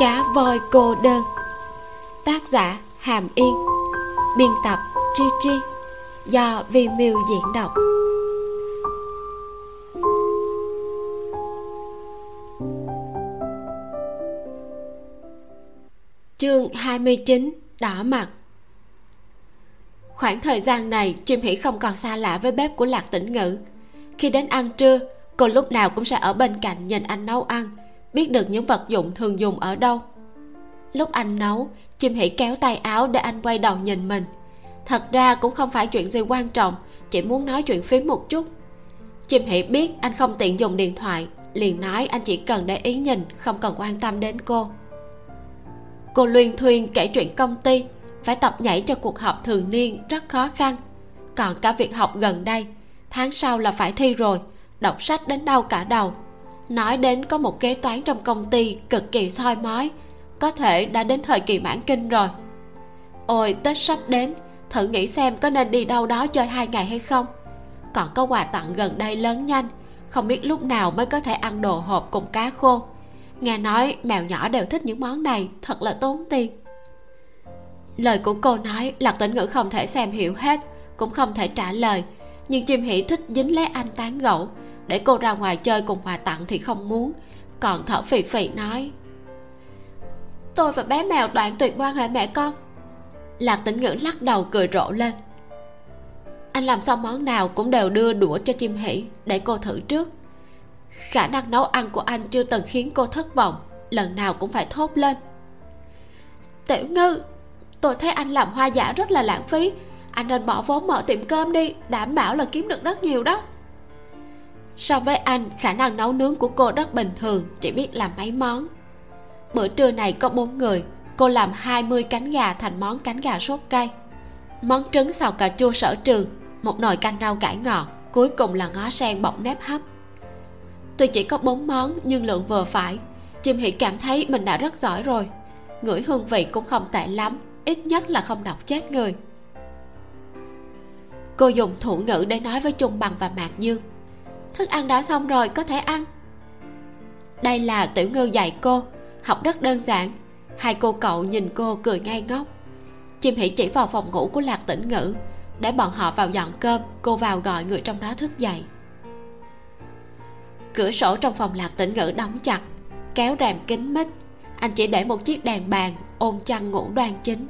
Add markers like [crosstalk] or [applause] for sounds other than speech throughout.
cá voi cô đơn. Tác giả hàm yên. Biên tập chi chi. Do vi miu diễn đọc. Chương 29 đỏ mặt. Khoảng thời gian này chim hỉ không còn xa lạ với bếp của lạc tĩnh ngữ. Khi đến ăn trưa, cô lúc nào cũng sẽ ở bên cạnh nhìn anh nấu ăn biết được những vật dụng thường dùng ở đâu. Lúc anh nấu, chim hỉ kéo tay áo để anh quay đầu nhìn mình. Thật ra cũng không phải chuyện gì quan trọng, chỉ muốn nói chuyện phím một chút. Chim hỉ biết anh không tiện dùng điện thoại, liền nói anh chỉ cần để ý nhìn, không cần quan tâm đến cô. Cô luyên thuyên kể chuyện công ty, phải tập nhảy cho cuộc họp thường niên rất khó khăn. Còn cả việc học gần đây, tháng sau là phải thi rồi, đọc sách đến đau cả đầu nói đến có một kế toán trong công ty cực kỳ soi mói, có thể đã đến thời kỳ mãn kinh rồi. Ôi, tết sắp đến, thử nghĩ xem có nên đi đâu đó chơi hai ngày hay không. Còn có quà tặng gần đây lớn nhanh, không biết lúc nào mới có thể ăn đồ hộp cùng cá khô. Nghe nói mèo nhỏ đều thích những món này, thật là tốn tiền. Lời của cô nói lạc tĩnh ngữ không thể xem hiểu hết, cũng không thể trả lời, nhưng chim hỉ thích dính lấy anh tán gẫu để cô ra ngoài chơi cùng quà tặng thì không muốn. Còn thở phì phì nói, tôi và bé mèo đoạn tuyệt quan hệ mẹ con. Lạc tĩnh ngữ lắc đầu cười rộ lên. Anh làm xong món nào cũng đều đưa đũa cho chim hỉ để cô thử trước. Khả năng nấu ăn của anh chưa từng khiến cô thất vọng, lần nào cũng phải thốt lên. Tiểu ngư, tôi thấy anh làm hoa giả rất là lãng phí. Anh nên bỏ vốn mở tiệm cơm đi, đảm bảo là kiếm được rất nhiều đó so với anh, khả năng nấu nướng của cô rất bình thường, chỉ biết làm mấy món. Bữa trưa này có bốn người, cô làm 20 cánh gà thành món cánh gà sốt cay. Món trứng xào cà chua sở trường, một nồi canh rau cải ngọt cuối cùng là ngó sen bọc nếp hấp. Tuy chỉ có bốn món, nhưng lượng vừa phải. Chim hỉ cảm thấy mình đã rất giỏi rồi. Ngửi hương vị cũng không tệ lắm, ít nhất là không độc chết người. Cô dùng thủ ngữ để nói với trung bằng và mạc dương thức ăn đã xong rồi, có thể ăn. Đây là tiểu ngư dạy cô, học rất đơn giản. Hai cô cậu nhìn cô cười ngay ngốc. Chim hỉ chỉ vào phòng ngủ của lạc tĩnh ngữ, để bọn họ vào dọn cơm, cô vào gọi người trong đó thức dậy. Cửa sổ trong phòng lạc tĩnh ngữ đóng chặt, kéo rèm kín mít. Anh chỉ để một chiếc đèn bàn ôm chăn ngủ đoan chính.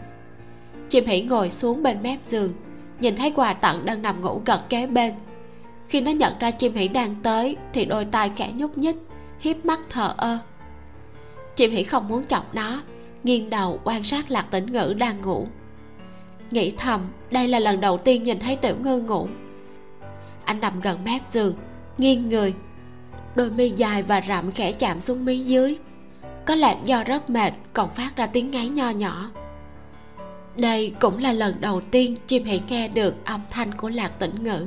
Chim hỉ ngồi xuống bên mép giường, nhìn thấy quà tặng đang nằm ngủ gật kế bên khi nó nhận ra chim hỉ đang tới, thì đôi tai khẽ nhúc nhích, hiếp mắt thờ ơ. Chim hỉ không muốn chọc nó, nghiêng đầu quan sát lạc tĩnh ngữ đang ngủ. Nghĩ thầm, đây là lần đầu tiên nhìn thấy tiểu ngư ngủ. Anh nằm gần mép giường, nghiêng người. Đôi mi dài và rậm khẽ chạm xuống mí dưới. Có lẽ do rất mệt, còn phát ra tiếng ngáy nho nhỏ. Đây cũng là lần đầu tiên chim hỉ nghe được âm thanh của lạc tĩnh ngữ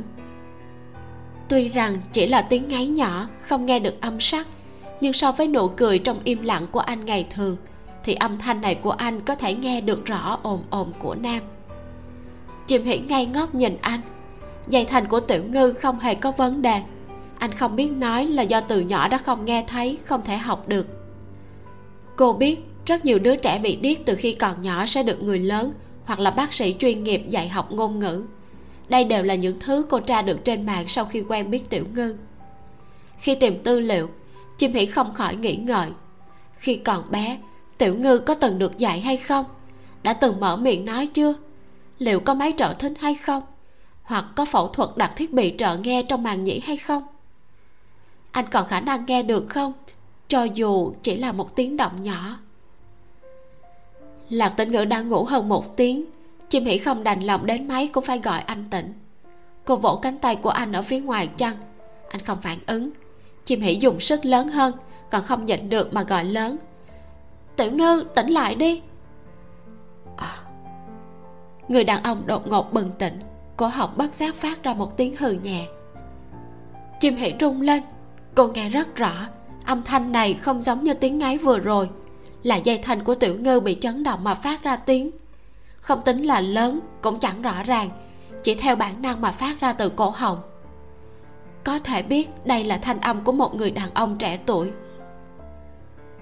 tuy rằng chỉ là tiếng ngáy nhỏ, không nghe được âm sắc, nhưng so với nụ cười trong im lặng của anh ngày thường, thì âm thanh này của anh có thể nghe được rõ ồn ồn của nam. Chim hỉ ngay ngốc nhìn anh. Dây thành của tiểu ngư không hề có vấn đề. Anh không biết nói là do từ nhỏ đã không nghe thấy, không thể học được. Cô biết rất nhiều đứa trẻ bị điếc từ khi còn nhỏ sẽ được người lớn hoặc là bác sĩ chuyên nghiệp dạy học ngôn ngữ đây đều là những thứ cô tra được trên mạng sau khi quen biết tiểu ngư. Khi tìm tư liệu, chim hỉ không khỏi nghĩ ngợi. Khi còn bé, tiểu ngư có từng được dạy hay không? Đã từng mở miệng nói chưa? Liệu có máy trợ thính hay không? Hoặc có phẫu thuật đặt thiết bị trợ nghe trong màng nhĩ hay không? Anh còn khả năng nghe được không? Cho dù chỉ là một tiếng động nhỏ. Lạc tĩnh ngữ đang ngủ hơn một tiếng chim hỉ không đành lòng đến máy cũng phải gọi anh tỉnh. Cô vỗ cánh tay của anh ở phía ngoài chăn. Anh không phản ứng. Chim hỉ dùng sức lớn hơn, còn không nhịn được mà gọi lớn. Tiểu ngư, tỉnh lại đi. À. người đàn ông đột ngột bừng tỉnh. Cổ họng bất giác phát ra một tiếng hừ nhẹ. Chim hỉ rung lên. Cô nghe rất rõ, âm thanh này không giống như tiếng ngáy vừa rồi, là dây thanh của tiểu ngư bị chấn động mà phát ra tiếng không tính là lớn, cũng chẳng rõ ràng, chỉ theo bản năng mà phát ra từ cổ họng. Có thể biết đây là thanh âm của một người đàn ông trẻ tuổi.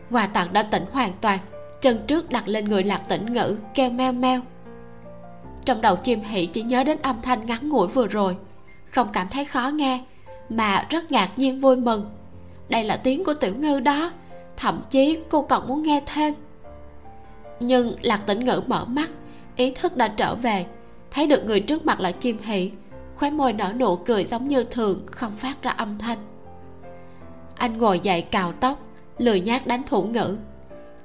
Hòa tặng đã tỉnh hoàn toàn, chân trước đặt lên người lạc tĩnh ngữ, kêu meo meo. Trong đầu chim hỉ chỉ nhớ đến âm thanh ngắn ngủi vừa rồi, không cảm thấy khó nghe, mà rất ngạc nhiên vui mừng. Đây là tiếng của tiểu ngư đó, thậm chí cô còn muốn nghe thêm. Nhưng lạc tĩnh ngữ mở mắt ý thức đã trở về thấy được người trước mặt là chim hỉ khóe môi nở nụ cười giống như thường không phát ra âm thanh. Anh ngồi dậy cào tóc lười nhác đánh thủ ngữ.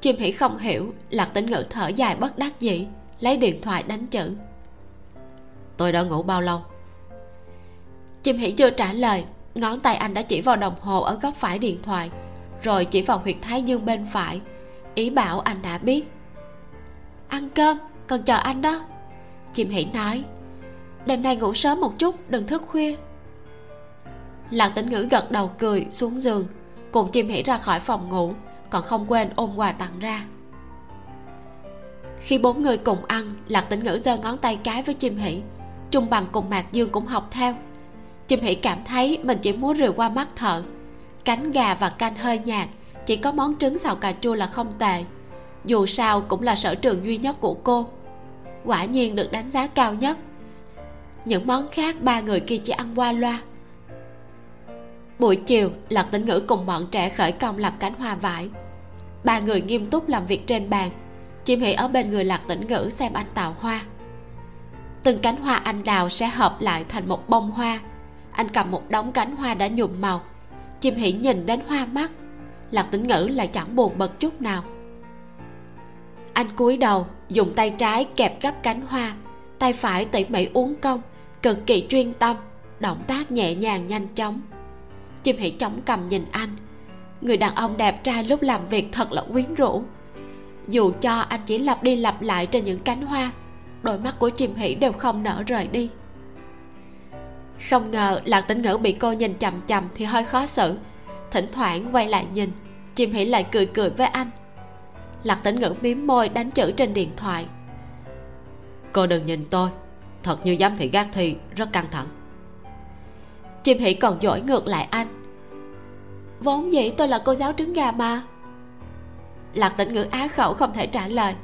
Chim hỉ không hiểu lạc tĩnh ngữ thở dài bất đắc dĩ lấy điện thoại đánh chữ. Tôi đã ngủ bao lâu? Chim hỉ chưa trả lời ngón tay anh đã chỉ vào đồng hồ ở góc phải điện thoại rồi chỉ vào huyệt thái dương bên phải. Ý bảo anh đã biết. Ăn cơm cần chờ anh đó. Chim hỉ nói, đêm nay ngủ sớm một chút, đừng thức khuya. Lạc tĩnh ngữ gật đầu cười xuống giường, cùng chim hỉ ra khỏi phòng ngủ, còn không quên ôm quà tặng ra. Khi bốn người cùng ăn, lạc tĩnh ngữ giơ ngón tay cái với chim hỉ trung bằng cùng mạc dương cũng học theo. Chim hỉ cảm thấy mình chỉ muốn rượu qua mắt thợ. Cánh gà và canh hơi nhạt, chỉ có món trứng xào cà chua là không tệ dù sao cũng là sở trường duy nhất của cô. Quả nhiên được đánh giá cao nhất. Những món khác ba người kia chỉ ăn qua loa. Buổi chiều lạc tĩnh ngữ cùng bọn trẻ khởi công làm cánh hoa vải. Ba người nghiêm túc làm việc trên bàn. Chim hỉ ở bên người lạc tĩnh ngữ xem anh tạo hoa. Từng cánh hoa anh đào sẽ hợp lại thành một bông hoa. Anh cầm một đống cánh hoa đã nhuộm màu. Chim hỉ nhìn đến hoa mắt. Lạc tĩnh ngữ lại chẳng buồn bật chút nào anh cúi đầu, dùng tay trái kẹp gấp cánh hoa. Tay phải tỉ mỉ uốn cong, cực kỳ chuyên tâm, động tác nhẹ nhàng nhanh chóng. Chim hỉ chống cầm nhìn anh. Người đàn ông đẹp trai lúc làm việc thật là quyến rũ. Dù cho anh chỉ lặp đi lặp lại trên những cánh hoa, đôi mắt của chim hỉ đều không nở rời đi. Không ngờ lạc tĩnh ngữ bị cô nhìn chằm chằm thì hơi khó xử. Thỉnh thoảng quay lại nhìn, chim hỉ lại cười cười với anh lạc tĩnh ngữ mím môi đánh chữ trên điện thoại. Cô đừng nhìn tôi, thật như dám thị gác thì rất căng thẳng. Chim hỉ còn dỗi ngược lại anh. Vốn dĩ tôi là cô giáo trứng gà mà. Lạc tĩnh ngữ á khẩu không thể trả lời.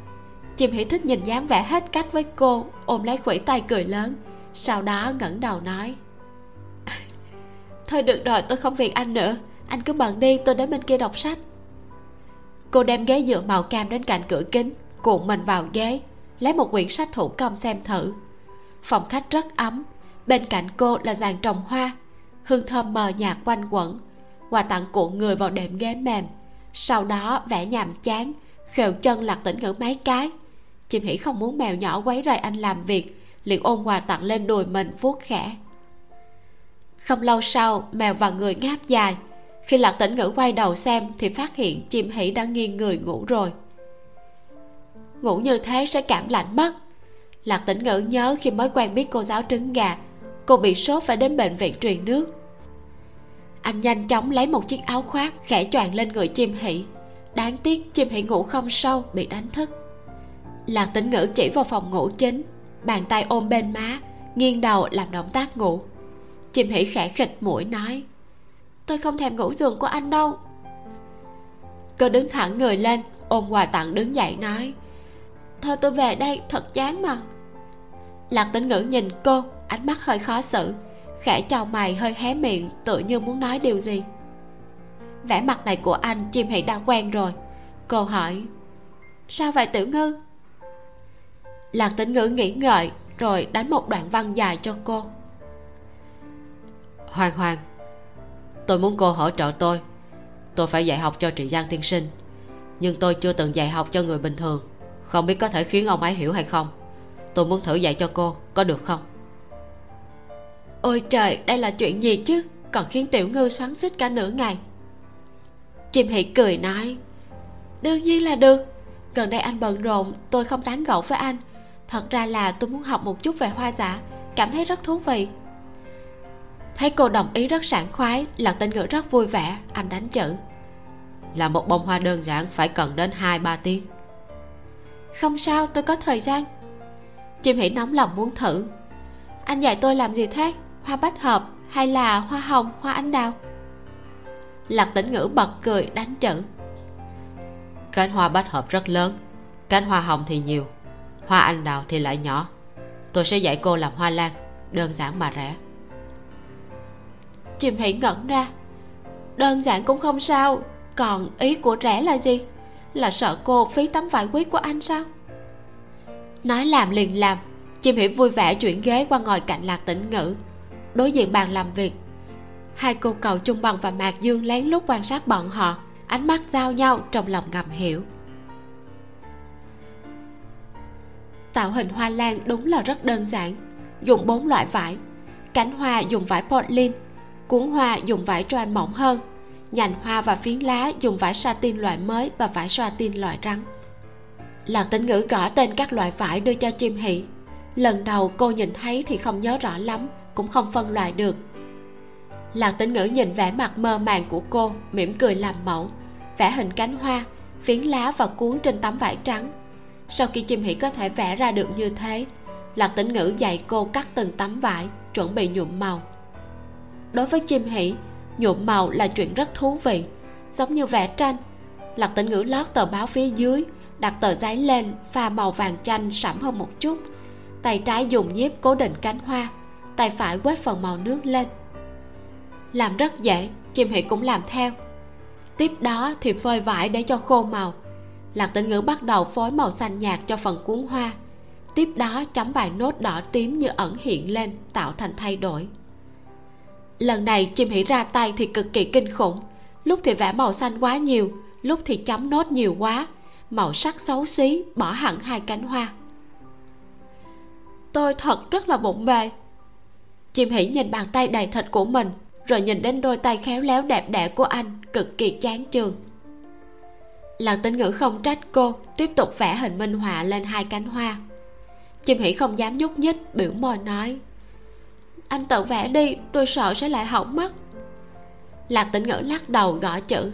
Chim hỉ thích nhìn dáng vẻ hết cách với cô, ôm lấy khuỷu tay cười lớn, sau đó ngẩng đầu nói. [laughs] Thôi được rồi tôi không việc anh nữa, anh cứ bận đi, tôi đến bên kia đọc sách cô đem ghế dựa màu cam đến cạnh cửa kính, cuộn mình vào ghế, lấy một quyển sách thủ công xem thử. Phòng khách rất ấm, bên cạnh cô là dàn trồng hoa, hương thơm mờ nhạt quanh quẩn. Quà tặng cuộn người vào đệm ghế mềm, sau đó vẽ nhàm chán, khều chân lạc tỉnh ngữ mấy cái. Chim hỉ không muốn mèo nhỏ quấy rầy anh làm việc, liền ôm quà tặng lên đùi mình vuốt khẽ. Không lâu sau, mèo và người ngáp dài khi lạc tĩnh ngữ quay đầu xem thì phát hiện chim hỉ đã nghiêng người ngủ rồi. Ngủ như thế sẽ cảm lạnh mất lạc tĩnh ngữ nhớ khi mới quen biết cô giáo trứng gà, cô bị sốt phải đến bệnh viện truyền nước. Anh nhanh chóng lấy một chiếc áo khoác khẽ choàng lên người chim hỉ đáng tiếc chim hỉ ngủ không sâu, bị đánh thức. Lạc tĩnh ngữ chỉ vào phòng ngủ chính, bàn tay ôm bên má, nghiêng đầu làm động tác ngủ. Chim hỉ khẽ khịch mũi nói tôi không thèm ngủ giường của anh đâu. Cô đứng thẳng người lên ôm quà tặng đứng dậy nói, thôi tôi về đây, thật chán mà. Lạc tĩnh ngữ nhìn cô, ánh mắt hơi khó xử, khẽ trao mày hơi hé miệng tự như muốn nói điều gì. Vẻ mặt này của anh chim hỉ đã quen rồi. Cô hỏi, sao vậy tiểu ngư? Lạc tĩnh ngữ nghĩ ngợi, rồi đánh một đoạn văn dài cho cô. Hoàng hoàng tôi muốn cô hỗ trợ tôi. Tôi phải dạy học cho trị giang tiên sinh. Nhưng tôi chưa từng dạy học cho người bình thường. Không biết có thể khiến ông ấy hiểu hay không. Tôi muốn thử dạy cho cô, có được không? Ôi trời, đây là chuyện gì chứ? Còn khiến tiểu ngư xoắn xít cả nửa ngày. Chim hỉ cười nói, đương nhiên là được. Gần đây anh bận rộn, tôi không tán gẫu với anh. Thật ra là tôi muốn học một chút về hoa giả. Cảm thấy rất thú vị thấy cô đồng ý rất sảng khoái lần tên ngữ rất vui vẻ, anh đánh chữ. Là một bông hoa đơn giản, phải cần đến hai, ba tiếng. Không sao, tôi có thời gian. Chim hỉ nóng lòng muốn thử. Anh dạy tôi làm gì thế? Hoa bách hợp hay là hoa hồng, hoa anh đào? Lạc tĩnh ngữ bật cười, đánh chữ. Cánh hoa bách hợp rất lớn, cánh hoa hồng thì nhiều, hoa anh đào thì lại nhỏ. Tôi sẽ dạy cô làm hoa lan, đơn giản mà rẻ chim hỉ ngẩn ra. Đơn giản cũng không sao, còn ý của rẻ là gì? Là sợ cô phí tấm vải quý của anh sao? Nói làm liền làm chim hỉ vui vẻ chuyển ghế qua ngồi cạnh lạc tĩnh ngữ, đối diện bàn làm việc. Hai cô cậu trung bằng và mạc dương lén lút quan sát bọn họ, ánh mắt giao nhau trong lòng ngầm hiểu. Tạo hình hoa lan đúng là rất đơn giản, dùng bốn loại vải. Cánh hoa dùng vải potlin cuốn hoa dùng vải troan mỏng hơn. Nhành hoa và phiến lá dùng vải satin loại mới và vải satin loại rắn lạc tĩnh ngữ gõ tên các loại vải đưa cho chim hỷ lần đầu cô nhìn thấy thì không nhớ rõ lắm, cũng không phân loại được. Lạc tĩnh ngữ nhìn vẻ mặt mơ màng của cô, mỉm cười làm mẫu. Vẽ hình cánh hoa, phiến lá và cuốn trên tấm vải trắng. Sau khi chim hỷ có thể vẽ ra được như thế lạc tĩnh ngữ dạy cô cắt từng tấm vải, chuẩn bị nhuộm màu đối với chim hỷ nhuộm màu là chuyện rất thú vị, giống như vẽ tranh. Lạc tĩnh ngữ lót tờ báo phía dưới, đặt tờ giấy lên pha màu vàng chanh sẫm hơn một chút. Tay trái dùng nhíp cố định cánh hoa, tay phải quét phần màu nước lên. Làm rất dễ chim hỷ cũng làm theo. Tiếp đó thì phơi vải để cho khô màu. Lạc tĩnh ngữ bắt đầu phối màu xanh nhạt cho phần cuốn hoa. Tiếp đó chấm vài nốt đỏ tím như ẩn hiện lên, tạo thành thay đổi lần này chim hỉ ra tay thì cực kỳ kinh khủng. Lúc thì vẽ màu xanh quá nhiều, lúc thì chấm nốt nhiều quá. Màu sắc xấu xí, bỏ hẳn hai cánh hoa. Tôi thật rất là bụng bề. Chim hỉ nhìn bàn tay đầy thịt của mình, rồi nhìn đến đôi tay khéo léo đẹp đẽ của anh, cực kỳ chán chường. Lần tính ngữ không trách cô, tiếp tục vẽ hình minh họa lên hai cánh hoa. Chim hỉ không dám nhúc nhích, biểu môi nói anh tự vẽ đi tôi sợ sẽ lại hỏng mất. Lạc tĩnh ngữ lắc đầu gõ chữ.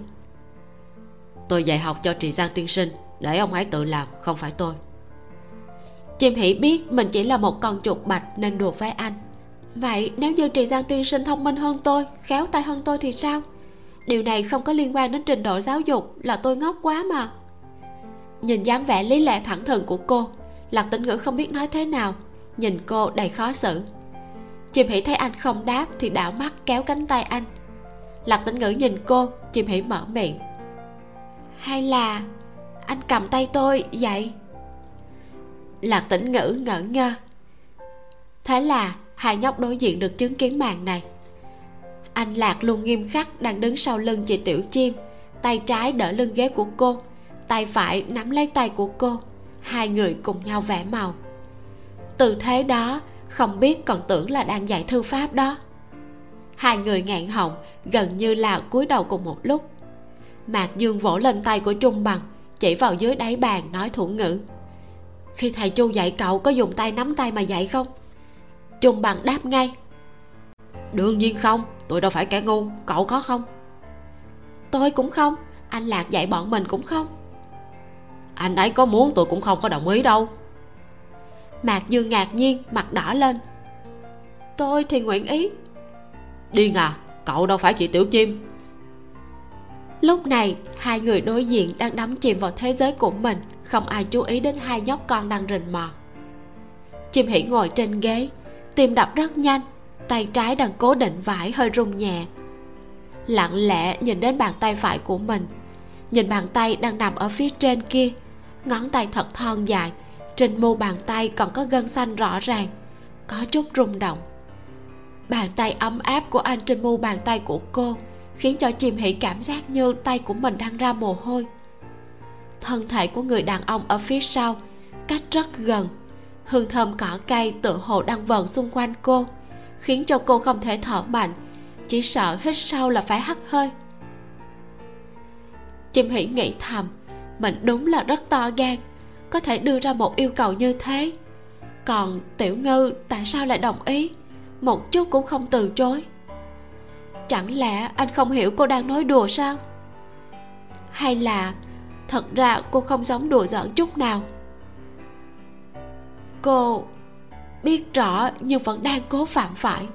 Tôi dạy học cho trì giang tiên sinh để ông ấy tự làm không phải tôi. Chim hỉ biết mình chỉ là một con chuột bạch nên đùa với anh. Vậy nếu như trì giang tiên sinh thông minh hơn tôi khéo tay hơn tôi thì sao? Điều này không có liên quan đến trình độ giáo dục là tôi ngốc quá mà. Nhìn dáng vẻ lý lẽ thẳng thừng của cô lạc tĩnh ngữ không biết nói thế nào. Nhìn cô đầy khó xử chim hỉ thấy anh không đáp thì đảo mắt kéo cánh tay anh. Lạc tĩnh ngữ nhìn cô chim hỉ mở miệng. Hay là anh cầm tay tôi vậy? Lạc tĩnh ngữ ngỡ ngơ. Thế là hai nhóc đối diện được chứng kiến màn này. Anh lạc luôn nghiêm khắc đang đứng sau lưng chị tiểu chim, tay trái đỡ lưng ghế của cô, tay phải nắm lấy tay của cô. Hai người cùng nhau vẽ màu. Từ thế đó không biết còn tưởng là đang dạy thư pháp đó. Hai người ngạn họng gần như là cúi đầu cùng một lúc. Mạc dương vỗ lên tay của trung bằng, chỉ vào dưới đáy bàn nói thủ ngữ. Khi thầy chu dạy cậu có dùng tay nắm tay mà dạy không? Trung bằng đáp ngay. Đương nhiên không, tôi đâu phải kẻ ngu, cậu có không? Tôi cũng không, anh lạc dạy bọn mình cũng không. Anh ấy có muốn tôi cũng không có đồng ý đâu mạc dương ngạc nhiên, mặt đỏ lên. Tôi thì nguyện ý. Điên à cậu đâu phải chị tiểu chim lúc này, hai người đối diện đang đắm chìm vào thế giới của mình. Không ai chú ý đến hai nhóc con đang rình mò. Chim hỉ ngồi trên ghế, tim đập rất nhanh, tay trái đang cố định vải hơi rung nhẹ. Lặng lẽ nhìn đến bàn tay phải của mình. Nhìn bàn tay đang nằm ở phía trên kia, ngón tay thật thon dài trên mu bàn tay còn có gân xanh rõ ràng, có chút rung động. Bàn tay ấm áp của anh trên mu bàn tay của cô khiến cho chim hỉ cảm giác như tay của mình đang ra mồ hôi. Thân thể của người đàn ông ở phía sau, cách rất gần. Hương thơm cỏ cây tự hồ đang vờn xung quanh cô, khiến cho cô không thể thở mạnh, chỉ sợ hít sâu là phải hắt hơi. Chim hỉ nghĩ thầm, mình đúng là rất to gan có thể đưa ra một yêu cầu như thế. Còn tiểu ngư tại sao lại đồng ý? Một chút cũng không từ chối. Chẳng lẽ anh không hiểu cô đang nói đùa sao? Hay là thật ra cô không giống đùa giỡn chút nào? Cô biết rõ nhưng vẫn đang cố phạm phải.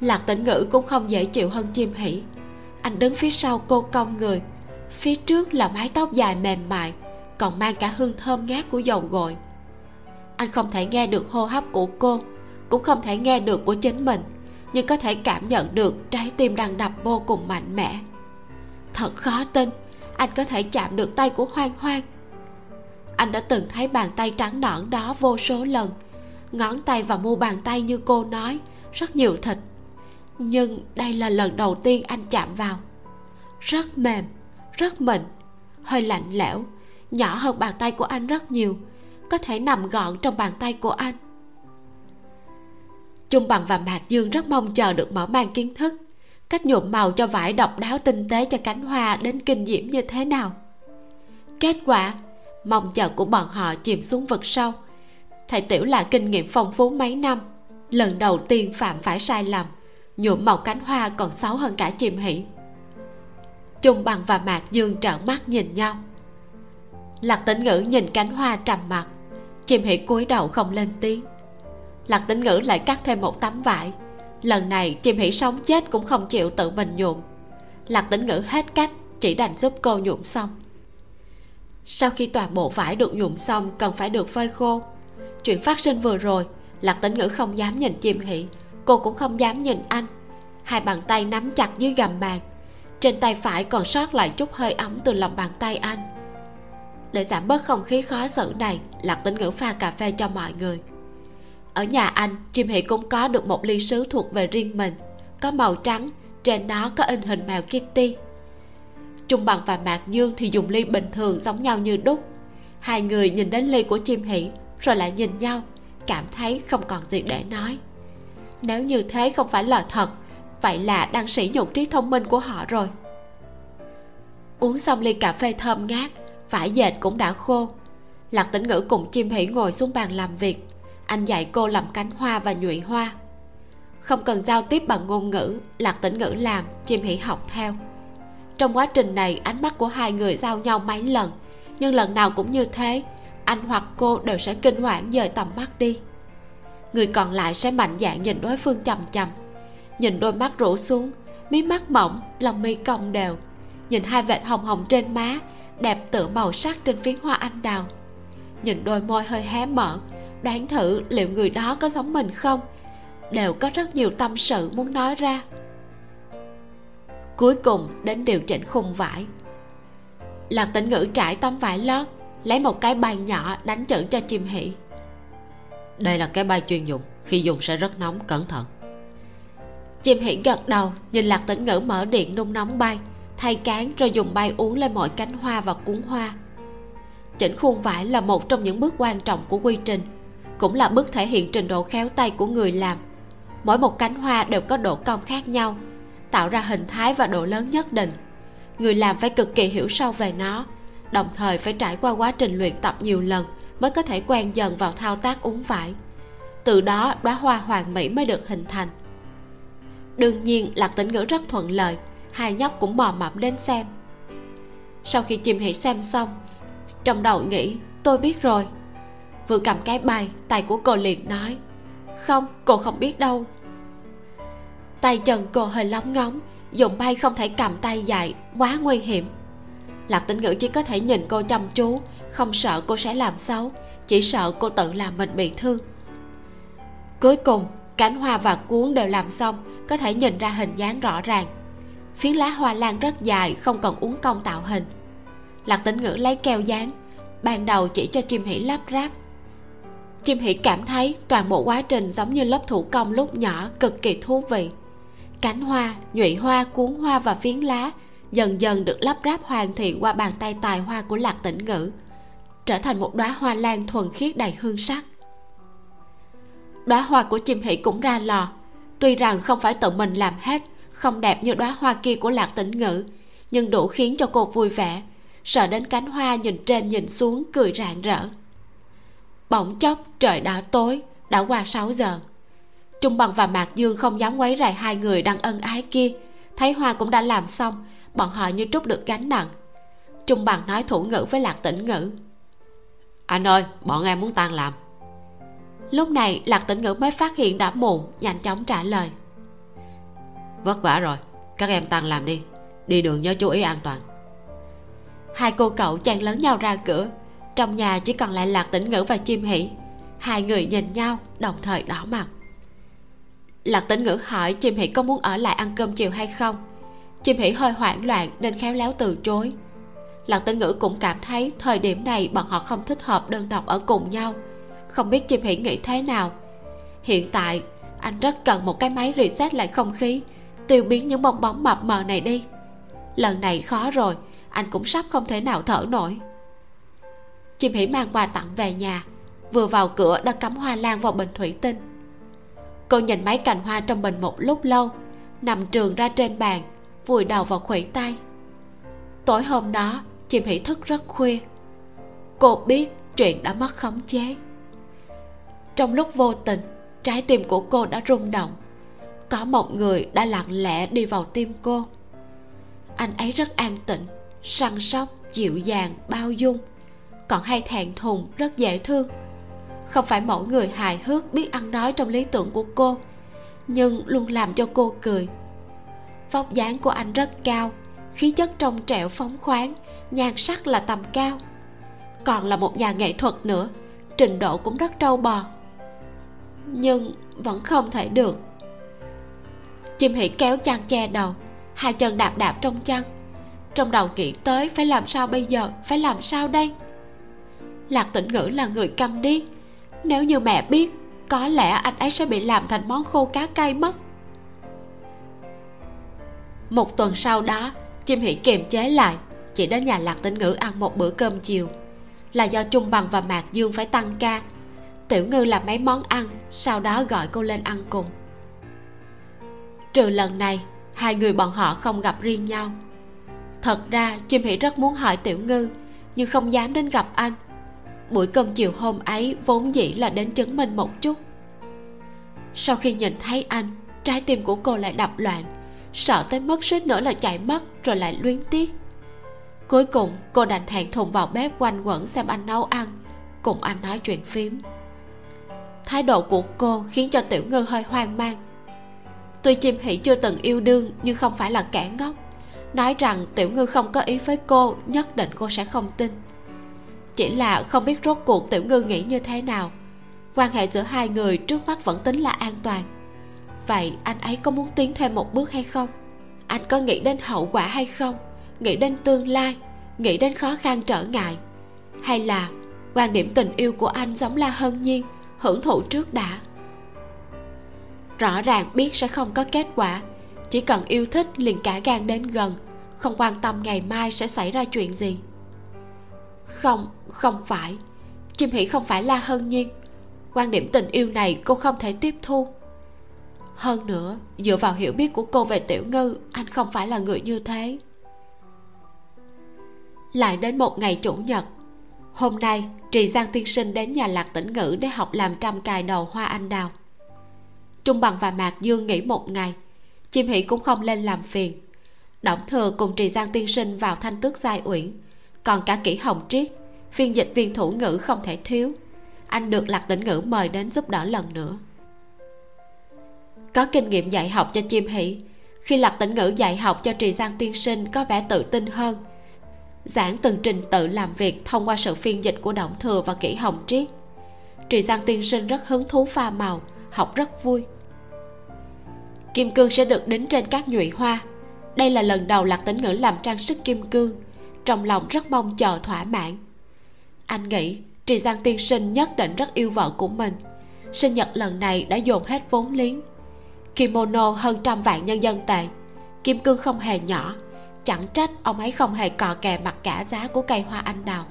Lạc tĩnh ngữ cũng không dễ chịu hơn chim hỉ anh đứng phía sau cô cong người. Phía trước là mái tóc dài mềm mại còn mang cả hương thơm ngát của dầu gội. Anh không thể nghe được hô hấp của cô, cũng không thể nghe được của chính mình, nhưng có thể cảm nhận được trái tim đang đập vô cùng mạnh mẽ. Thật khó tin, anh có thể chạm được tay của hoang hoang. Anh đã từng thấy bàn tay trắng nõn đó vô số lần, ngón tay và mu bàn tay như cô nói, rất nhiều thịt. Nhưng đây là lần đầu tiên anh chạm vào. Rất mềm, rất mịn, hơi lạnh lẽo nhỏ hơn bàn tay của anh rất nhiều. Có thể nằm gọn trong bàn tay của anh. Trung Bằng và Mạc Dương rất mong chờ được mở mang kiến thức, cách nhuộm màu cho vải độc đáo tinh tế cho cánh hoa đến kinh diễm như thế nào. Kết quả, mong chờ của bọn họ chìm xuống vực sâu. Thầy tiểu là kinh nghiệm phong phú mấy năm. Lần đầu tiên phạm phải sai lầm, nhuộm màu cánh hoa còn xấu hơn cả chìm hỉ. trung bằng và mạc dương trợn mắt nhìn nhau lạc tĩnh ngữ nhìn cánh hoa trầm mặt chim Hỉ cúi đầu không lên tiếng. Lạc tĩnh ngữ lại cắt thêm một tấm vải. Lần này chim Hỉ sống chết cũng không chịu tự mình nhuộm. Lạc tĩnh ngữ hết cách chỉ đành giúp cô nhuộm xong. Sau khi toàn bộ vải được nhuộm xong cần phải được phơi khô. Chuyện phát sinh vừa rồi lạc tĩnh ngữ không dám nhìn chim Hỉ, cô cũng không dám nhìn anh. Hai bàn tay nắm chặt dưới gầm bàn. Trên tay phải còn sót lại chút hơi ấm từ lòng bàn tay anh để giảm bớt không khí khó xử này, lạc tĩnh ngữ pha cà phê cho mọi người. Ở nhà anh, chim hỉ cũng có được một ly sứ thuộc về riêng mình. Có màu trắng, trên đó có in hình mèo kitty. Trung bằng và mạc dương thì dùng ly bình thường giống nhau như đúc. Hai người nhìn đến ly của chim hỉ rồi lại nhìn nhau, cảm thấy không còn gì để nói. Nếu như thế không phải là thật, vậy là đang sỉ nhục trí thông minh của họ rồi. Uống xong ly cà phê thơm ngát vải dệt cũng đã khô. Lạc tĩnh ngữ cùng chim hỉ ngồi xuống bàn làm việc. Anh dạy cô làm cánh hoa và nhụy hoa. Không cần giao tiếp bằng ngôn ngữ, lạc tĩnh ngữ làm, chim hỉ học theo. Trong quá trình này, ánh mắt của hai người giao nhau mấy lần. Nhưng lần nào cũng như thế, anh hoặc cô đều sẽ kinh hoảng dời tầm mắt đi. Người còn lại sẽ mạnh dạn nhìn đối phương chầm chầm. Nhìn đôi mắt rũ xuống, mí mắt mỏng, lòng mi cong đều. Nhìn hai vệt hồng hồng trên má đẹp tựa màu sắc trên phiến hoa anh đào. Nhìn đôi môi hơi hé mở đoán thử liệu người đó có giống mình không? Đều có rất nhiều tâm sự muốn nói ra. Cuối cùng đến điều chỉnh khung vải. Lạc tĩnh ngữ trải tấm vải lót lấy một cái bay nhỏ đánh chữ cho chim hỷ. Đây là cái bay chuyên dụng khi dùng sẽ rất nóng cẩn thận. Chim hỷ gật đầu nhìn lạc tĩnh ngữ mở điện nung nóng bay thay cán rồi dùng bay uống lên mọi cánh hoa và cuốn hoa. Chỉnh khuôn vải là một trong những bước quan trọng của quy trình, cũng là bước thể hiện trình độ khéo tay của người làm. Mỗi một cánh hoa đều có độ cong khác nhau, tạo ra hình thái và độ lớn nhất định. Người làm phải cực kỳ hiểu sâu về nó, đồng thời phải trải qua quá trình luyện tập nhiều lần mới có thể quen dần vào thao tác uống vải. Từ đó, đóa hoa hoàn mỹ mới được hình thành. Đương nhiên, lạc tĩnh ngữ rất thuận lợi hai nhóc cũng mò mẫm đến xem. Sau khi chim hỉ xem xong, trong đầu nghĩ, tôi biết rồi. Vừa cầm cái bài, tay của cô liền nói, không, cô không biết đâu. Tay chân cô hơi lóng ngóng, dùng bay không thể cầm tay dài, quá nguy hiểm. Lạc tĩnh ngữ chỉ có thể nhìn cô chăm chú, không sợ cô sẽ làm xấu, chỉ sợ cô tự làm mình bị thương. Cuối cùng, cánh hoa và cuốn đều làm xong, có thể nhìn ra hình dáng rõ ràng phiến lá hoa lan rất dài, không cần uống công tạo hình. Lạc tĩnh ngữ lấy keo dán, ban đầu chỉ cho chim hỉ lắp ráp. Chim hỉ cảm thấy toàn bộ quá trình giống như lớp thủ công lúc nhỏ cực kỳ thú vị. Cánh hoa, nhụy hoa, cuốn hoa và phiến lá dần dần được lắp ráp hoàn thiện qua bàn tay tài hoa của lạc tĩnh ngữ, trở thành một đóa hoa lan thuần khiết đầy hương sắc. Đóa hoa của chim hỉ cũng ra lò. Tuy rằng không phải tự mình làm hết không đẹp như đóa hoa kia của lạc tĩnh ngữ nhưng đủ khiến cho cô vui vẻ. Sợ đến cánh hoa nhìn trên nhìn xuống cười rạng rỡ. Bỗng chốc trời đã tối đã qua 6 giờ. Trung bằng và mạc dương không dám quấy rầy hai người đang ân ái kia. Thấy hoa cũng đã làm xong bọn họ như trút được gánh nặng. Trung bằng nói thủ ngữ với lạc tĩnh ngữ anh ơi bọn em muốn tan làm. Lúc này lạc tĩnh ngữ mới phát hiện đã muộn nhanh chóng trả lời vất vả rồi. Các em tăng làm đi. Đi đường nhớ chú ý an toàn. Hai cô cậu chen lớn nhau ra cửa. Trong nhà chỉ còn lại lạc tĩnh ngữ và chim hỉ hai người nhìn nhau, đồng thời đỏ mặt. Lạc tĩnh ngữ hỏi chim hỉ có muốn ở lại ăn cơm chiều hay không. Chim hỉ hơi hoảng loạn nên khéo léo từ chối. Lạc tĩnh ngữ cũng cảm thấy thời điểm này bọn họ không thích hợp đơn độc ở cùng nhau. Không biết chim hỉ nghĩ thế nào. Hiện tại, anh rất cần một cái máy reset lại không khí tiêu biến những bong bóng mập mờ này đi. Lần này khó rồi, anh cũng sắp không thể nào thở nổi. Chim hỉ mang quà tặng về nhà, vừa vào cửa đã cắm hoa lan vào bình thủy tinh. Cô nhìn mấy cành hoa trong bình một lúc lâu, nằm trường ra trên bàn, vùi đầu vào khuỷu tay. Tối hôm đó, chim hỉ thức rất khuya. Cô biết chuyện đã mất khống chế. Trong lúc vô tình, trái tim của cô đã rung động có một người đã lặng lẽ đi vào tim cô. Anh ấy rất an tịnh săn sóc, dịu dàng, bao dung. Còn hay thẹn thùng rất dễ thương. Không phải mỗi người hài hước biết ăn nói trong lý tưởng của cô, nhưng luôn làm cho cô cười. Vóc dáng của anh rất cao, khí chất trong trẻo phóng khoáng, nhan sắc là tầm cao. Còn là một nhà nghệ thuật nữa, trình độ cũng rất trâu bò. Nhưng vẫn không thể được chim hỉ kéo chăn che đầu. Hai chân đạp đạp trong chăn. Trong đầu nghĩ tới phải làm sao bây giờ, phải làm sao đây? Lạc tĩnh ngữ là người câm điếc. Nếu như mẹ biết, có lẽ anh ấy sẽ bị làm thành món khô cá cay mất. Một tuần sau đó, chim hỉ kiềm chế lại, chỉ đến nhà lạc tĩnh ngữ ăn một bữa cơm chiều. Là do trung bằng và mạc dương phải tăng ca. Tiểu ngư làm mấy món ăn, sau đó gọi cô lên ăn cùng trừ lần này, hai người bọn họ không gặp riêng nhau. Thật ra, chim hỉ rất muốn hỏi tiểu ngư, nhưng không dám đến gặp anh. Buổi cơm chiều hôm ấy vốn dĩ là đến chứng minh một chút. Sau khi nhìn thấy anh, trái tim của cô lại đập loạn, sợ tới mất suýt nữa là chạy mất rồi lại luyến tiếc. Cuối cùng, cô đành thẹn thùng vào bếp quanh quẩn xem anh nấu ăn, cùng anh nói chuyện phím. Thái độ của cô khiến cho tiểu ngư hơi hoang mang tuy chim hỉ chưa từng yêu đương, nhưng không phải là kẻ ngốc. Nói rằng tiểu ngư không có ý với cô, nhất định cô sẽ không tin. Chỉ là không biết rốt cuộc tiểu ngư nghĩ như thế nào. Quan hệ giữa hai người trước mắt vẫn tính là an toàn. Vậy anh ấy có muốn tiến thêm một bước hay không? Anh có nghĩ đến hậu quả hay không? Nghĩ đến tương lai? Nghĩ đến khó khăn trở ngại? Hay là quan điểm tình yêu của anh giống la hân nhiên, hưởng thụ trước đã? Rõ ràng biết sẽ không có kết quả. Chỉ cần yêu thích liền cả gan đến gần. Không quan tâm ngày mai sẽ xảy ra chuyện gì. Không không phải. Chim hỉ không phải la hân nhiên. Quan điểm tình yêu này cô không thể tiếp thu. Hơn nữa, dựa vào hiểu biết của cô về tiểu ngư, anh không phải là người như thế. Lại đến một ngày chủ nhật, hôm nay trì giang tiên sinh đến nhà lạc tĩnh ngữ để học làm trăm cài đầu hoa anh đào trung bằng và mạc dương nghỉ một ngày. Chim hỷ cũng không lên làm phiền. Động thừa cùng trì giang tiên sinh vào thanh tước giai uyển. Còn cả kỹ hồng triết, phiên dịch viên thủ ngữ không thể thiếu. Anh được lạc tĩnh ngữ mời đến giúp đỡ lần nữa. Có kinh nghiệm dạy học cho chim hỷ. Khi lạc tĩnh ngữ dạy học cho trì giang tiên sinh có vẻ tự tin hơn. Giảng từng trình tự làm việc thông qua sự phiên dịch của động thừa và kỹ hồng triết. Trì giang tiên sinh rất hứng thú pha màu, học rất vui kim cương sẽ được đính trên các nhụy hoa. Đây là lần đầu lạc tĩnh ngữ làm trang sức kim cương. Trong lòng rất mong chờ thỏa mãn. Anh nghĩ, trì giang tiên sinh nhất định rất yêu vợ của mình. Sinh nhật lần này đã dồn hết vốn liếng. Kimono hơn trăm vạn nhân dân tệ. Kim cương không hề nhỏ. Chẳng trách ông ấy không hề cò kè mặt cả giá của cây hoa anh đào.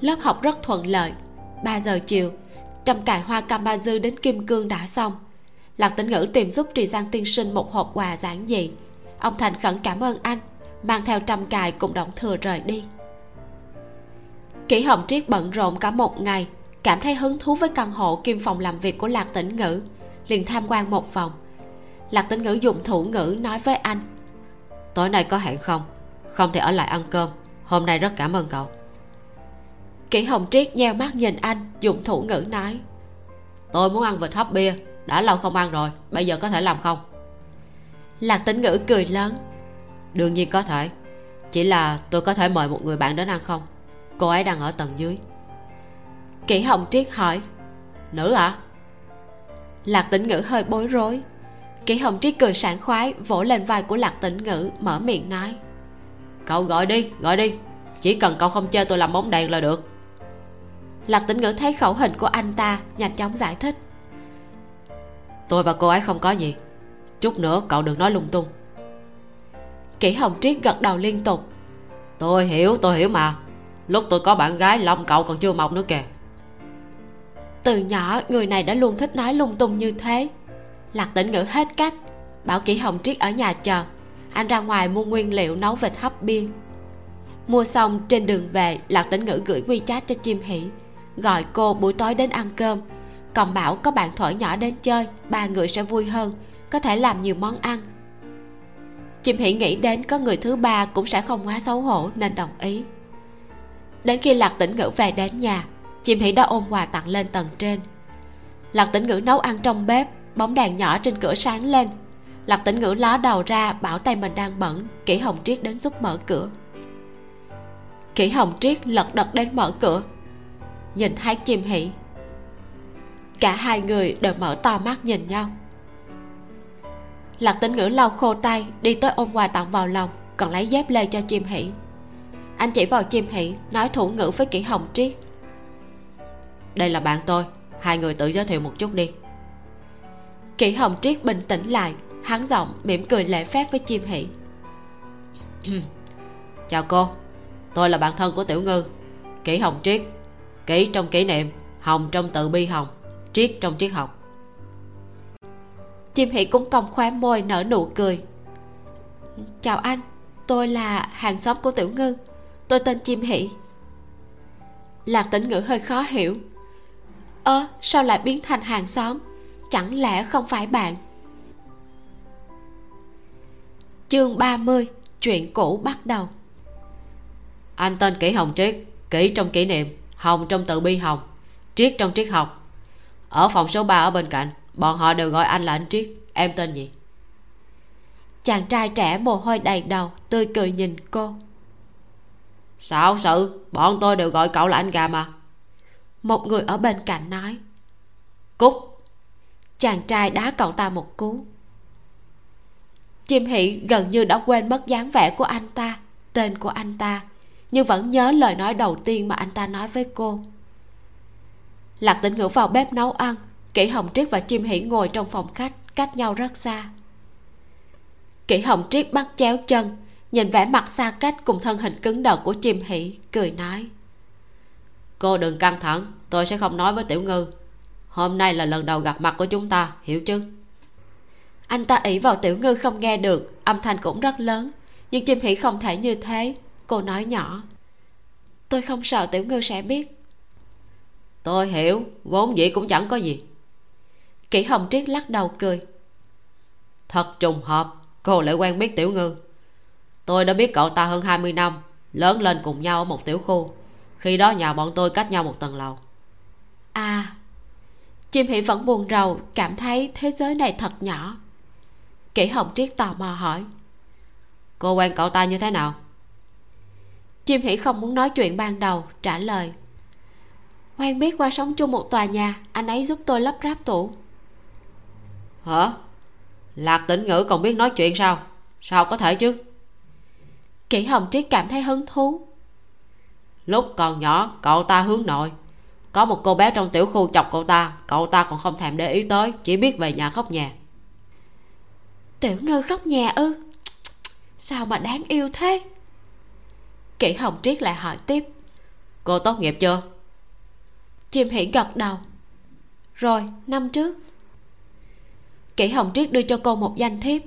Lớp học rất thuận lợi. 3 giờ chiều trăm cài hoa cam dư đến kim cương đã xong lạc tĩnh ngữ tìm giúp trì giang tiên sinh một hộp quà giản dị. Ông thành khẩn cảm ơn anh, mang theo trăm cài cùng động thừa rời đi. Kỷ hồng triết bận rộn cả một ngày, cảm thấy hứng thú với căn hộ kim phòng làm việc của lạc tĩnh ngữ, liền tham quan một vòng. Lạc tĩnh ngữ dùng thủ ngữ nói với anh, tối nay có hẹn không? Không thể ở lại ăn cơm. Hôm nay rất cảm ơn cậu. Kỷ hồng triết nheo mắt nhìn anh, dùng thủ ngữ nói, tôi muốn ăn vịt hấp bia đã lâu không ăn rồi, bây giờ có thể làm không? Lạc tĩnh ngữ cười lớn. Đương nhiên có thể. Chỉ là tôi có thể mời một người bạn đến ăn không? Cô ấy đang ở tầng dưới. Kỷ hồng triết hỏi. Nữ ạ? À? lạc tĩnh ngữ hơi bối rối. Kỷ hồng triết cười sảng khoái, vỗ lên vai của lạc tĩnh ngữ, mở miệng nói. Cậu gọi đi gọi đi. Chỉ cần cậu không chơi tôi làm bóng đèn là được. Lạc tĩnh ngữ thấy khẩu hình của anh ta, nhanh chóng giải thích tôi và cô ấy không có gì. Chút nữa cậu đừng nói lung tung. Kỷ hồng triết gật đầu liên tục. Tôi hiểu tôi hiểu mà. Lúc tôi có bạn gái lòng cậu còn chưa mọc nữa kìa. Từ nhỏ, người này đã luôn thích nói lung tung như thế. Lạc tĩnh ngữ hết cách, bảo kỷ hồng triết ở nhà chờ. Anh ra ngoài mua nguyên liệu nấu vịt hấp bia. Mua xong, trên đường về, lạc tĩnh ngữ gửi quy chat cho chim hỷ, gọi cô buổi tối đến ăn cơm còn bảo có bạn thổi nhỏ đến chơi, ba người sẽ vui hơn, có thể làm nhiều món ăn. Chim hỉ nghĩ đến có người thứ ba cũng sẽ không quá xấu hổ nên đồng ý. Đến khi lạc tĩnh ngữ về đến nhà chim hỉ đã ôm quà tặng lên tầng trên. Lạc tĩnh ngữ nấu ăn trong bếp, bóng đèn nhỏ trên cửa sáng lên. Lạc tĩnh ngữ ló đầu ra, bảo tay mình đang bẩn, kỷ hồng triết đến giúp mở cửa. Kỷ hồng triết lật đật đến mở cửa. Nhìn thấy chim hỉ cả hai người đều mở to mắt nhìn nhau. Lạc tĩnh ngữ lau khô tay, đi tới ôm quà tặng vào lòng, còn lấy dép lê cho chim hỉ anh chỉ vào chim hỉ nói thủ ngữ với kỷ hồng triết. Đây là bạn tôi, hai người tự giới thiệu một chút đi. Kỷ hồng triết bình tĩnh lại, hắn giọng mỉm cười lễ phép với chim hỉ [clears throat] chào cô, tôi là bạn thân của tiểu ngư kỷ hồng triết kỷ trong kỷ niệm, hồng trong tự bi hồng triết trong triết học. Chim hỷ cũng cong khóe môi nở nụ cười. Chào anh, tôi là hàng xóm của tiểu ngư. Tôi tên chim hỷ. Lạc tĩnh ngữ hơi khó hiểu. Ơ, sao lại biến thành hàng xóm? Chẳng lẽ không phải bạn? Chương 30 chuyện cũ bắt đầu. Anh tên kỷ hồng triết, kỷ trong kỷ niệm, hồng trong tự bi hồng, triết trong triết học ở phòng số 3 ở bên cạnh, bọn họ đều gọi anh là anh triết, em tên gì? Chàng trai trẻ mồ hôi đầy đầu, tươi cười nhìn cô. Xạo sự bọn tôi đều gọi cậu là anh gà mà. Một người ở bên cạnh nói. Cúc chàng trai đá cậu ta một cú. Chim hỷ gần như đã quên mất dáng vẻ của anh ta, tên của anh ta, nhưng vẫn nhớ lời nói đầu tiên mà anh ta nói với cô lạc tĩnh ngữ vào bếp nấu ăn, kỷ hồng triết và chim Hỉ ngồi trong phòng khách cách nhau rất xa. Kỷ hồng triết bắt chéo chân, nhìn vẻ mặt xa cách cùng thân hình cứng đờ của chim Hỉ cười nói, cô đừng căng thẳng, tôi sẽ không nói với tiểu ngư. Hôm nay là lần đầu gặp mặt của chúng ta, hiểu chứ? Anh ta ỷ vào tiểu ngư không nghe được, âm thanh cũng rất lớn, nhưng chim Hỉ không thể như thế. Cô nói nhỏ, tôi không sợ tiểu ngư sẽ biết tôi hiểu vốn dĩ cũng chẳng có gì. Kỷ hồng triết lắc đầu cười. Thật trùng hợp cô lại quen biết tiểu ngư. Tôi đã biết cậu ta hơn 20 năm lớn lên cùng nhau ở một tiểu khu. Khi đó nhà bọn tôi cách nhau một tầng lầu. À chim hỷ vẫn buồn rầu cảm thấy thế giới này thật nhỏ. Kỷ hồng triết tò mò hỏi. Cô quen cậu ta như thế nào? Chim hỷ không muốn nói chuyện ban đầu trả lời quen biết qua sống chung một tòa nhà anh ấy giúp tôi lắp ráp tủ. Hả? Lạc tĩnh ngữ còn biết nói chuyện sao? Sao có thể chứ? Kỷ hồng triết cảm thấy hứng thú. Lúc còn nhỏ cậu ta hướng nội. Có một cô bé trong tiểu khu chọc cậu ta cậu ta còn không thèm để ý tới chỉ biết về nhà khóc nhà tiểu ngư khóc nhà ư? Sao mà đáng yêu thế? Kỷ hồng triết lại hỏi tiếp. Cô tốt nghiệp chưa chim hỉ gật đầu. Rồi năm trước. Kỷ hồng triết đưa cho cô một danh thiếp.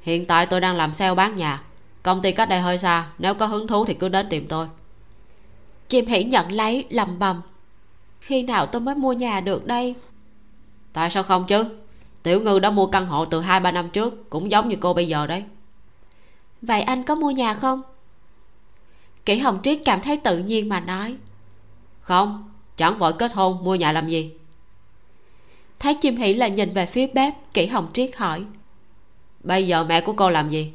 Hiện tại tôi đang làm sale bán nhà. Công ty cách đây hơi xa nếu có hứng thú thì cứ đến tìm tôi. Chim hỉ nhận lấy lầm bầm. Khi nào tôi mới mua nhà được đây? Tại sao không chứ? Tiểu ngư đã mua căn hộ từ hai ba năm trước cũng giống như cô bây giờ đấy. Vậy anh có mua nhà không? Kỷ hồng triết cảm thấy tự nhiên mà nói không, chẳng vội kết hôn, mua nhà làm gì? Thấy chim hỷ lại nhìn về phía bếp kỷ hồng triết hỏi. Bây giờ mẹ của cô làm gì?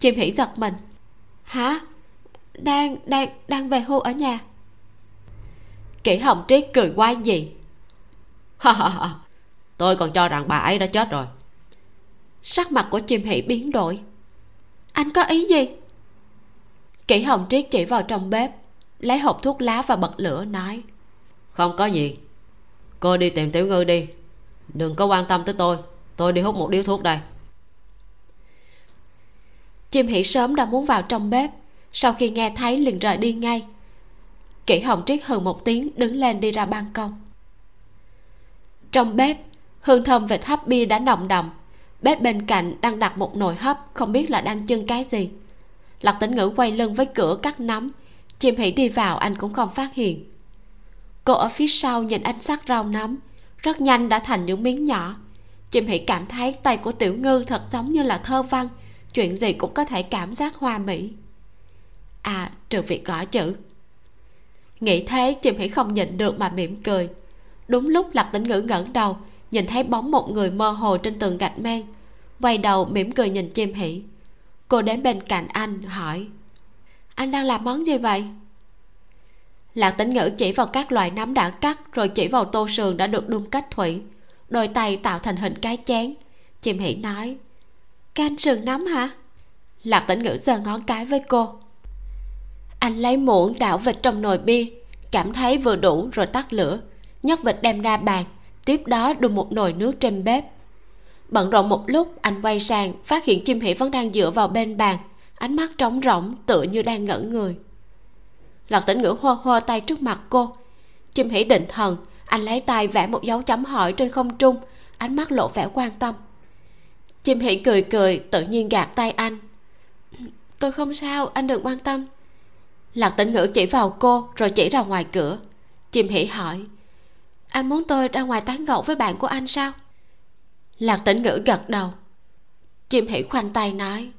Chim hỉ giật mình. Hả? Đang đang đang về hưu ở nhà. Kỷ hồng triết cười quay gì ha ha ha. Tôi còn cho rằng bà ấy đã chết rồi. Sắc mặt của chim hỉ biến đổi. Anh có ý gì? Kỷ hồng triết chỉ vào trong bếp lấy hộp thuốc lá và bật lửa nói không có gì. Cô đi tìm tiểu ngư đi. Đừng có quan tâm tới tôi. Tôi đi hút một điếu thuốc đây. Chim hỉ sớm đã muốn vào trong bếp. Sau khi nghe thấy liền rời đi ngay. Kỷ hồng triết hừ một tiếng đứng lên đi ra ban công. Trong bếp hương thơm vịt hấp bia đã nồng đậm. Bếp bên cạnh đang đặt một nồi hấp không biết là đang chưng cái gì. Lạc tĩnh ngữ quay lưng với cửa cắt nắm chim hỉ đi vào, anh cũng không phát hiện. Cô ở phía sau nhìn ánh sắc rau nấm, rất nhanh đã thành những miếng nhỏ. Chim hỉ cảm thấy tay của tiểu ngư thật giống như là thơ văn, chuyện gì cũng có thể cảm giác hoa mỹ. À trừ việc gõ chữ. Nghĩ thế chim hỉ không nhịn được mà mỉm cười. Đúng lúc lạc tĩnh ngữ ngẩng đầu, nhìn thấy bóng một người mơ hồ trên tường gạch men. Quay đầu mỉm cười nhìn chim hỉ cô đến bên cạnh anh, hỏi anh đang làm món gì vậy? Lạc tĩnh ngữ chỉ vào các loại nấm đã cắt, rồi chỉ vào tô sườn đã được đun cách thủy. Đôi tay tạo thành hình cái chén. Chim hỉ nói canh sườn nấm hả? Lạc tĩnh ngữ giơ ngón cái với cô. Anh lấy muỗng đảo vịt trong nồi bia, cảm thấy vừa đủ rồi tắt lửa. Nhấc vịt đem ra bàn, tiếp đó đun một nồi nước trên bếp. Bận rộn một lúc, anh quay sang, phát hiện chim hỉ vẫn đang dựa vào bên bàn ánh mắt trống rỗng tựa như đang ngẩn người. Lạc tĩnh ngữ hô hô tay trước mặt cô. Chim hỉ định thần, anh lấy tay vẽ một dấu chấm hỏi trên không trung, ánh mắt lộ vẻ quan tâm. Chim hỉ cười cười, tự nhiên gạt tay anh. [clears throat] Tôi không sao, anh đừng quan tâm. Lạc tĩnh ngữ chỉ vào cô, rồi chỉ ra ngoài cửa. Chim hỉ hỏi, anh muốn tôi ra ngoài tán gẫu với bạn của anh sao? Lạc tĩnh ngữ gật đầu. Chim hỉ khoanh tay nói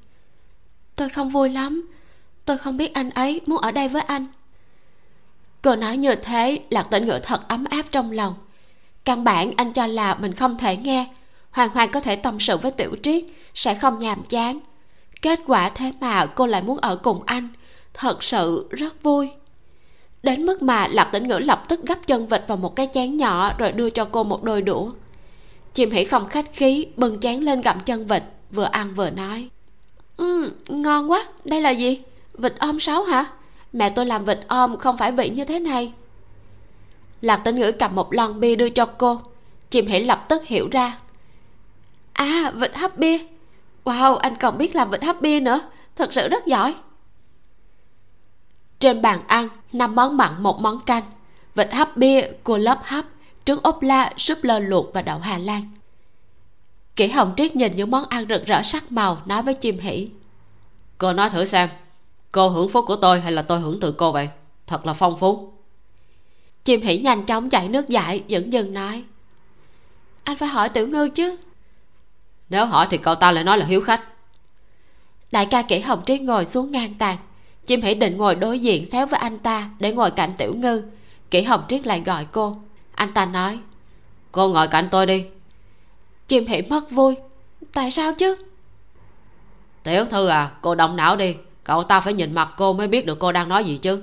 tôi không vui lắm. Tôi không biết anh ấy muốn ở đây với anh. Cô nói như thế, lạc tĩnh ngữ thật ấm áp trong lòng. Căn bản anh cho là mình không thể nghe. Hoàn hoàn có thể tâm sự với tiểu triết, sẽ không nhàm chán. Kết quả thế mà cô lại muốn ở cùng anh. Thật sự rất vui. Đến mức mà lạc tĩnh ngữ lập tức gấp chân vịt vào một cái chén nhỏ rồi đưa cho cô một đôi đũa. Chim hỉ không khách khí, bưng chén lên gặm chân vịt, vừa ăn vừa nói ừ ngon quá. Đây là gì? Vịt om sáu hả? Mẹ tôi làm vịt om không phải vị như thế này. Lạc tĩnh ngữ cầm một lon bia đưa cho cô. Chim hãy lập tức hiểu ra. À vịt hấp bia. Wow, anh còn biết làm vịt hấp bia nữa. Thật sự rất giỏi. Trên bàn ăn, năm món mặn, một món canh. Vịt hấp bia, cua lớp hấp, trứng ốp la, súp lơ luộc và đậu hà lan kỷ hồng triết nhìn những món ăn rực rỡ sắc màu, nói với chim hỉ cô nói thử xem, cô hưởng phúc của tôi hay là tôi hưởng từ cô vậy? Thật là phong phú. Chim hỉ nhanh chóng chảy nước dãi, dững dưng nói. Anh phải hỏi tiểu ngư chứ. Nếu hỏi thì cậu ta lại nói là hiếu khách. Đại ca kỷ hồng triết ngồi xuống ngang tàn. Chim hỉ định ngồi đối diện xéo với anh ta để ngồi cạnh tiểu ngư. Kỷ hồng triết lại gọi cô. Anh ta nói, cô ngồi cạnh tôi đi chim hỉ mất vui. Tại sao chứ? Tiểu thư à cô động não đi. Cậu ta phải nhìn mặt cô mới biết được cô đang nói gì chứ.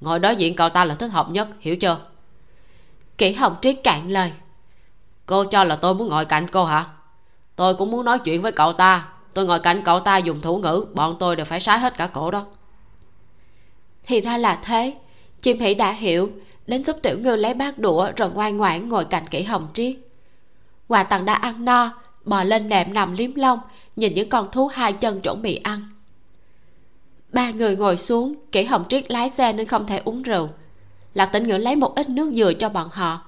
Ngồi đối diện cậu ta là thích hợp nhất hiểu chưa? Kỷ hồng triết cạn lời. Cô cho là tôi muốn ngồi cạnh cô hả? Tôi cũng muốn nói chuyện với cậu ta. Tôi ngồi cạnh cậu ta dùng thủ ngữ bọn tôi đều phải sái hết cả cổ đó. Thì ra là thế. Chim hỷ đã hiểu. Đến giúp tiểu ngư lấy bát đũa rồi ngoan ngoãn ngồi cạnh kỹ hồng triết hòa tặng đã ăn no, bò lên nệm nằm liếm lông, nhìn những con thú hai chân chuẩn bị ăn. Ba người ngồi xuống kỹ hồng triết lái xe nên không thể uống rượu. Lạc tĩnh ngữ lấy một ít nước dừa cho bọn họ.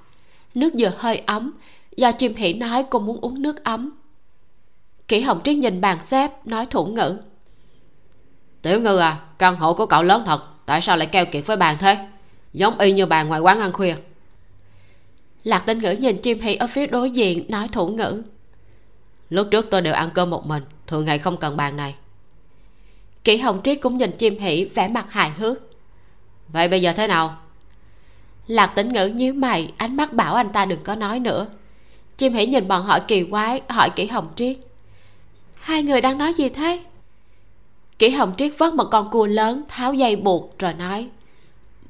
Nước dừa hơi ấm, do chim hỉ nói cô muốn uống nước ấm. Kỹ hồng triết nhìn bàn xếp, nói thủ ngữ. Tiểu ngư à căn hộ của cậu lớn thật, tại sao lại keo kiệt với bàn thế? Giống y như bàn ngoài quán ăn khuya lạc tinh ngữ nhìn chim hỉ ở phía đối diện nói thủ ngữ. Lúc trước tôi đều ăn cơm một mình thường ngày không cần bàn này. Kỷ hồng triết cũng nhìn chim hỉ vẻ mặt hài hước. Vậy bây giờ thế nào? Lạc tĩnh ngữ nhíu mày ánh mắt bảo anh ta đừng có nói nữa. Chim hỉ nhìn bọn họ kỳ quái hỏi kỷ hồng triết. Hai người đang nói gì thế? Kỷ hồng triết vớt một con cua lớn tháo dây buộc rồi nói.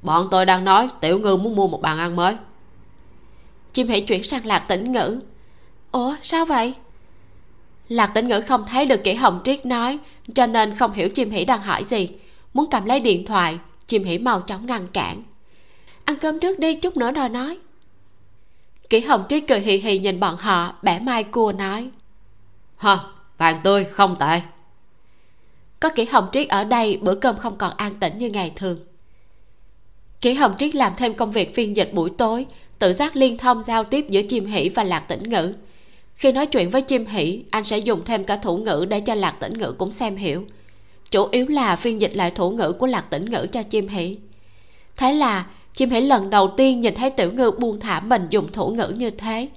Bọn tôi đang nói tiểu ngư muốn mua một bàn ăn mới chim hỷ chuyển sang lạc tĩnh ngữ. Ủa sao vậy? Lạc tĩnh ngữ không thấy được kỹ hồng triết nói cho nên không hiểu chim hỷ đang hỏi gì. Muốn cầm lấy điện thoại chim hỷ mau chóng ngăn cản. Ăn cơm trước đi chút nữa rồi nói. Kỹ hồng triết cười hì hì nhìn bọn họ bẻ mai cua nói. Hờ vàng tươi không tệ. Có kỹ hồng triết ở đây bữa cơm không còn an tĩnh như ngày thường. Kỹ hồng triết làm thêm công việc phiên dịch buổi tối tự giác liên thông giao tiếp giữa chim hỷ và lạc tĩnh ngữ. Khi nói chuyện với chim hỷ, anh sẽ dùng thêm cả thủ ngữ để cho lạc tĩnh ngữ cũng xem hiểu. Chủ yếu là phiên dịch lại thủ ngữ của lạc tĩnh ngữ cho chim hỷ. Thế là, chim hỷ lần đầu tiên nhìn thấy tiểu ngư buông thả mình dùng thủ ngữ như thế.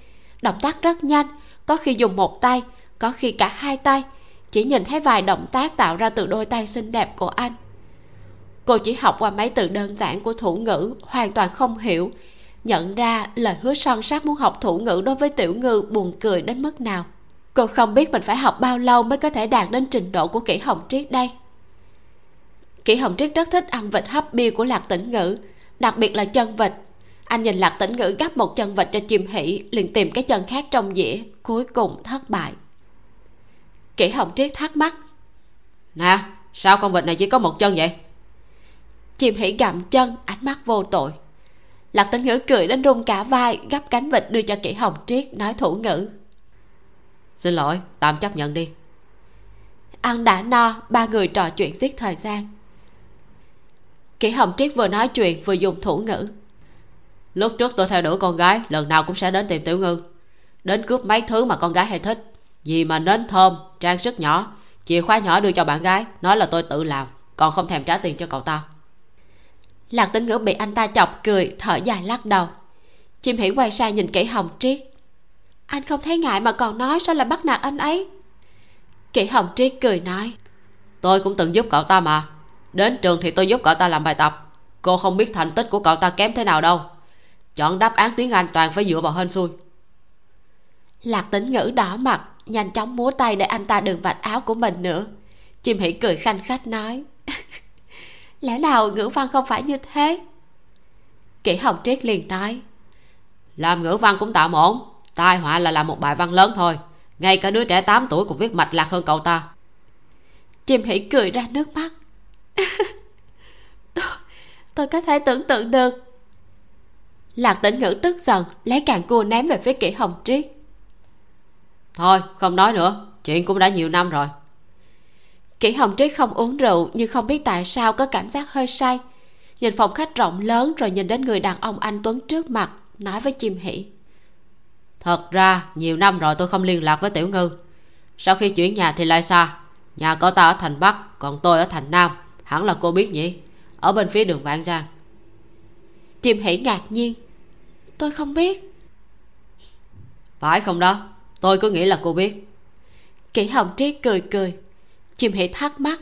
Động tác rất nhanh, có khi dùng một tay, có khi cả hai tay. Chỉ nhìn thấy vài động tác tạo ra từ đôi tay xinh đẹp của anh. Cô chỉ học qua mấy từ đơn giản của thủ ngữ, hoàn toàn không hiểu nhận ra lời hứa son sát muốn học thủ ngữ đối với tiểu ngư buồn cười đến mức nào. Cô không biết mình phải học bao lâu mới có thể đạt đến trình độ của kỹ hồng triết đây. Kỹ hồng triết rất thích ăn vịt hấp bia của lạc tĩnh ngữ đặc biệt là chân vịt anh nhìn lạc tĩnh ngữ gắp một chân vịt cho chim hỷ liền tìm cái chân khác trong dĩa cuối cùng thất bại. Kỹ hồng triết thắc mắc nè sao con vịt này chỉ có một chân vậy? Chim hỷ gặm chân ánh mắt vô tội lạc tĩnh ngữ cười đến rung cả vai gắp cánh vịt đưa cho kỹ hồng triết nói thủ ngữ. Xin lỗi tạm chấp nhận đi. Ăn đã no ba người trò chuyện giết thời gian. Kỹ hồng triết vừa nói chuyện vừa dùng thủ ngữ. Lúc trước tôi theo đuổi con gái lần nào cũng sẽ đến tìm tiểu ngư. Đến cướp mấy thứ mà con gái hay thích. Gì mà nến thơm trang sức nhỏ. Chìa khóa nhỏ đưa cho bạn gái nói là tôi tự làm còn không thèm trả tiền cho cậu ta lạc tính ngữ bị anh ta chọc cười, thở dài lắc đầu. Chim hỉ quay sang nhìn kỹ hồng triết. Anh không thấy ngại mà còn nói sao là bắt nạt anh ấy? Kỹ hồng triết cười nói. Tôi cũng từng giúp cậu ta mà. Đến trường thì tôi giúp cậu ta làm bài tập. Cô không biết thành tích của cậu ta kém thế nào đâu. Chọn đáp án tiếng anh toàn phải dựa vào hên xui. Lạc tính ngữ đỏ mặt, nhanh chóng múa tay để anh ta đừng vạch áo của mình nữa. Chim hỉ cười khanh khách nói lẽ nào ngữ văn không phải như thế? Kỷ hồng triết liền nói làm ngữ văn cũng tạm ổn tai họa là làm một bài văn lớn thôi. Ngay cả đứa trẻ 8 tuổi cũng viết mạch lạc hơn cậu ta. Chim hỉ cười ra nước mắt. [laughs] Tôi, tôi có thể tưởng tượng được. Lạc tĩnh ngữ tức giận lấy càng cua ném về phía kỷ hồng triết. Thôi không nói nữa chuyện cũng đã nhiều năm rồi kỷ hồng triết không uống rượu nhưng không biết tại sao có cảm giác hơi say. Nhìn phòng khách rộng lớn rồi nhìn đến người đàn ông anh tuấn trước mặt nói với chim hỷ. Thật ra nhiều năm rồi tôi không liên lạc với tiểu ngư. Sau khi chuyển nhà thì lại xa. Nhà cậu ta ở thành bắc còn tôi ở thành nam. Hẳn là cô biết nhỉ? Ở bên phía đường vạn giang. Chim hỷ ngạc nhiên. Tôi không biết. Phải không đó? Tôi cứ nghĩ là cô biết. Kỷ hồng triết cười cười chim hỉ thắc mắc.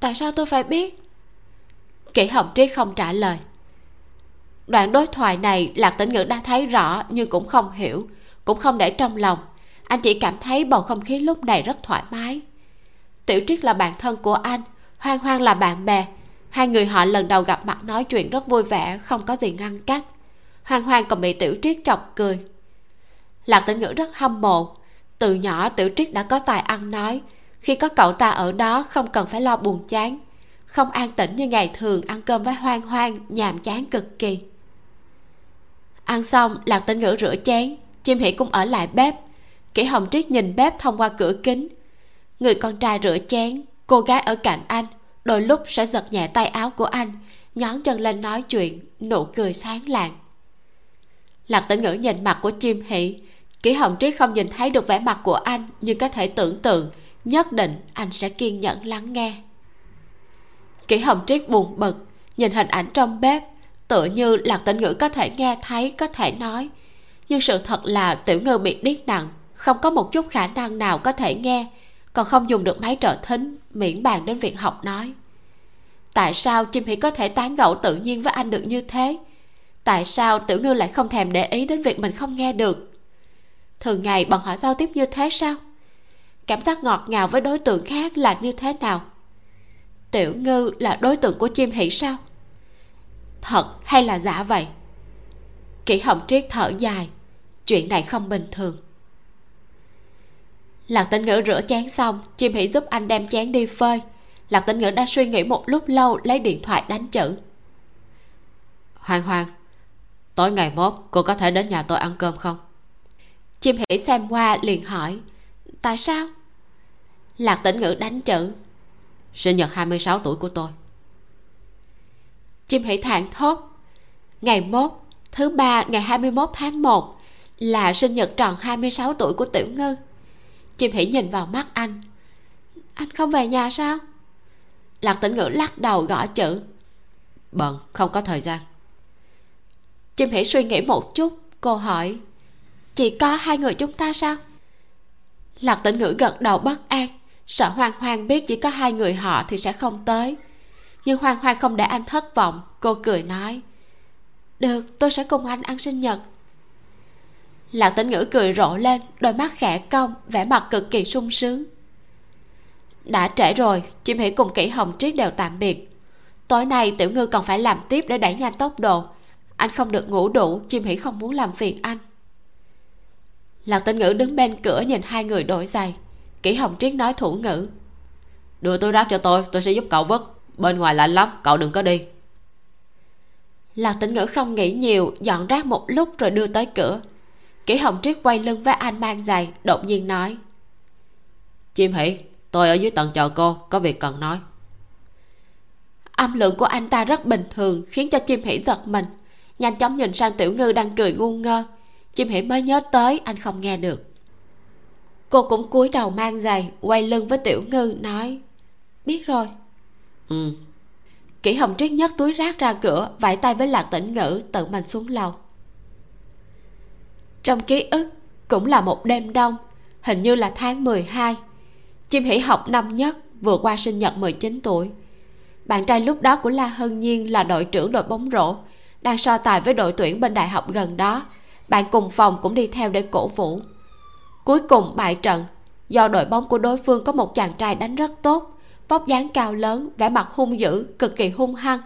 Tại sao tôi phải biết? Kỷ hồng triết không trả lời. Đoạn đối thoại này lạc tĩnh ngữ đã thấy rõ nhưng cũng không hiểu, cũng không để trong lòng. Anh chỉ cảm thấy bầu không khí lúc này rất thoải mái. Tiểu triết là bạn thân của anh, hoang hoang là bạn bè. Hai người họ lần đầu gặp mặt nói chuyện rất vui vẻ, không có gì ngăn cách. Hoang hoang còn bị tiểu triết chọc cười. Lạc tĩnh ngữ rất hâm mộ. Từ nhỏ tiểu triết đã có tài ăn nói khi có cậu ta ở đó không cần phải lo buồn chán. Không an tĩnh như ngày thường ăn cơm với hoang hoang, nhàm chán cực kỳ. Ăn xong, lạc tĩnh ngữ rửa chén. Chim hỉ cũng ở lại bếp. Kỹ hồng triết nhìn bếp thông qua cửa kính. Người con trai rửa chén, cô gái ở cạnh anh, đôi lúc sẽ giật nhẹ tay áo của anh, nhón chân lên nói chuyện, nụ cười sáng lạng. Lạc tĩnh ngữ nhìn mặt của chim hỷ. Kỹ hồng triết không nhìn thấy được vẻ mặt của anh nhưng có thể tưởng tượng nhất định anh sẽ kiên nhẫn lắng nghe. Kỹ hồng triết buồn bực, nhìn hình ảnh trong bếp, tựa như lạc tĩnh ngữ có thể nghe thấy, có thể nói. Nhưng sự thật là tiểu ngư bị điếc nặng, không có một chút khả năng nào có thể nghe, còn không dùng được máy trợ thính, miễn bàn đến việc học nói. Tại sao chim hỉ có thể tán gẫu tự nhiên với anh được như thế? Tại sao tiểu ngư lại không thèm để ý đến việc mình không nghe được? Thường ngày bọn họ giao tiếp như thế sao? Cảm giác ngọt ngào với đối tượng khác là như thế nào? Tiểu ngư là đối tượng của chim hỷ sao? Thật hay là giả vậy? Kỷ hồng triết thở dài chuyện này không bình thường. Lạc tĩnh ngữ rửa chén xong chim hỷ giúp anh đem chén đi phơi. Lạc tĩnh ngữ đã suy nghĩ một lúc lâu lấy điện thoại đánh chữ. Hoang hoang tối ngày mốt cô có thể đến nhà tôi ăn cơm không? Chim hỷ xem qua liền hỏi tại sao lạc tĩnh ngữ đánh chữ sinh nhật 26 tuổi của tôi. Chim hỷ thản thốt, ngày mốt, thứ ba ngày 21 tháng 1 là sinh nhật tròn 26 tuổi của tiểu ngư. Chim hỷ nhìn vào mắt anh. Anh không về nhà sao? Lạc tĩnh ngữ lắc đầu gõ chữ. Bận, không có thời gian. Chim hỷ suy nghĩ một chút, cô hỏi, chỉ có hai người chúng ta sao? Lạc tĩnh ngữ gật đầu bất an sợ hoang hoang biết chỉ có hai người họ thì sẽ không tới. Nhưng hoang hoang không để anh thất vọng, cô cười nói, được, tôi sẽ cùng anh ăn sinh nhật. Lạc tĩnh ngữ cười rộ lên, đôi mắt khẽ cong, vẻ mặt cực kỳ sung sướng. Đã trễ rồi, chim Hỉ cùng kỹ hồng triết đều tạm biệt. Tối nay tiểu ngư còn phải làm tiếp để đẩy nhanh tốc độ. Anh không được ngủ đủ, chim Hỉ không muốn làm phiền anh. Lạc tĩnh ngữ đứng bên cửa nhìn hai người đổi giày. Kỷ hồng triết nói thủ ngữ. Đưa túi rác cho tôi tôi sẽ giúp cậu vứt. Bên ngoài lạnh lắm, cậu đừng có đi. Lạc tĩnh ngữ không nghĩ nhiều, dọn rác một lúc rồi đưa tới cửa. Kỷ hồng triết quay lưng với anh mang giày, đột nhiên nói. Chim hỷ, tôi ở dưới tầng chờ cô, có việc cần nói. Âm lượng của anh ta rất bình thường, khiến cho chim hỷ giật mình. Nhanh chóng nhìn sang tiểu ngư đang cười ngu ngơ. Chim hỷ mới nhớ tới, anh không nghe được cô cũng cúi đầu mang giày quay lưng với tiểu ngư nói biết rồi. Ừ. Kỷ hồng triết nhấc túi rác ra cửa vẫy tay với lạc tĩnh ngữ tự mình xuống lầu. Trong ký ức cũng là một đêm đông hình như là tháng 12 chim hỷ học năm nhất vừa qua sinh nhật 19 tuổi. Bạn trai lúc đó của la hân nhiên là đội trưởng đội bóng rổ đang so tài với đội tuyển bên đại học gần đó. Bạn cùng phòng cũng đi theo để cổ vũ cuối cùng bại trận. Do đội bóng của đối phương có một chàng trai đánh rất tốt, vóc dáng cao lớn, vẻ mặt hung dữ, cực kỳ hung hăng.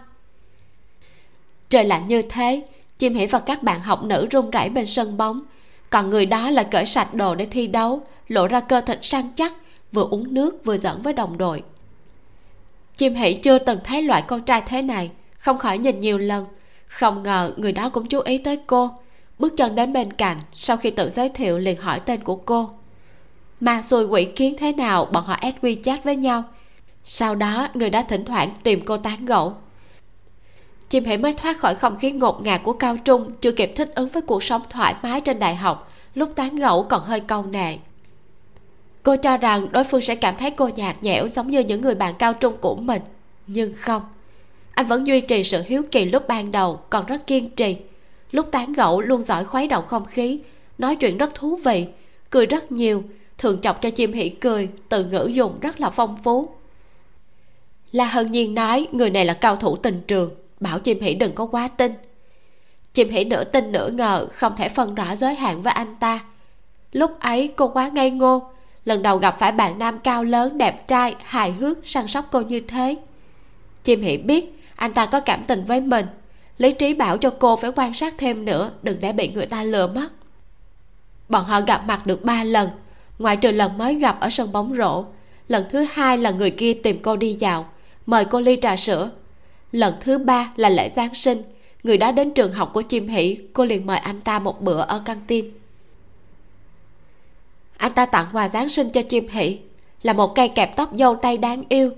Trời lạnh như thế, chim hỉ và các bạn học nữ run rẩy bên sân bóng. Còn người đó là cởi sạch đồ để thi đấu, lộ ra cơ thịt săn chắc, vừa uống nước vừa giỡn với đồng đội. Chim hỉ chưa từng thấy loại con trai thế này, không khỏi nhìn nhiều lần. Không ngờ người đó cũng chú ý tới cô bước chân đến bên cạnh, sau khi tự giới thiệu liền hỏi tên của cô. Mà xui quỷ kiến thế nào, bọn họ add wechat với nhau. Sau đó, người đã thỉnh thoảng tìm cô tán gẫu. Chim hãy mới thoát khỏi không khí ngột ngạt của cao trung, chưa kịp thích ứng với cuộc sống thoải mái trên đại học, lúc tán gẫu còn hơi câu nệ. Cô cho rằng đối phương sẽ cảm thấy cô nhạt nhẽo giống như những người bạn cao trung của mình, nhưng không. Anh vẫn duy trì sự hiếu kỳ lúc ban đầu, còn rất kiên trì lúc tán gẫu luôn giỏi khuấy động không khí. Nói chuyện rất thú vị, cười rất nhiều, thường chọc cho chim hỉ cười, từ ngữ dùng rất là phong phú. La hân nhiên nói, người này là cao thủ tình trường, bảo chim hỉ đừng có quá tin. Chim hỉ nửa tin nửa ngờ, không thể phân rõ giới hạn với anh ta. Lúc ấy, cô quá ngây ngô, lần đầu gặp phải bạn nam cao lớn, đẹp trai, hài hước, săn sóc cô như thế. Chim hỉ biết, anh ta có cảm tình với mình lý trí bảo cho cô phải quan sát thêm nữa, đừng để bị người ta lừa mất. Bọn họ gặp mặt được ba lần. Ngoại trừ lần mới gặp ở sân bóng rổ, lần thứ hai là người kia tìm cô đi dạo, mời cô ly trà sữa. Lần thứ ba là lễ giáng sinh, người đó đến trường học của chim hỷ, cô liền mời anh ta một bữa ở căng tin. Anh ta tặng quà giáng sinh cho chim hỷ, là một cây kẹp tóc dâu tay đáng yêu.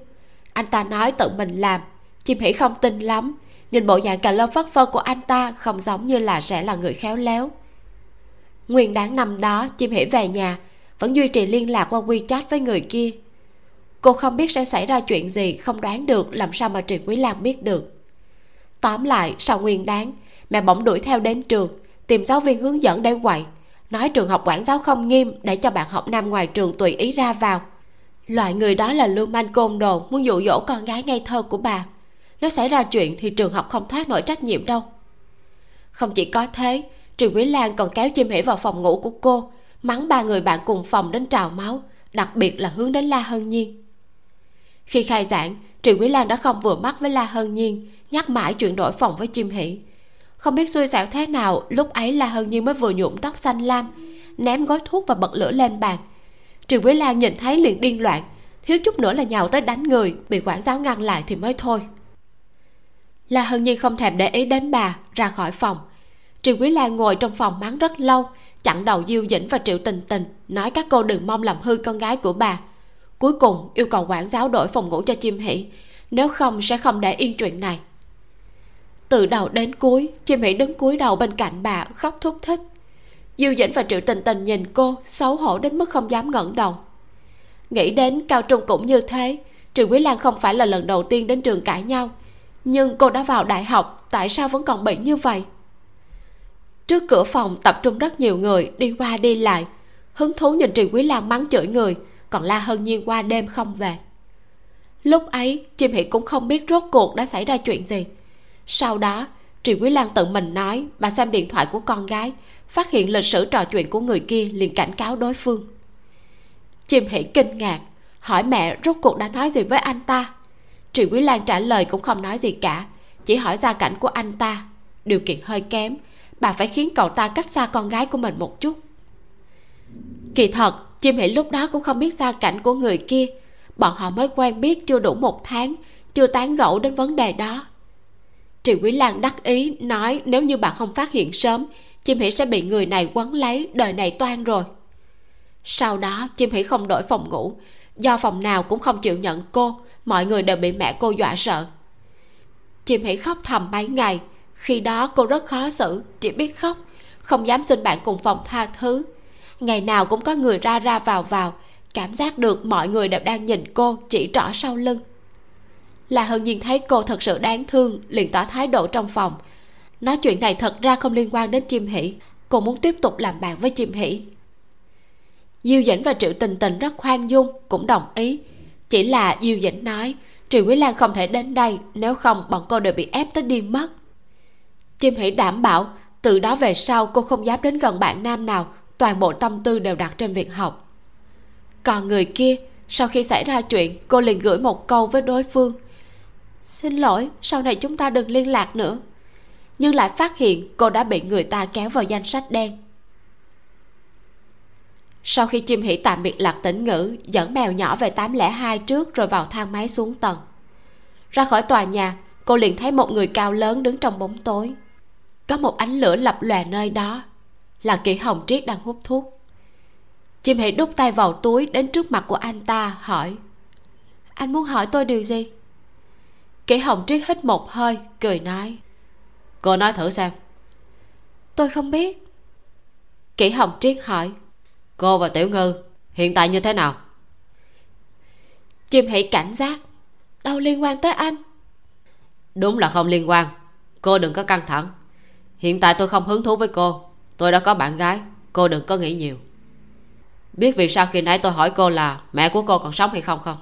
Anh ta nói tự mình làm, chim hỷ không tin lắm nhìn bộ dạng cà lơ phất phơ của anh ta không giống như là sẽ là người khéo léo. Nguyên đáng năm đó, chim hỉ về nhà, vẫn duy trì liên lạc qua wechat với người kia. Cô không biết sẽ xảy ra chuyện gì, không đoán được làm sao mà trịnh quý lam biết được. Tóm lại, sau nguyên đáng, mẹ bỗng đuổi theo đến trường, tìm giáo viên hướng dẫn để quậy, nói trường học quản giáo không nghiêm để cho bạn học nam ngoài trường tùy ý ra vào. Loại người đó là lưu manh côn đồ, muốn dụ dỗ con gái ngây thơ của bà nếu xảy ra chuyện thì trường học không thoát nổi trách nhiệm đâu. Không chỉ có thế trường quý lan còn kéo chim hỉ vào phòng ngủ của cô, mắng ba người bạn cùng phòng đến trào máu, đặc biệt là hướng đến la hân nhiên. Khi khai giảng trường quý lan đã không vừa mắt với la hân nhiên, nhắc mãi chuyện đổi phòng với chim hỷ không biết xui xẻo thế nào, lúc ấy la hân nhiên mới vừa nhuộm tóc xanh lam, ném gói thuốc và bật lửa lên bàn. Trường quý lan nhìn thấy liền điên loạn, thiếu chút nữa là nhào tới đánh người, bị quản giáo ngăn lại thì mới thôi la hân nhi không thèm để ý đến bà, ra khỏi phòng. Triệu quý lan ngồi trong phòng mắng rất lâu, chặn đầu diêu dĩnh và triệu tình tình, nói các cô đừng mong làm hư con gái của bà. Cuối cùng, yêu cầu quản giáo đổi phòng ngủ cho chim hỷ, nếu không sẽ không để yên chuyện này. Từ đầu đến cuối, chim hỷ đứng cúi đầu bên cạnh bà, khóc thúc thích. Diêu dĩnh và triệu tình tình nhìn cô, xấu hổ đến mức không dám ngẩng đầu. Nghĩ đến cao trung cũng như thế triệu quý lan không phải là lần đầu tiên đến trường cãi nhau nhưng cô đã vào đại học, tại sao vẫn còn bị như vậy? Trước cửa phòng tập trung rất nhiều người, đi qua đi lại. Hứng thú nhìn triệu quý lan mắng chửi người, còn la hân nhiên qua đêm không về. Lúc ấy, chim hỷ cũng không biết rốt cuộc đã xảy ra chuyện gì. Sau đó triệu quý lan tự mình nói, bà xem điện thoại của con gái, phát hiện lịch sử trò chuyện của người kia liền cảnh cáo đối phương. Chim hỷ kinh ngạc, hỏi mẹ, rốt cuộc đã nói gì với anh ta? Triệu quý lan trả lời cũng không nói gì cả, chỉ hỏi gia cảnh của anh ta. Điều kiện hơi kém, bà phải khiến cậu ta cách xa con gái của mình một chút. Kỳ thật, chim hỉ lúc đó cũng không biết gia cảnh của người kia. Bọn họ mới quen biết chưa đủ một tháng, chưa tán gẫu đến vấn đề đó. Triệu quý lan đắc ý, nói nếu như bà không phát hiện sớm, chim hỉ sẽ bị người này quấn lấy, đời này toan rồi. Sau đó, chim hỉ không đổi phòng ngủ, do phòng nào cũng không chịu nhận cô mọi người đều bị mẹ cô dọa sợ. Chim hỷ khóc thầm mấy ngày. Khi đó cô rất khó xử. Chỉ biết khóc. Không dám xin bạn cùng phòng tha thứ. Ngày nào cũng có người ra ra vào vào. Cảm giác được mọi người đều đang nhìn cô chỉ trỏ sau lưng. Là hân nhiên thấy cô thật sự đáng thương, liền tỏ thái độ trong phòng. Nói chuyện này thật ra không liên quan đến chim hỷ. Cô muốn tiếp tục làm bạn với chim hỷ. Diêu dĩnh và triệu tình tình rất khoan dung, cũng đồng ý chỉ là diêu dĩnh nói triệu quý lan không thể đến đây, nếu không bọn cô đều bị ép tới điên mất. Chim hỉ đảm bảo, từ đó về sau cô không dám đến gần bạn nam nào, toàn bộ tâm tư đều đặt trên việc học. Còn người kia, sau khi xảy ra chuyện, cô liền gửi một câu với đối phương, xin lỗi, sau này chúng ta đừng liên lạc nữa. Nhưng lại phát hiện cô đã bị người ta kéo vào danh sách đen sau khi chim hỉ tạm biệt lạc tĩnh ngữ, dẫn mèo nhỏ về 802 trước rồi vào thang máy xuống tầng. Ra khỏi tòa nhà, cô liền thấy một người cao lớn đứng trong bóng tối. Có một ánh lửa lập lòe nơi đó. Là kỷ hồng triết đang hút thuốc. Chim hỉ đút tay vào túi đến trước mặt của anh ta, hỏi, anh muốn hỏi tôi điều gì? Kỷ hồng triết hít một hơi, cười nói, cô nói thử xem. Tôi không biết. Kỷ hồng triết hỏi cô và tiểu ngư hiện tại như thế nào? Chim hỷ cảnh giác. Đâu liên quan tới anh? Đúng là không liên quan. Cô đừng có căng thẳng. Hiện tại tôi không hứng thú với cô. Tôi đã có bạn gái. Cô đừng có nghĩ nhiều. Biết vì sao khi nãy tôi hỏi cô là mẹ của cô còn sống hay không không?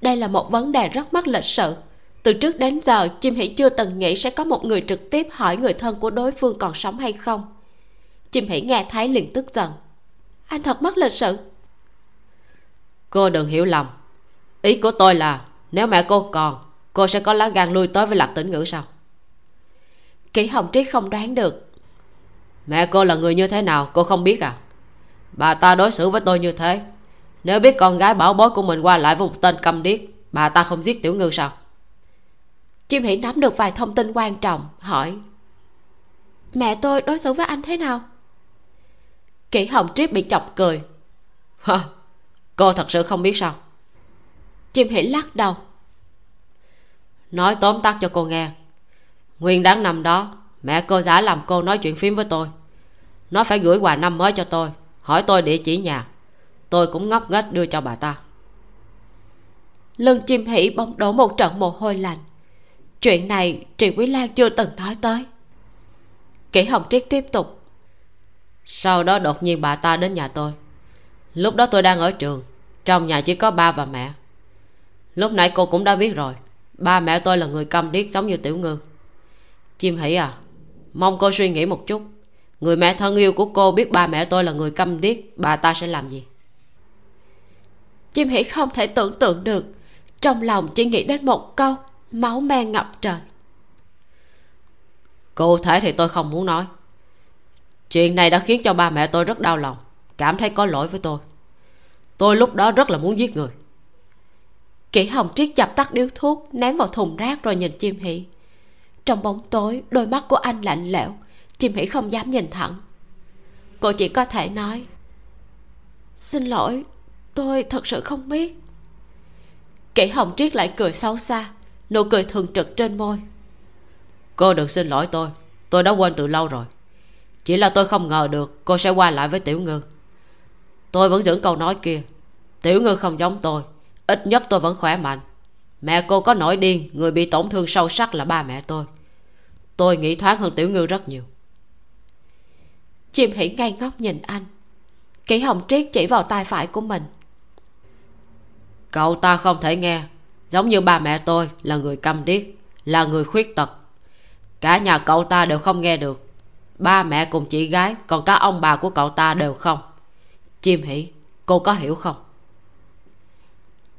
Đây là một vấn đề rất mất lịch sự. Từ trước đến giờ chim hỷ chưa từng nghĩ sẽ có một người trực tiếp hỏi người thân của đối phương còn sống hay không chim hỷ nghe thấy liền tức giận. Anh thật mất lịch sự. Cô đừng hiểu lầm. Ý của tôi là nếu mẹ cô còn cô sẽ có lá gan lui tới với lạc tĩnh ngữ sao? Kỷ hồng triết không đoán được. Mẹ cô là người như thế nào cô không biết à? Bà ta đối xử với tôi như thế. Nếu biết con gái bảo bối của mình qua lại với một tên câm điếc bà ta không giết tiểu ngư sao? Chim hỷ nắm được vài thông tin quan trọng hỏi mẹ tôi đối xử với anh thế nào kỷ hồng triết bị chọc cười. Hả cô thật sự không biết sao. Chim hỉ lắc đầu. Nói tóm tắt cho cô nghe. Nguyên đáng năm đó, mẹ cô giả làm cô nói chuyện phím với tôi. Nó phải gửi quà năm mới cho tôi, hỏi tôi địa chỉ nhà. Tôi cũng ngốc nghếch đưa cho bà ta. Lưng chim hỉ bỗng đổ một trận mồ hôi lạnh. Chuyện này triệu quý lan chưa từng nói tới. Kỷ hồng triết tiếp tục sau đó đột nhiên bà ta đến nhà tôi. Lúc đó tôi đang ở trường, trong nhà chỉ có ba và mẹ. Lúc nãy cô cũng đã biết rồi, ba mẹ tôi là người câm điếc giống như tiểu ngư. Chim hỉ à mong cô suy nghĩ một chút. Người mẹ thân yêu của cô biết ba mẹ tôi là người câm điếc, bà ta sẽ làm gì? Chim hỉ không thể tưởng tượng được, trong lòng chỉ nghĩ đến một câu, máu me ngập trời. Cụ thể thì tôi không muốn nói chuyện này đã khiến cho ba mẹ tôi rất đau lòng, cảm thấy có lỗi với tôi. Tôi lúc đó rất là muốn giết người. Kỷ hồng triết chập tắt điếu thuốc, ném vào thùng rác rồi nhìn chim hỉ trong bóng tối, đôi mắt của anh lạnh lẽo, chim hỉ không dám nhìn thẳng. Cô chỉ có thể nói, xin lỗi, tôi thật sự không biết. Kỷ hồng triết lại cười xấu xa, nụ cười thường trực trên môi. Cô đừng xin lỗi tôi tôi đã quên từ lâu rồi chỉ là tôi không ngờ được cô sẽ qua lại với tiểu ngư. Tôi vẫn giữ câu nói kia. Tiểu ngư không giống tôi. Ít nhất tôi vẫn khỏe mạnh. Mẹ cô có nổi điên, người bị tổn thương sâu sắc là ba mẹ tôi. Tôi nghĩ thoáng hơn tiểu ngư rất nhiều. Chim hỉ ngay ngóc nhìn anh. Kỷ hồng triết chỉ vào tay phải của mình. Cậu ta không thể nghe. Giống như ba mẹ tôi là người câm điếc, là người khuyết tật. Cả nhà cậu ta đều không nghe được ba mẹ cùng chị gái, còn cả ông bà của cậu ta đều không. Chim hỉ cô có hiểu không?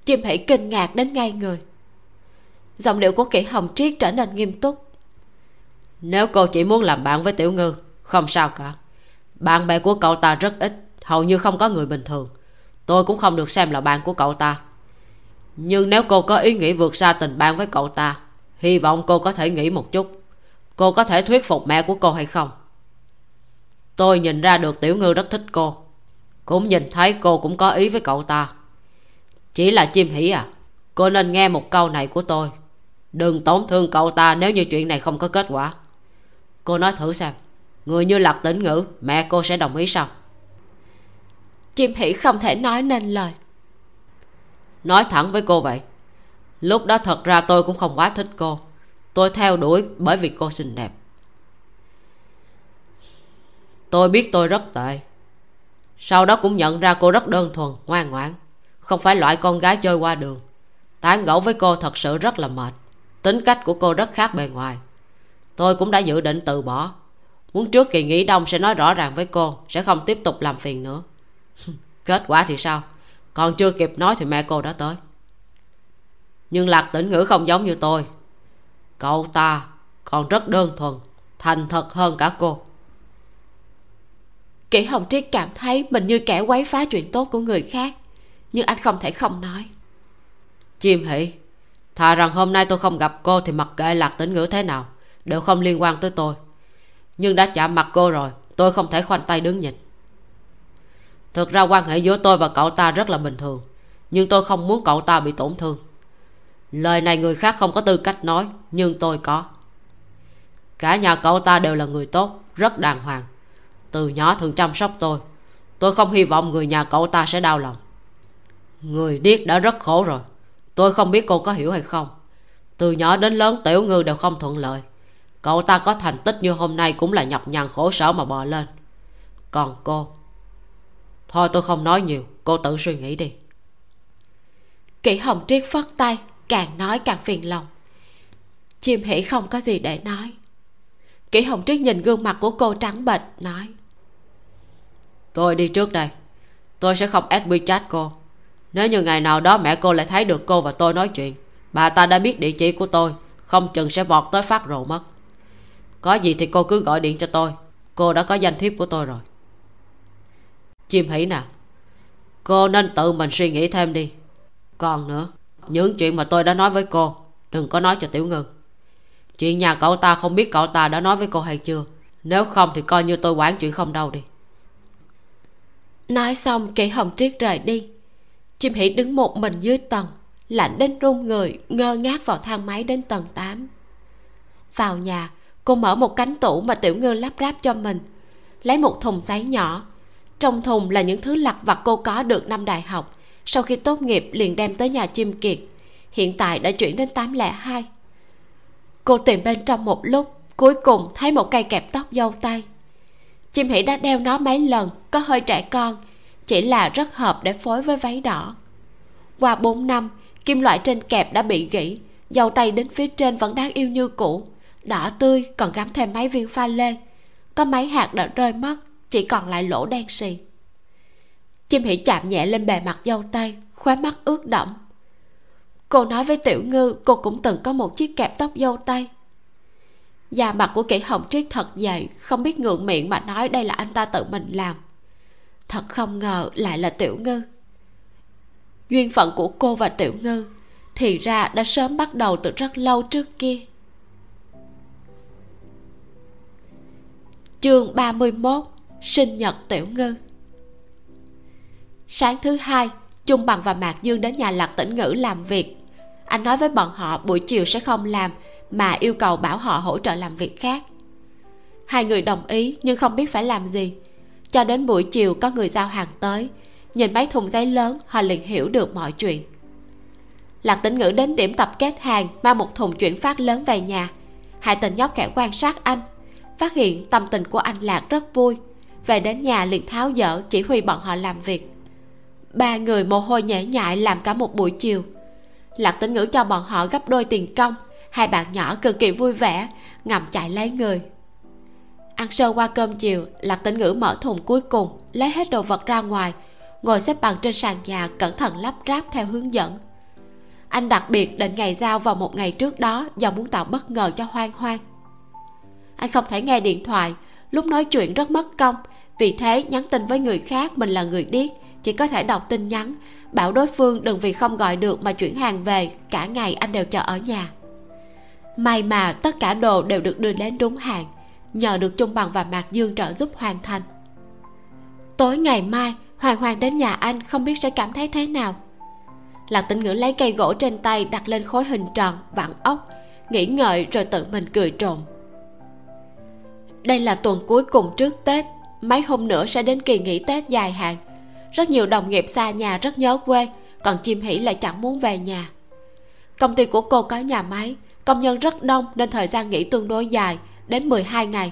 Chim hỉ kinh ngạc đến ngay người. Giọng điệu của kỷ hồng triết trở nên nghiêm túc. Nếu cô chỉ muốn làm bạn với tiểu ngư, không sao cả. Bạn bè của cậu ta rất ít, hầu như không có người bình thường. Tôi cũng không được xem là bạn của cậu ta. Nhưng nếu cô có ý nghĩ vượt xa tình bạn với cậu ta, hy vọng cô có thể nghĩ một chút. Cô có thể thuyết phục mẹ của cô hay không? Tôi nhìn ra được tiểu ngư rất thích cô. Cũng nhìn thấy cô cũng có ý với cậu ta. Chỉ là chim hỉ à cô nên nghe một câu này của tôi. Đừng tổn thương cậu ta nếu như chuyện này không có kết quả. Cô nói thử xem người như lạc tĩnh ngữ mẹ cô sẽ đồng ý sao? Chim hỉ không thể nói nên lời. Nói thẳng với cô vậy lúc đó thật ra tôi cũng không quá thích cô. Tôi theo đuổi bởi vì cô xinh đẹp tôi biết tôi rất tệ. Sau đó cũng nhận ra cô rất đơn thuần, ngoan ngoãn. Không phải loại con gái chơi qua đường. Tán gẫu với cô thật sự rất là mệt. Tính cách của cô rất khác bề ngoài. Tôi cũng đã dự định từ bỏ. Muốn trước kỳ nghỉ đông sẽ nói rõ ràng với cô, sẽ không tiếp tục làm phiền nữa. [laughs] Kết quả thì sao? Còn chưa kịp nói thì mẹ cô đã tới. Nhưng lạc tĩnh ngữ không giống như tôi. Cậu ta còn rất đơn thuần, thành thật hơn cả cô kỷ hồng triết cảm thấy mình như kẻ quấy phá chuyện tốt của người khác. Nhưng anh không thể không nói. Chim hỉ thà rằng hôm nay tôi không gặp cô thì mặc kệ lạc tĩnh ngữ thế nào, đều không liên quan tới tôi. Nhưng đã chạm mặt cô rồi, tôi không thể khoanh tay đứng nhìn. Thực ra quan hệ giữa tôi và cậu ta rất là bình thường, nhưng tôi không muốn cậu ta bị tổn thương. Lời này người khác không có tư cách nói, nhưng tôi có. Cả nhà cậu ta đều là người tốt, rất đàng hoàng từ nhỏ thường chăm sóc tôi. Tôi không hy vọng người nhà cậu ta sẽ đau lòng. Người điếc đã rất khổ rồi. Tôi không biết cô có hiểu hay không. Từ nhỏ đến lớn tiểu ngư đều không thuận lợi. Cậu ta có thành tích như hôm nay cũng là nhọc nhằn khổ sở mà bò lên. Còn cô? Thôi tôi không nói nhiều, cô tự suy nghĩ đi. Kỷ hồng triết phất tay, càng nói càng phiền lòng. Chim hỉ không có gì để nói. Kỷ hồng triết nhìn gương mặt của cô trắng bệch, nói tôi đi trước đây. Tôi sẽ không ép WeChat cô. Nếu như ngày nào đó mẹ cô lại thấy được cô và tôi nói chuyện, bà ta đã biết địa chỉ của tôi, không chừng sẽ vọt tới phát rồ mất. Có gì thì cô cứ gọi điện cho tôi. Cô đã có danh thiếp của tôi rồi. Chim hỉ nè, cô nên tự mình suy nghĩ thêm đi. Còn nữa, những chuyện mà tôi đã nói với cô, đừng có nói cho tiểu ngư chuyện nhà cậu ta không biết cậu ta đã nói với cô hay chưa. Nếu không thì coi như tôi quản chuyện không đâu đi nói xong kỷ hồng triết rời đi. Chim hỉ đứng một mình dưới tầng, lạnh đến run người, ngơ ngác vào thang máy đến tầng 8 vào nhà, cô mở một cánh tủ mà tiểu ngư lắp ráp cho mình, lấy một thùng giấy nhỏ. Trong thùng là những thứ lặt vặt cô có được năm đại học. Sau khi tốt nghiệp, liền đem tới nhà chim kiệt. Hiện tại đã chuyển đến 802 cô tìm bên trong một lúc, cuối cùng thấy một cây kẹp tóc dâu tay chim hỉ đã đeo nó mấy lần có hơi trẻ con chỉ là rất hợp để phối với váy đỏ. Qua 4 năm kim loại trên kẹp đã bị gỉ, dầu tay đến phía trên vẫn đáng yêu như cũ đỏ tươi còn gắm thêm mấy viên pha lê. Có mấy hạt đã rơi mất chỉ còn lại lỗ đen xì. Chim hỉ chạm nhẹ lên bề mặt dâu tay khóe mắt ướt đẫm. Cô nói với tiểu ngư cô cũng từng có một chiếc kẹp tóc dâu tay da mặt của kỷ hồng triết thật dày, không biết ngượng miệng mà nói đây là anh ta tự mình làm. Thật không ngờ lại là tiểu ngư. Duyên phận của cô và tiểu ngư thì ra đã sớm bắt đầu từ rất lâu trước kia. Chương 31 sinh nhật tiểu ngư. Sáng thứ hai, trung bằng và mạc dương đến nhà lạc tĩnh ngữ làm việc. Anh nói với bọn họ buổi chiều sẽ không làm mà yêu cầu bảo họ hỗ trợ làm việc khác. Hai người đồng ý nhưng không biết phải làm gì. Cho đến buổi chiều có người giao hàng tới, nhìn mấy thùng giấy lớn, họ liền hiểu được mọi chuyện. Lạc tĩnh ngữ đến điểm tập kết hàng, mang một thùng chuyển phát lớn về nhà. Hai tên nhóc kẻ quan sát anh, phát hiện tâm tình của anh lạc rất vui. Về đến nhà liền tháo dỡ, chỉ huy bọn họ làm việc. Ba người mồ hôi nhễ nhại làm cả một buổi chiều. Lạc tĩnh ngữ cho bọn họ gấp đôi tiền công hai bạn nhỏ cực kỳ vui vẻ ngầm chạy lấy người. Ăn sơ qua cơm chiều, lạc tĩnh ngữ mở thùng cuối cùng, lấy hết đồ vật ra ngoài, ngồi xếp bằng trên sàn nhà cẩn thận lắp ráp theo hướng dẫn. Anh đặc biệt định ngày giao vào một ngày trước đó do muốn tạo bất ngờ cho hoang hoang. Anh không thể nghe điện thoại, lúc nói chuyện rất mất công, vì thế nhắn tin với người khác mình là người điếc, chỉ có thể đọc tin nhắn, bảo đối phương đừng vì không gọi được mà chuyển hàng về, cả ngày anh đều chờ ở nhà may mà tất cả đồ đều được đưa đến đúng hàng nhờ được trung bằng và mạc dương trợ giúp hoàn thành. Tối ngày mai, hoàng hoàng đến nhà anh không biết sẽ cảm thấy thế nào. Lạc tĩnh ngữ lấy cây gỗ trên tay đặt lên khối hình tròn, vặn ốc, nghĩ ngợi rồi tự mình cười trộm đây là tuần cuối cùng trước tết, mấy hôm nữa sẽ đến kỳ nghỉ tết dài hạn. Rất nhiều đồng nghiệp xa nhà rất nhớ quê, còn chim hỉ lại chẳng muốn về nhà. Công ty của cô có nhà máy công nhân rất đông nên thời gian nghỉ tương đối dài, đến 12 ngày.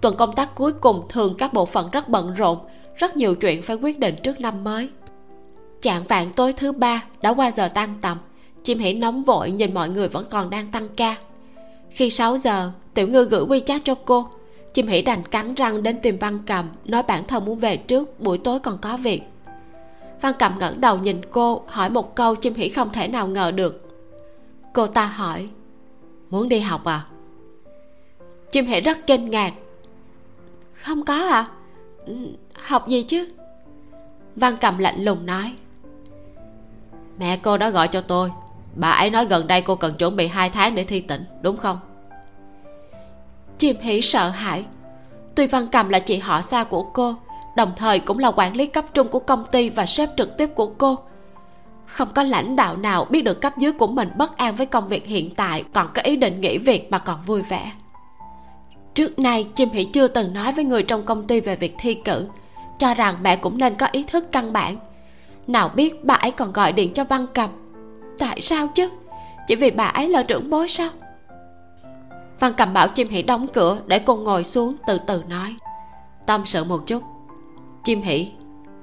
Tuần công tác cuối cùng thường các bộ phận rất bận rộn, rất nhiều chuyện phải quyết định trước năm mới. Chạng vạn tối thứ ba đã qua giờ tan tầm, chim hỉ nóng vội nhìn mọi người vẫn còn đang tăng ca. Khi 6 giờ, tiểu ngư gửi quy chat cho cô. Chim hỉ đành cắn răng đến tìm văn cầm, nói bản thân muốn về trước, buổi tối còn có việc. Văn cầm ngẩng đầu nhìn cô, hỏi một câu chim hỉ không thể nào ngờ được. Cô ta hỏi muốn đi học à? Chim hỉ rất kinh ngạc. Không có à. Học gì chứ? Văn cầm lạnh lùng nói. Mẹ cô đã gọi cho tôi. Bà ấy nói gần đây cô cần chuẩn bị hai tháng để thi tỉnh, đúng không? Chim hỉ sợ hãi. Tuy văn cầm là chị họ xa của cô, đồng thời cũng là quản lý cấp trung của công ty và sếp trực tiếp của cô không có lãnh đạo nào biết được cấp dưới của mình bất an với công việc hiện tại, còn có ý định nghỉ việc mà còn vui vẻ. Trước nay, chim hỉ chưa từng nói với người trong công ty về việc thi cử, cho rằng mẹ cũng nên có ý thức căn bản. Nào biết bà ấy còn gọi điện cho văn cầm. Tại sao chứ? Chỉ vì bà ấy là trưởng bối sao? Văn cầm bảo chim hỉ đóng cửa để cô ngồi xuống từ từ nói. Tâm sự một chút. Chim hỉ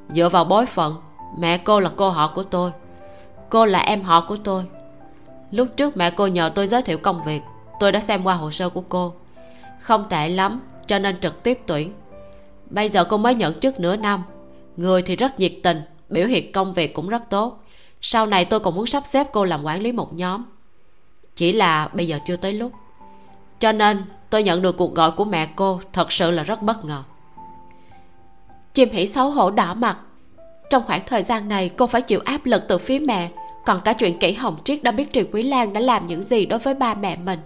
dựa vào bối phận, mẹ cô là cô họ của tôi cô là em họ của tôi. Lúc trước mẹ cô nhờ tôi giới thiệu công việc, tôi đã xem qua hồ sơ của cô. Không tệ lắm, cho nên trực tiếp tuyển. Bây giờ cô mới nhận chức nửa năm. Người thì rất nhiệt tình, biểu hiện công việc cũng rất tốt. Sau này tôi còn muốn sắp xếp cô làm quản lý một nhóm. Chỉ là bây giờ chưa tới lúc. Cho nên tôi nhận được cuộc gọi của mẹ cô thật sự là rất bất ngờ. Chim hỉ xấu hổ đỏ mặt. Trong khoảng thời gian này, cô phải chịu áp lực từ phía mẹ còn cả chuyện kỹ hồng triết đã biết triều quý lan đã làm những gì đối với ba mẹ mình.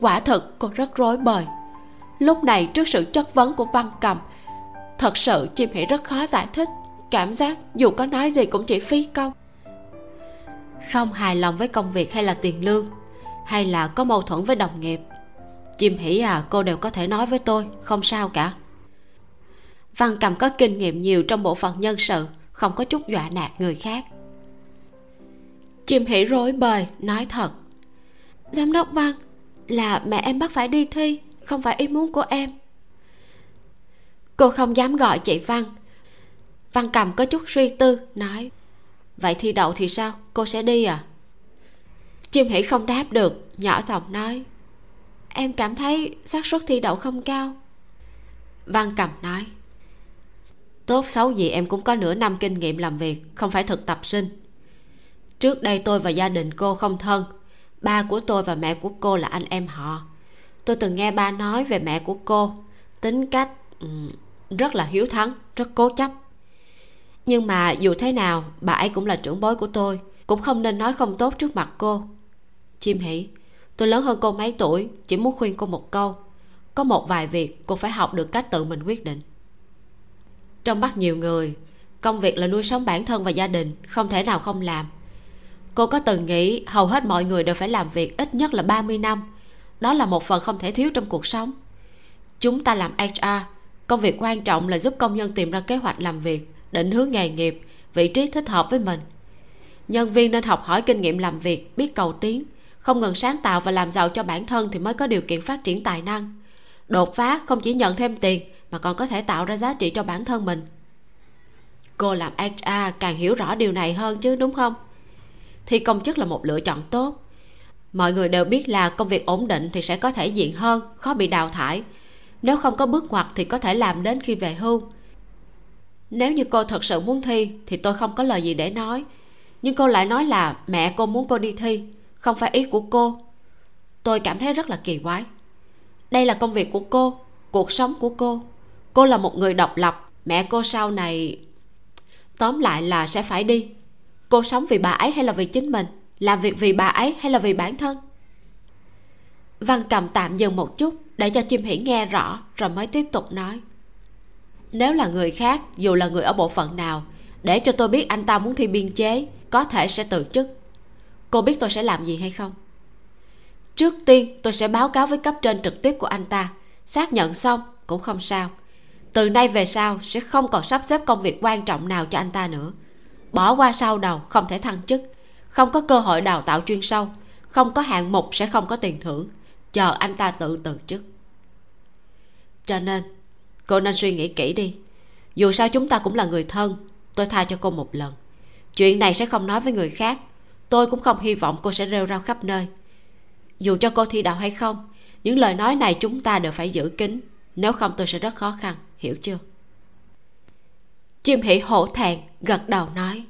Quả thực cô rất rối bời. Lúc này, trước sự chất vấn của văn cầm, thật sự chim hỉ rất khó giải thích. Cảm giác dù có nói gì cũng chỉ phí công. Không hài lòng với công việc hay là tiền lương, hay là có mâu thuẫn với đồng nghiệp. Chim hỉ à cô đều có thể nói với tôi, không sao cả. Văn cầm có kinh nghiệm nhiều trong bộ phận nhân sự, không có chút dọa nạt người khác chim hỉ rối bời, nói thật. Giám đốc văn, là mẹ em bắt phải đi thi, không phải ý muốn của em. Cô không dám gọi chị văn. Văn cầm có chút suy tư, nói, vậy thi đậu thì sao? Cô sẽ đi à? Chim hỉ không đáp được, nhỏ giọng nói, em cảm thấy xác suất thi đậu không cao. Văn cầm nói, tốt xấu gì em cũng có nửa năm kinh nghiệm làm việc, không phải thực tập sinh trước đây tôi và gia đình cô không thân. Ba của tôi và mẹ của cô là anh em họ. Tôi từng nghe ba nói về mẹ của cô. Tính cách um, rất là hiếu thắng rất cố chấp. Nhưng mà dù thế nào bà ấy cũng là trưởng bối của tôi cũng không nên nói không tốt trước mặt cô. Chim hỉ tôi lớn hơn cô mấy tuổi chỉ muốn khuyên cô một câu. Có một vài việc cô phải học được cách tự mình quyết định. Trong mắt nhiều người công việc là nuôi sống bản thân và gia đình không thể nào không làm cô có từng nghĩ hầu hết mọi người đều phải làm việc ít nhất là 30 năm? Đó là một phần không thể thiếu trong cuộc sống. Chúng ta làm hr công việc quan trọng là giúp công nhân tìm ra kế hoạch làm việc, định hướng nghề nghiệp, vị trí thích hợp với mình. Nhân viên nên học hỏi kinh nghiệm làm việc, biết cầu tiến, không ngừng sáng tạo và làm giàu cho bản thân thì mới có điều kiện phát triển tài năng. Đột phá không chỉ nhận thêm tiền mà còn có thể tạo ra giá trị cho bản thân mình. Cô làm hr càng hiểu rõ điều này hơn chứ, đúng không? Thì công chức là một lựa chọn tốt. Mọi người đều biết là công việc ổn định thì sẽ có thể diện hơn, khó bị đào thải. Nếu không có bước ngoặt thì có thể làm đến khi về hưu. Nếu như cô thật sự muốn thi thì tôi không có lời gì để nói. Nhưng cô lại nói là mẹ cô muốn cô đi thi, không phải ý của cô. Tôi cảm thấy rất là kỳ quái. Đây là công việc của cô, cuộc sống của cô. Cô là một người độc lập, mẹ cô sau này, tóm lại là sẽ phải đi cô sống vì bà ấy hay là vì chính mình? Làm việc vì bà ấy hay là vì bản thân? Văn cầm tạm dừng một chút để cho chim hỉ nghe rõ rồi mới tiếp tục nói. Nếu là người khác, dù là người ở bộ phận nào, để cho tôi biết anh ta muốn thi biên chế, có thể sẽ từ chức. Cô biết tôi sẽ làm gì hay không? Trước tiên, tôi sẽ báo cáo với cấp trên trực tiếp của anh ta. Xác nhận xong cũng không sao. Từ nay về sau sẽ không còn sắp xếp công việc quan trọng nào cho anh ta nữa bỏ qua sau đầu, không thể thăng chức. Không có cơ hội đào tạo chuyên sâu, không có hạng mục sẽ không có tiền thưởng. Chờ anh ta tự từ chức. Cho nên, cô nên suy nghĩ kỹ đi. Dù sao chúng ta cũng là người thân, tôi tha cho cô một lần. Chuyện này sẽ không nói với người khác. Tôi cũng không hy vọng cô sẽ rêu rao khắp nơi. Dù cho cô thi đậu hay không, những lời nói này chúng ta đều phải giữ kín. Nếu không tôi sẽ rất khó khăn, hiểu chưa? Chim hỉ hổ thẹn gật đầu nói,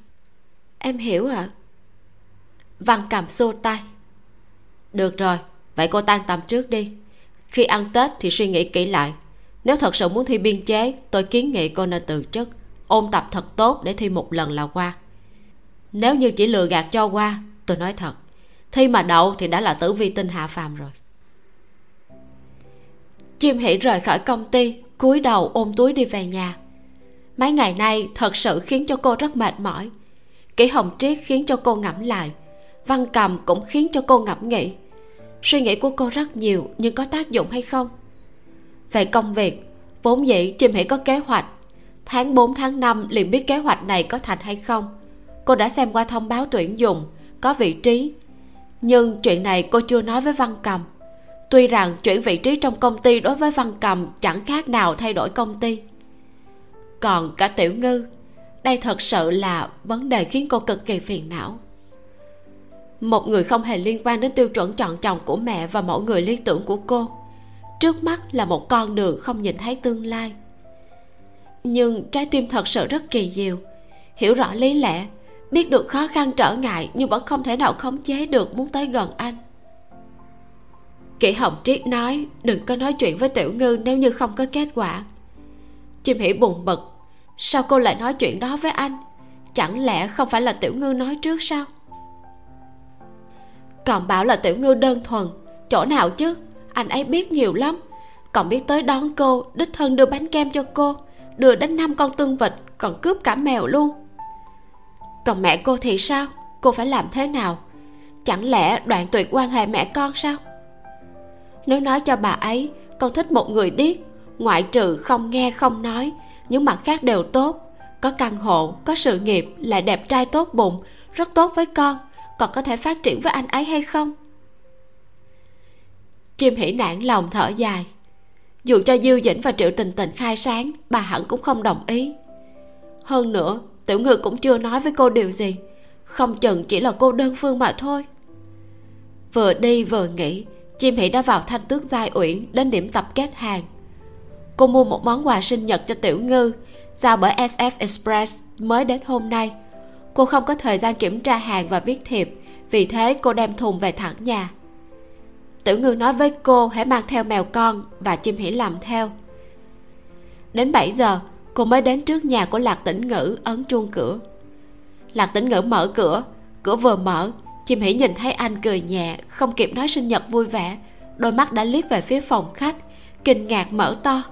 em hiểu ạ. À? văn cầm xô tay, được rồi, vậy cô tan tầm trước đi. Khi ăn tết thì suy nghĩ kỹ lại. Nếu thật sự muốn thi biên chế, tôi kiến nghị cô nên từ chức, ôn tập thật tốt để thi một lần là qua. Nếu như chỉ lừa gạt cho qua, tôi nói thật, thi mà đậu thì đã là tử vi tinh hạ phàm rồi. Chim hỉ rời khỏi công ty, cúi đầu ôm túi đi về nhà mấy ngày nay, thật sự khiến cho cô rất mệt mỏi. Kỷ hồng triết khiến cho cô ngẫm lại. Văn cầm cũng khiến cho cô ngẫm nghĩ. Suy nghĩ của cô rất nhiều, nhưng có tác dụng hay không? Về công việc, vốn dĩ chim hãy có kế hoạch. Tháng 4 tháng 5 liền biết kế hoạch này có thành hay không. Cô đã xem qua thông báo tuyển dụng, có vị trí. Nhưng chuyện này cô chưa nói với văn cầm. Tuy rằng chuyển vị trí trong công ty đối với văn cầm chẳng khác nào thay đổi công ty còn cả tiểu ngư, đây thật sự là vấn đề khiến cô cực kỳ phiền não. Một người không hề liên quan đến tiêu chuẩn chọn chồng của mẹ và mọi người lý tưởng của cô, trước mắt là một con đường không nhìn thấy tương lai. Nhưng trái tim thật sự rất kỳ diệu, hiểu rõ lý lẽ, biết được khó khăn trở ngại nhưng vẫn không thể nào khống chế được muốn tới gần anh. Kỷ hồng triết nói, đừng có nói chuyện với tiểu ngư nếu như không có kết quả chim hỉ buồn bực. Sao cô lại nói chuyện đó với anh? Chẳng lẽ không phải là tiểu ngư nói trước sao? Còn bảo là tiểu ngư đơn thuần. Chỗ nào chứ? Anh ấy biết nhiều lắm. Còn biết tới đón cô, đích thân đưa bánh kem cho cô. Đưa đến năm con tương vịt, còn cướp cả mèo luôn. Còn mẹ cô thì sao? Cô phải làm thế nào? Chẳng lẽ đoạn tuyệt quan hệ mẹ con sao? Nếu nói cho bà ấy, con thích một người điếc ngoại trừ không nghe không nói, những mặt khác đều tốt. Có căn hộ, có sự nghiệp lại đẹp trai tốt bụng, rất tốt với con. Còn có thể phát triển với anh ấy hay không? Chim hỉ nản lòng thở dài. Dù cho diêu dĩnh và triệu tình tình khai sáng, bà hẳn cũng không đồng ý. Hơn nữa, tiểu ngư cũng chưa nói với cô điều gì. Không chừng chỉ là cô đơn phương mà thôi. Vừa đi vừa nghĩ chim hỉ đã vào thanh tước giai uyển đến điểm tập kết hàng cô mua một món quà sinh nhật cho tiểu ngư, giao bởi sf express mới đến hôm nay. Cô không có thời gian kiểm tra hàng và viết thiệp, vì thế cô đem thùng về thẳng nhà. Tiểu ngư nói với cô hãy mang theo mèo con và chim hỉ làm theo. Đến 7 giờ, cô mới đến trước nhà của lạc tĩnh ngữ ấn chuông cửa. Lạc tĩnh ngữ mở cửa cửa vừa mở, chim hỉ nhìn thấy anh cười nhẹ, không kịp nói sinh nhật vui vẻ. Đôi mắt đã liếc về phía phòng khách, kinh ngạc mở to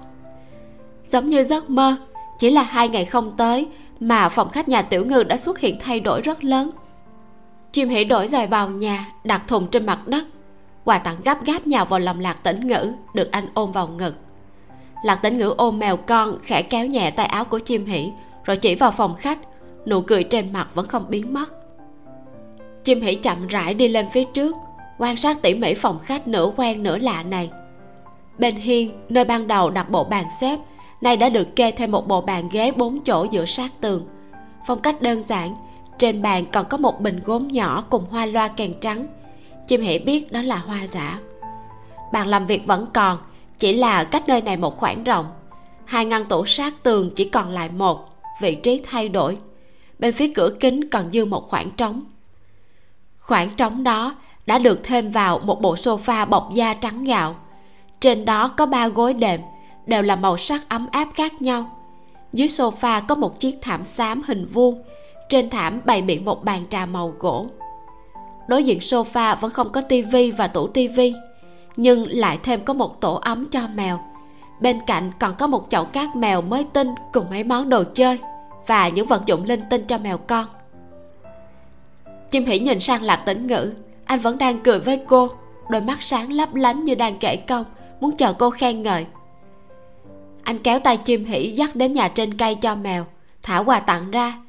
giống như giấc mơ, chỉ là hai ngày không tới mà phòng khách nhà tiểu ngư đã xuất hiện thay đổi rất lớn. Chim hỉ đổi giày vào nhà, đặt thùng trên mặt đất. Quà tặng gấp gáp nhào vào lòng lạc tĩnh ngữ, được anh ôm vào ngực. Lạc tĩnh ngữ ôm mèo con, khẽ kéo nhẹ tay áo của chim hỉ, rồi chỉ vào phòng khách. Nụ cười trên mặt vẫn không biến mất. Chim hỉ chậm rãi đi lên phía trước, quan sát tỉ mỉ phòng khách nửa quen nửa lạ này. Bên hiên, nơi ban đầu đặt bộ bàn xếp nay đã được kê thêm một bộ bàn ghế bốn chỗ giữa sát tường. Phong cách đơn giản, trên bàn còn có một bình gốm nhỏ cùng hoa loa kèn trắng. Chim hỉ biết đó là hoa giả. Bàn làm việc vẫn còn, chỉ là cách nơi này một khoảng rộng. Hai ngăn tủ sát tường chỉ còn lại một, vị trí thay đổi. Bên phía cửa kính còn dư một khoảng trống. Khoảng trống đó đã được thêm vào một bộ sofa bọc da trắng gạo. Trên đó có ba gối đệm đều là màu sắc ấm áp khác nhau. Dưới sofa có một chiếc thảm xám hình vuông, trên thảm bày biện một bàn trà màu gỗ. Đối diện sofa vẫn không có tivi và tủ tivi, nhưng lại thêm có một tổ ấm cho mèo. Bên cạnh còn có một chậu cát mèo mới tinh cùng mấy món đồ chơi và những vật dụng linh tinh cho mèo con. Chim hỉ nhìn sang lạc tĩnh ngữ, anh vẫn đang cười với cô, đôi mắt sáng lấp lánh như đang kể công muốn chờ cô khen ngợi anh kéo tay chim hỉ dắt đến nhà trên cây cho mèo. Thả quà tặng ra.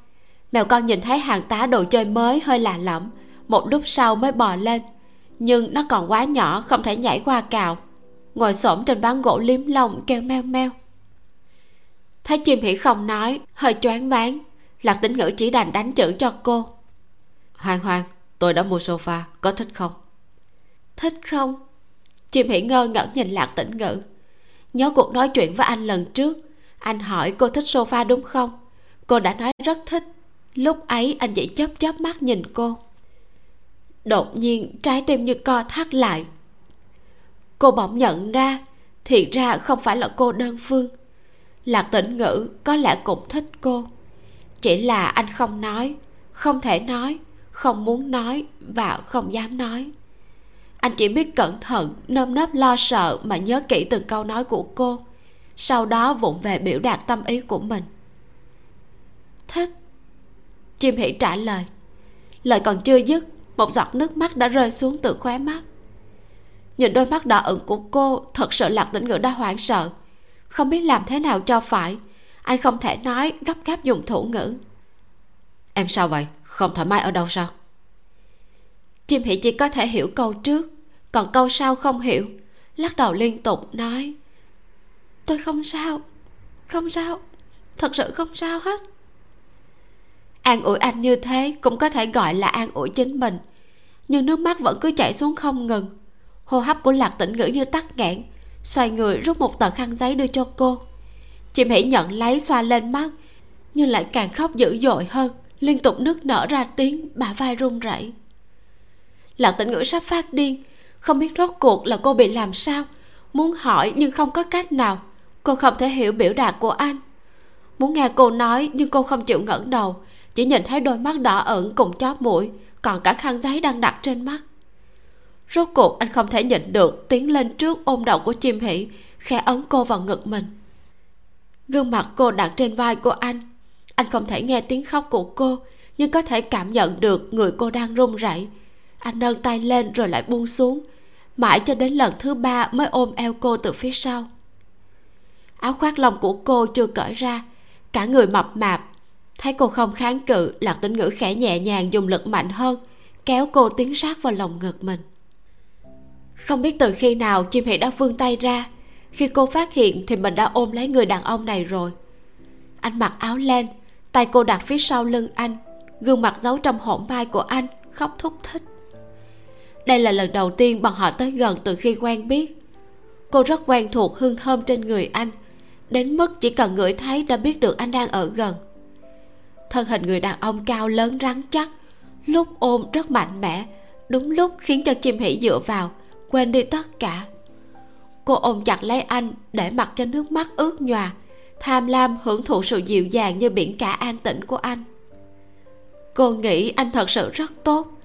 Mèo con nhìn thấy hàng tá đồ chơi mới hơi lạ lẫm. Một lúc sau mới bò lên. Nhưng nó còn quá nhỏ không thể nhảy qua cào. Ngồi xổm trên ván gỗ liếm lông kêu meo meo. Thấy chim hỉ không nói hơi choáng váng. Lạc tĩnh ngữ chỉ đành đánh chữ cho cô. Hoang hoang tôi đã mua sofa có thích không? Thích không? Chim hỉ ngơ ngẩn nhìn lạc tĩnh ngữ nhớ cuộc nói chuyện với anh lần trước. Anh hỏi cô thích sofa đúng không? Cô đã nói rất thích. Lúc ấy anh chỉ chớp chớp mắt nhìn cô. Đột nhiên, trái tim như co thắt lại. Cô bỗng nhận ra thì ra không phải là cô đơn phương. Lạc tĩnh ngữ, có lẽ cũng thích cô. Chỉ là anh không nói, không thể nói, không muốn nói và không dám nói anh chỉ biết cẩn thận nơm nớp lo sợ mà nhớ kỹ từng câu nói của cô. Sau đó vụng về biểu đạt tâm ý của mình. Thích. Chim hỉ trả lời. Lời còn chưa dứt một giọt nước mắt đã rơi xuống từ khóe mắt. Nhìn đôi mắt đỏ ửng của cô thật sự lạc tĩnh ngữ đã hoảng sợ. Không biết làm thế nào cho phải anh không thể nói gấp gáp dùng thủ ngữ. Em sao vậy? Không thoải mái ở đâu sao? Chim hỉ chỉ có thể hiểu câu trước còn câu sau không hiểu. Lắc đầu liên tục nói, tôi không sao không sao, thật sự không sao hết. An ủi anh như thế cũng có thể gọi là an ủi chính mình, nhưng nước mắt vẫn cứ chảy xuống không ngừng. Hô hấp của lạc tĩnh ngữ như tắc nghẽn, xoay người rút một tờ khăn giấy đưa cho cô. Chim hỉ nhận lấy xoa lên mắt, nhưng lại càng khóc dữ dội hơn. Liên tục nức nở ra tiếng bà vai run rẩy. Lạc tĩnh ngữ sắp phát điên không biết rốt cuộc là cô bị làm sao. Muốn hỏi nhưng không có cách nào. Cô không thể hiểu biểu đạt của anh. Muốn nghe cô nói nhưng cô không chịu ngẩng đầu. Chỉ nhìn thấy đôi mắt đỏ ửng cùng chóp mũi, còn cả khăn giấy đang đặt trên mắt. Rốt cuộc anh không thể nhịn được tiến lên trước ôm đầu của chim hỉ khẽ ấn cô vào ngực mình. Gương mặt cô đặt trên vai của anh. Anh không thể nghe tiếng khóc của cô, nhưng có thể cảm nhận được người cô đang run rẩy. Anh nâng tay lên rồi lại buông xuống mãi cho đến lần thứ ba mới ôm eo cô từ phía sau. Áo khoác lông của cô chưa cởi ra, cả người mập mạp. Thấy cô không kháng cự, lạc tĩnh ngữ khẽ nhẹ nhàng dùng lực mạnh hơn, kéo cô tiến sát vào lòng ngực mình. Không biết từ khi nào chim hỉ đã vươn tay ra, khi cô phát hiện thì mình đã ôm lấy người đàn ông này rồi. Anh mặc áo len, tay cô đặt phía sau lưng anh, gương mặt giấu trong hõm vai của anh, khóc thúc thích đây là lần đầu tiên bọn họ tới gần từ khi quen biết. Cô rất quen thuộc hương thơm trên người anh. Đến mức chỉ cần ngửi thấy đã biết được anh đang ở gần. Thân hình người đàn ông cao lớn rắn chắc, lúc ôm rất mạnh mẽ, đúng lúc khiến cho chim hỉ dựa vào, quên đi tất cả. Cô ôm chặt lấy anh để mặc cho nước mắt ướt nhòa, tham lam hưởng thụ sự dịu dàng như biển cả an tĩnh của anh. Cô nghĩ anh thật sự rất tốt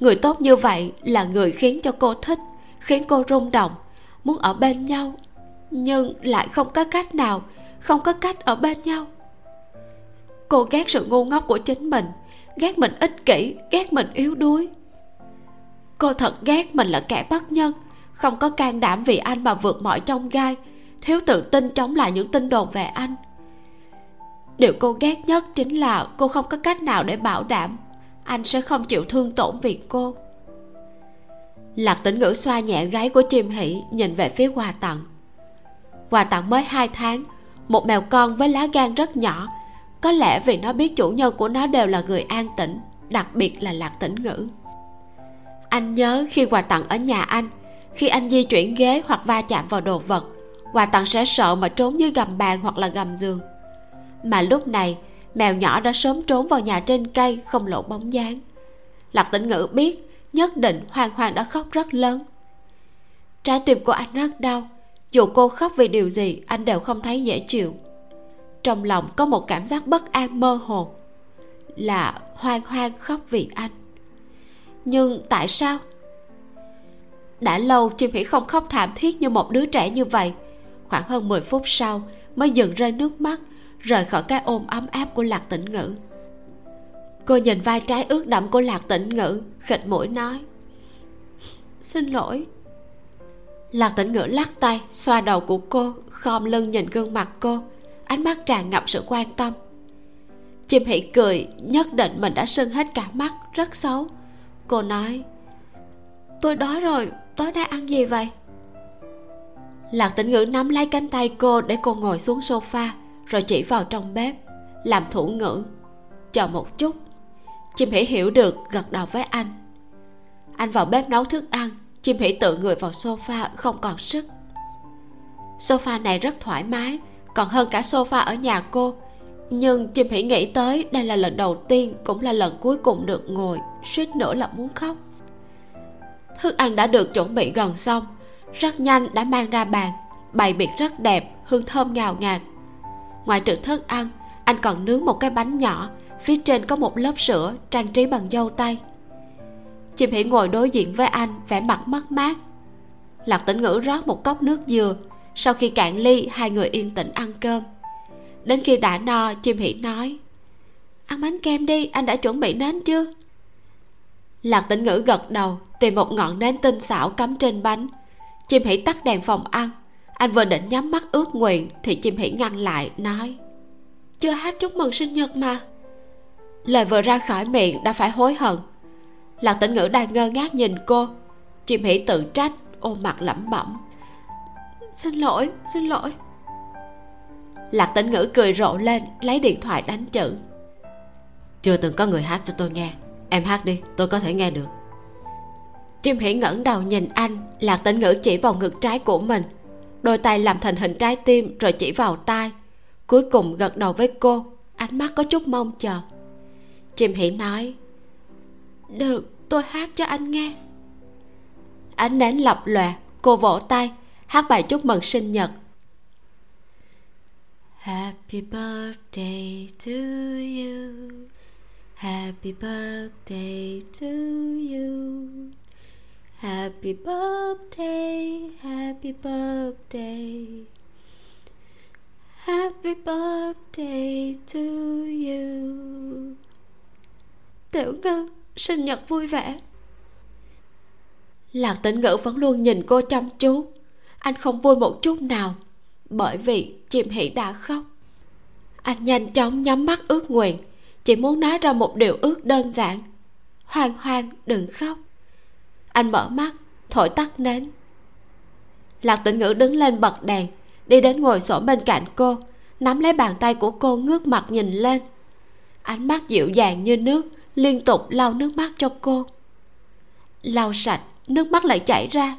người tốt như vậy là người khiến cho cô thích, khiến cô rung động, muốn ở bên nhau, nhưng lại không có cách nào, không có cách ở bên nhau. Cô ghét sự ngu ngốc của chính mình, ghét mình ích kỷ, ghét mình yếu đuối. Cô thật ghét mình là kẻ bất nhân, không có can đảm vì anh mà vượt mọi trong gai, thiếu tự tin chống lại những tin đồn về anh. Điều cô ghét nhất chính là cô không có cách nào để bảo đảm anh sẽ không chịu thương tổn vì cô. Lạc tĩnh ngữ xoa nhẹ gáy của chim hỷ, nhìn về phía quà tặng quà tặng mới hai tháng, một mèo con với lá gan rất nhỏ. Có lẽ vì nó biết chủ nhân của nó đều là người an tĩnh, đặc biệt là lạc tĩnh ngữ. Anh nhớ khi quà tặng ở nhà anh, khi anh di chuyển ghế hoặc va chạm vào đồ vật quà tặng sẽ sợ mà trốn dưới gầm bàn hoặc là gầm giường. Mà lúc này mèo nhỏ đã sớm trốn vào nhà trên cây, không lộ bóng dáng. Lạc tĩnh ngữ biết, nhất định hoàng hoàng đã khóc rất lớn. Trái tim của anh rất đau. Dù cô khóc vì điều gì, anh đều không thấy dễ chịu. Trong lòng có một cảm giác bất an mơ hồ, là hoang hoang khóc vì anh. Nhưng tại sao? Đã lâu chim hỉ không khóc thảm thiết như một đứa trẻ như vậy. Khoảng hơn 10 phút sau mới dừng rơi nước mắt rời khỏi cái ôm ấm áp của lạc tĩnh ngữ. Cô nhìn vai trái ướt đẫm của lạc tĩnh ngữ, khịt mũi nói, xin lỗi. Lạc tĩnh ngữ lắc tay, xoa đầu của cô, khom lưng nhìn gương mặt cô, ánh mắt tràn ngập sự quan tâm. Chim hỉ cười, nhất định mình đã sưng hết cả mắt, rất xấu. Cô nói, tôi đói rồi, tối nay ăn gì vậy? Lạc tĩnh ngữ nắm lấy cánh tay cô để cô ngồi xuống sofa rồi chỉ vào trong bếp, làm thủ ngữ. Chờ một chút, chim hỉ hiểu được gật đầu với anh. Anh vào bếp nấu thức ăn, chim hỉ tự người vào sofa, không còn sức. Sofa này rất thoải mái, còn hơn cả sofa ở nhà cô. Nhưng chim hỉ nghĩ tới đây là lần đầu tiên, cũng là lần cuối cùng được ngồi, suýt nữa là muốn khóc. Thức ăn đã được chuẩn bị gần xong, rất nhanh đã mang ra bàn, bày biện rất đẹp, hương thơm ngào ngạt ngoài trừ thức ăn, anh còn nướng một cái bánh nhỏ, phía trên có một lớp sữa trang trí bằng dâu tay chim hỉ ngồi đối diện với anh, vẻ mặt mất mát. Lạc tĩnh ngữ rót một cốc nước dừa, sau khi cạn ly, hai người yên tĩnh ăn cơm. Đến khi đã no chim hỉ nói, ăn bánh kem đi, anh đã chuẩn bị nến chưa? Lạc tĩnh ngữ gật đầu, tìm một ngọn nến tinh xảo cắm trên bánh. Chim hỉ tắt đèn phòng ăn anh vừa định nhắm mắt ước nguyện thì chim hỉ ngăn lại, nói, chưa hát chúc mừng sinh nhật mà. Lời vừa ra khỏi miệng đã phải hối hận. Lạc tĩnh ngữ đang ngơ ngác nhìn cô. Chim hỉ tự trách, ôm mặt lẩm bẩm, xin lỗi xin lỗi. Lạc tĩnh ngữ cười rộ lên, lấy điện thoại đánh chữ, chưa từng có người hát cho tôi nghe. Em hát đi, tôi có thể nghe được. Chim hỉ ngẩng đầu nhìn anh lạc tĩnh ngữ chỉ vào ngực trái của mình đôi tay làm thành hình trái tim rồi chỉ vào tai. Cuối cùng gật đầu với cô, ánh mắt có chút mong chờ. Chim hỉ nói, được, tôi hát cho anh nghe. Ánh nến lập lòe, cô vỗ tay, hát bài chúc mừng sinh nhật. Happy birthday to you. Happy birthday to you. Happy birthday, happy birthday. Happy birthday to you. Tiểu ngân sinh nhật vui vẻ. Lạc tĩnh ngữ vẫn luôn nhìn cô chăm chú. Anh không vui một chút nào Bởi vì chim hỷ đã khóc. Anh nhanh chóng nhắm mắt ước nguyện Chỉ muốn nói ra một điều ước đơn giản. Hoang hoang đừng khóc. Anh mở mắt, Thổi tắt nến. Lạc tĩnh ngữ đứng lên bật đèn, Đi đến ngồi xổm bên cạnh cô, Nắm lấy bàn tay của cô ngước mặt nhìn lên. Ánh mắt dịu dàng như nước, Liên tục lau nước mắt cho cô. Lau sạch, Nước mắt lại chảy ra.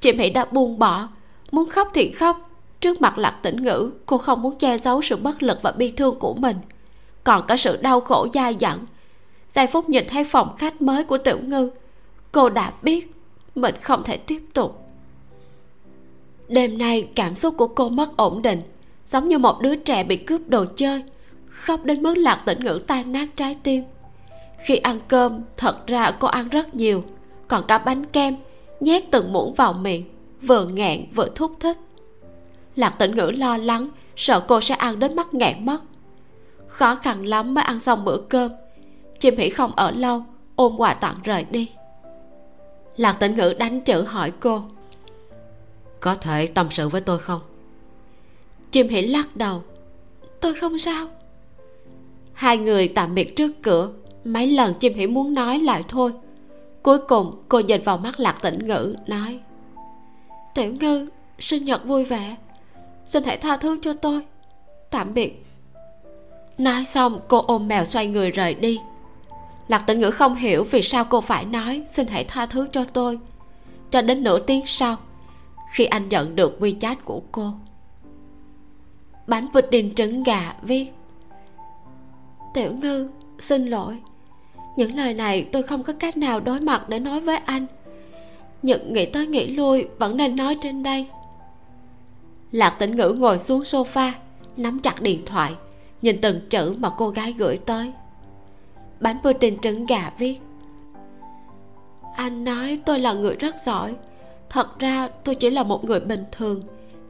Chị Mỹ đã buông bỏ, Muốn khóc thì khóc. Trước mặt lạc tĩnh ngữ, Cô không muốn che giấu sự bất lực và bi thương của mình. Còn cả sự đau khổ dai dẳng. Giây phút nhìn thấy phòng khách mới của tiểu ngư cô đã biết mình không thể tiếp tục. Đêm nay, cảm xúc của cô mất ổn định, giống như một đứa trẻ bị cướp đồ chơi, khóc đến mức lạc tỉnh ngữ tan nát trái tim. Khi ăn cơm, thật ra cô ăn rất nhiều, còn cả bánh kem, nhét từng muỗng vào miệng, vừa nghẹn vừa thúc thích. Lạc tỉnh ngữ lo lắng, sợ cô sẽ ăn đến mắt nghẹn mất. Khó khăn lắm mới ăn xong bữa cơm. Chim hỉ không ở lâu ôm quà tặng rời đi lạc tĩnh ngữ đánh chữ hỏi cô. Có thể tâm sự với tôi không? Chim hỉ lắc đầu. Tôi không sao. Hai người tạm biệt trước cửa. Mấy lần chim hỉ muốn nói lại thôi. Cuối cùng cô nhìn vào mắt lạc tĩnh ngữ nói, tiểu ngư, sinh nhật vui vẻ. Xin hãy tha thứ cho tôi. Tạm biệt. Nói xong, cô ôm mèo xoay người rời đi lạc tĩnh ngữ không hiểu vì sao cô phải nói, xin hãy tha thứ cho tôi. Cho đến nửa tiếng sau, khi anh nhận được wechat của cô, bánh pudding trứng gà viết, tiểu ngư, xin lỗi. Những lời này tôi không có cách nào đối mặt để nói với anh. Nhưng nghĩ tới nghĩ lui vẫn nên nói trên đây. Lạc tĩnh ngữ ngồi xuống sofa, nắm chặt điện thoại, nhìn từng chữ mà cô gái gửi tới bản bánh trình trứng gà viết. Anh nói tôi là người rất giỏi. Thật ra tôi chỉ là một người bình thường,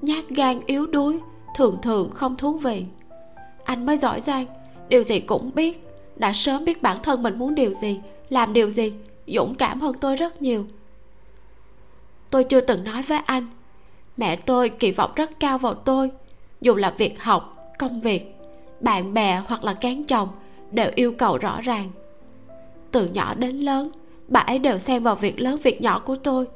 nhát gan, yếu đuối, thường thường không thú vị. Anh mới giỏi giang, điều gì cũng biết. Đã sớm biết bản thân mình muốn điều gì, làm điều gì, dũng cảm hơn tôi rất nhiều. Tôi chưa từng nói với anh, mẹ tôi kỳ vọng rất cao vào tôi, dù là việc học, công việc, bạn bè hoặc là cán chồng đều yêu cầu rõ ràng. Từ nhỏ đến lớn, bà ấy đều xen vào việc lớn việc nhỏ của tôi.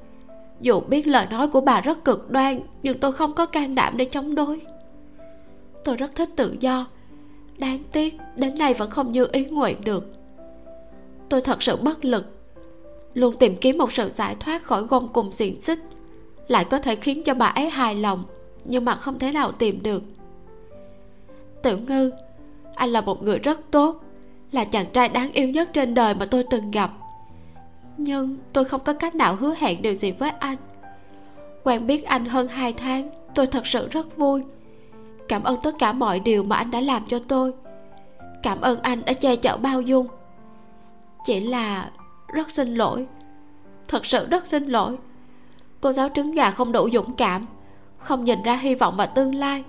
Dù biết lời nói của bà rất cực đoan, nhưng tôi không có can đảm để chống đối. Tôi rất thích tự do. Đáng tiếc, đến nay vẫn không như ý nguyện được. Tôi thật sự bất lực. Luôn tìm kiếm một sự giải thoát khỏi gông cùng xiềng xích, lại có thể khiến cho bà ấy hài lòng, nhưng mà không thể nào tìm được. Tiểu ngư anh là một người rất tốt, là chàng trai đáng yêu nhất trên đời mà tôi từng gặp. Nhưng tôi không có cách nào hứa hẹn điều gì với anh. Quen biết anh hơn hai tháng, tôi thật sự rất vui. Cảm ơn tất cả mọi điều mà anh đã làm cho tôi. Cảm ơn anh đã che chở bao dung. Chỉ là rất xin lỗi. Thật sự rất xin lỗi. Cô giáo trứng gà không đủ dũng cảm, không nhìn ra hy vọng vào tương lai.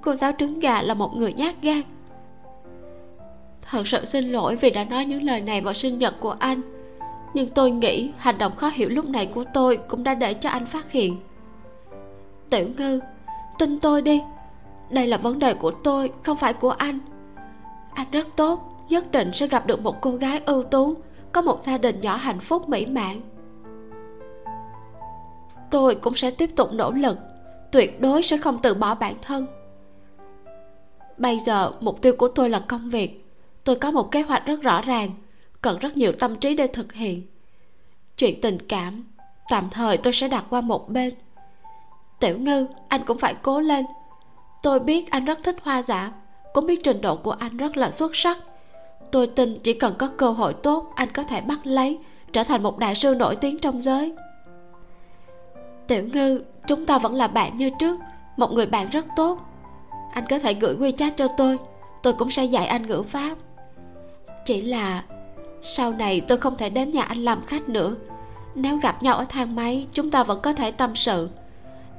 Cô giáo trứng gà là một người nhát gan thật sự xin lỗi vì đã nói những lời này vào sinh nhật của anh. Nhưng tôi nghĩ hành động khó hiểu lúc này của tôi cũng đã để cho anh phát hiện. Tiểu ngư, tin tôi đi. Đây là vấn đề của tôi, không phải của anh. Anh rất tốt, nhất định sẽ gặp được một cô gái ưu tú, có một gia đình nhỏ hạnh phúc, mỹ mãn. Tôi cũng sẽ tiếp tục nỗ lực, tuyệt đối sẽ không từ bỏ bản thân. Bây giờ mục tiêu của tôi là công việc tôi có một kế hoạch rất rõ ràng, cần rất nhiều tâm trí để thực hiện. Chuyện tình cảm, tạm thời tôi sẽ đặt qua một bên. Tiểu ngư, anh cũng phải cố lên. Tôi biết anh rất thích hoa giả, cũng biết trình độ của anh rất là xuất sắc. Tôi tin chỉ cần có cơ hội tốt, anh có thể bắt lấy, trở thành một đại sư nổi tiếng trong giới. Tiểu ngư, chúng ta vẫn là bạn như trước, một người bạn rất tốt. Anh có thể gửi quy chat cho tôi tôi cũng sẽ dạy anh ngữ pháp chỉ là, sau này tôi không thể đến nhà anh làm khách nữa. Nếu gặp nhau ở thang máy, chúng ta vẫn có thể tâm sự.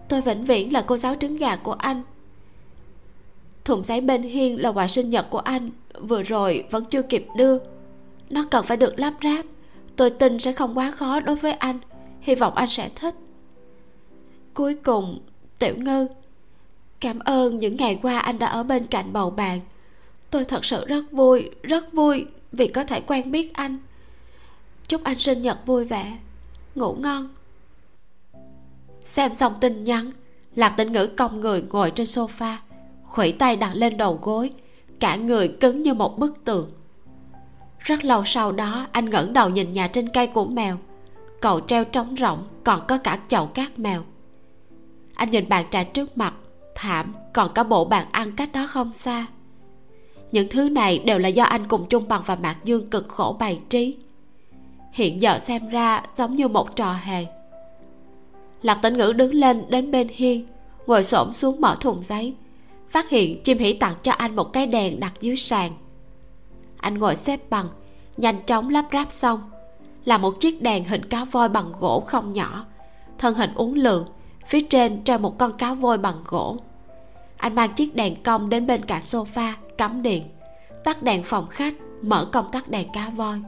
Tôi vĩnh viễn là cô giáo trứng gà của anh. Thùng giấy bên hiên là quà sinh nhật của anh, vừa rồi vẫn chưa kịp đưa. Nó cần phải được lắp ráp. Tôi tin sẽ không quá khó đối với anh. Hy vọng anh sẽ thích. Cuối cùng, tiểu ngư, cảm ơn những ngày qua anh đã ở bên cạnh bầu bạn. Tôi thật sự rất vui rất vui vì có thể quen biết anh. Chúc anh sinh nhật vui vẻ. Ngủ ngon. Xem xong tin nhắn, lạc tĩnh ngữ cong người ngồi trên sofa, khuỷu tay đặt lên đầu gối, cả người cứng như một bức tường. Rất lâu sau đó, anh ngẩng đầu nhìn nhà trên cây của mèo. Cầu treo trống rỗng, còn có cả chậu cát mèo. Anh nhìn bàn trà trước mặt, thảm, còn có bộ bàn ăn cách đó không xa những thứ này đều là do anh cùng trung bằng và mạc dương cực khổ bày trí. Hiện giờ xem ra giống như một trò hề. Lạc tĩnh ngữ đứng lên đến bên hiên, ngồi xổm xuống mở thùng giấy, phát hiện chim hỉ tặng cho anh một cái đèn đặt dưới sàn. Anh ngồi xếp bằng, nhanh chóng lắp ráp xong. Là một chiếc đèn hình cá voi bằng gỗ không nhỏ, thân hình uốn lượn, phía trên treo một con cá voi bằng gỗ. Anh mang chiếc đèn cong đến bên cạnh sofa cắm điện. Tắt đèn phòng khách, mở công tắc đèn cá voi.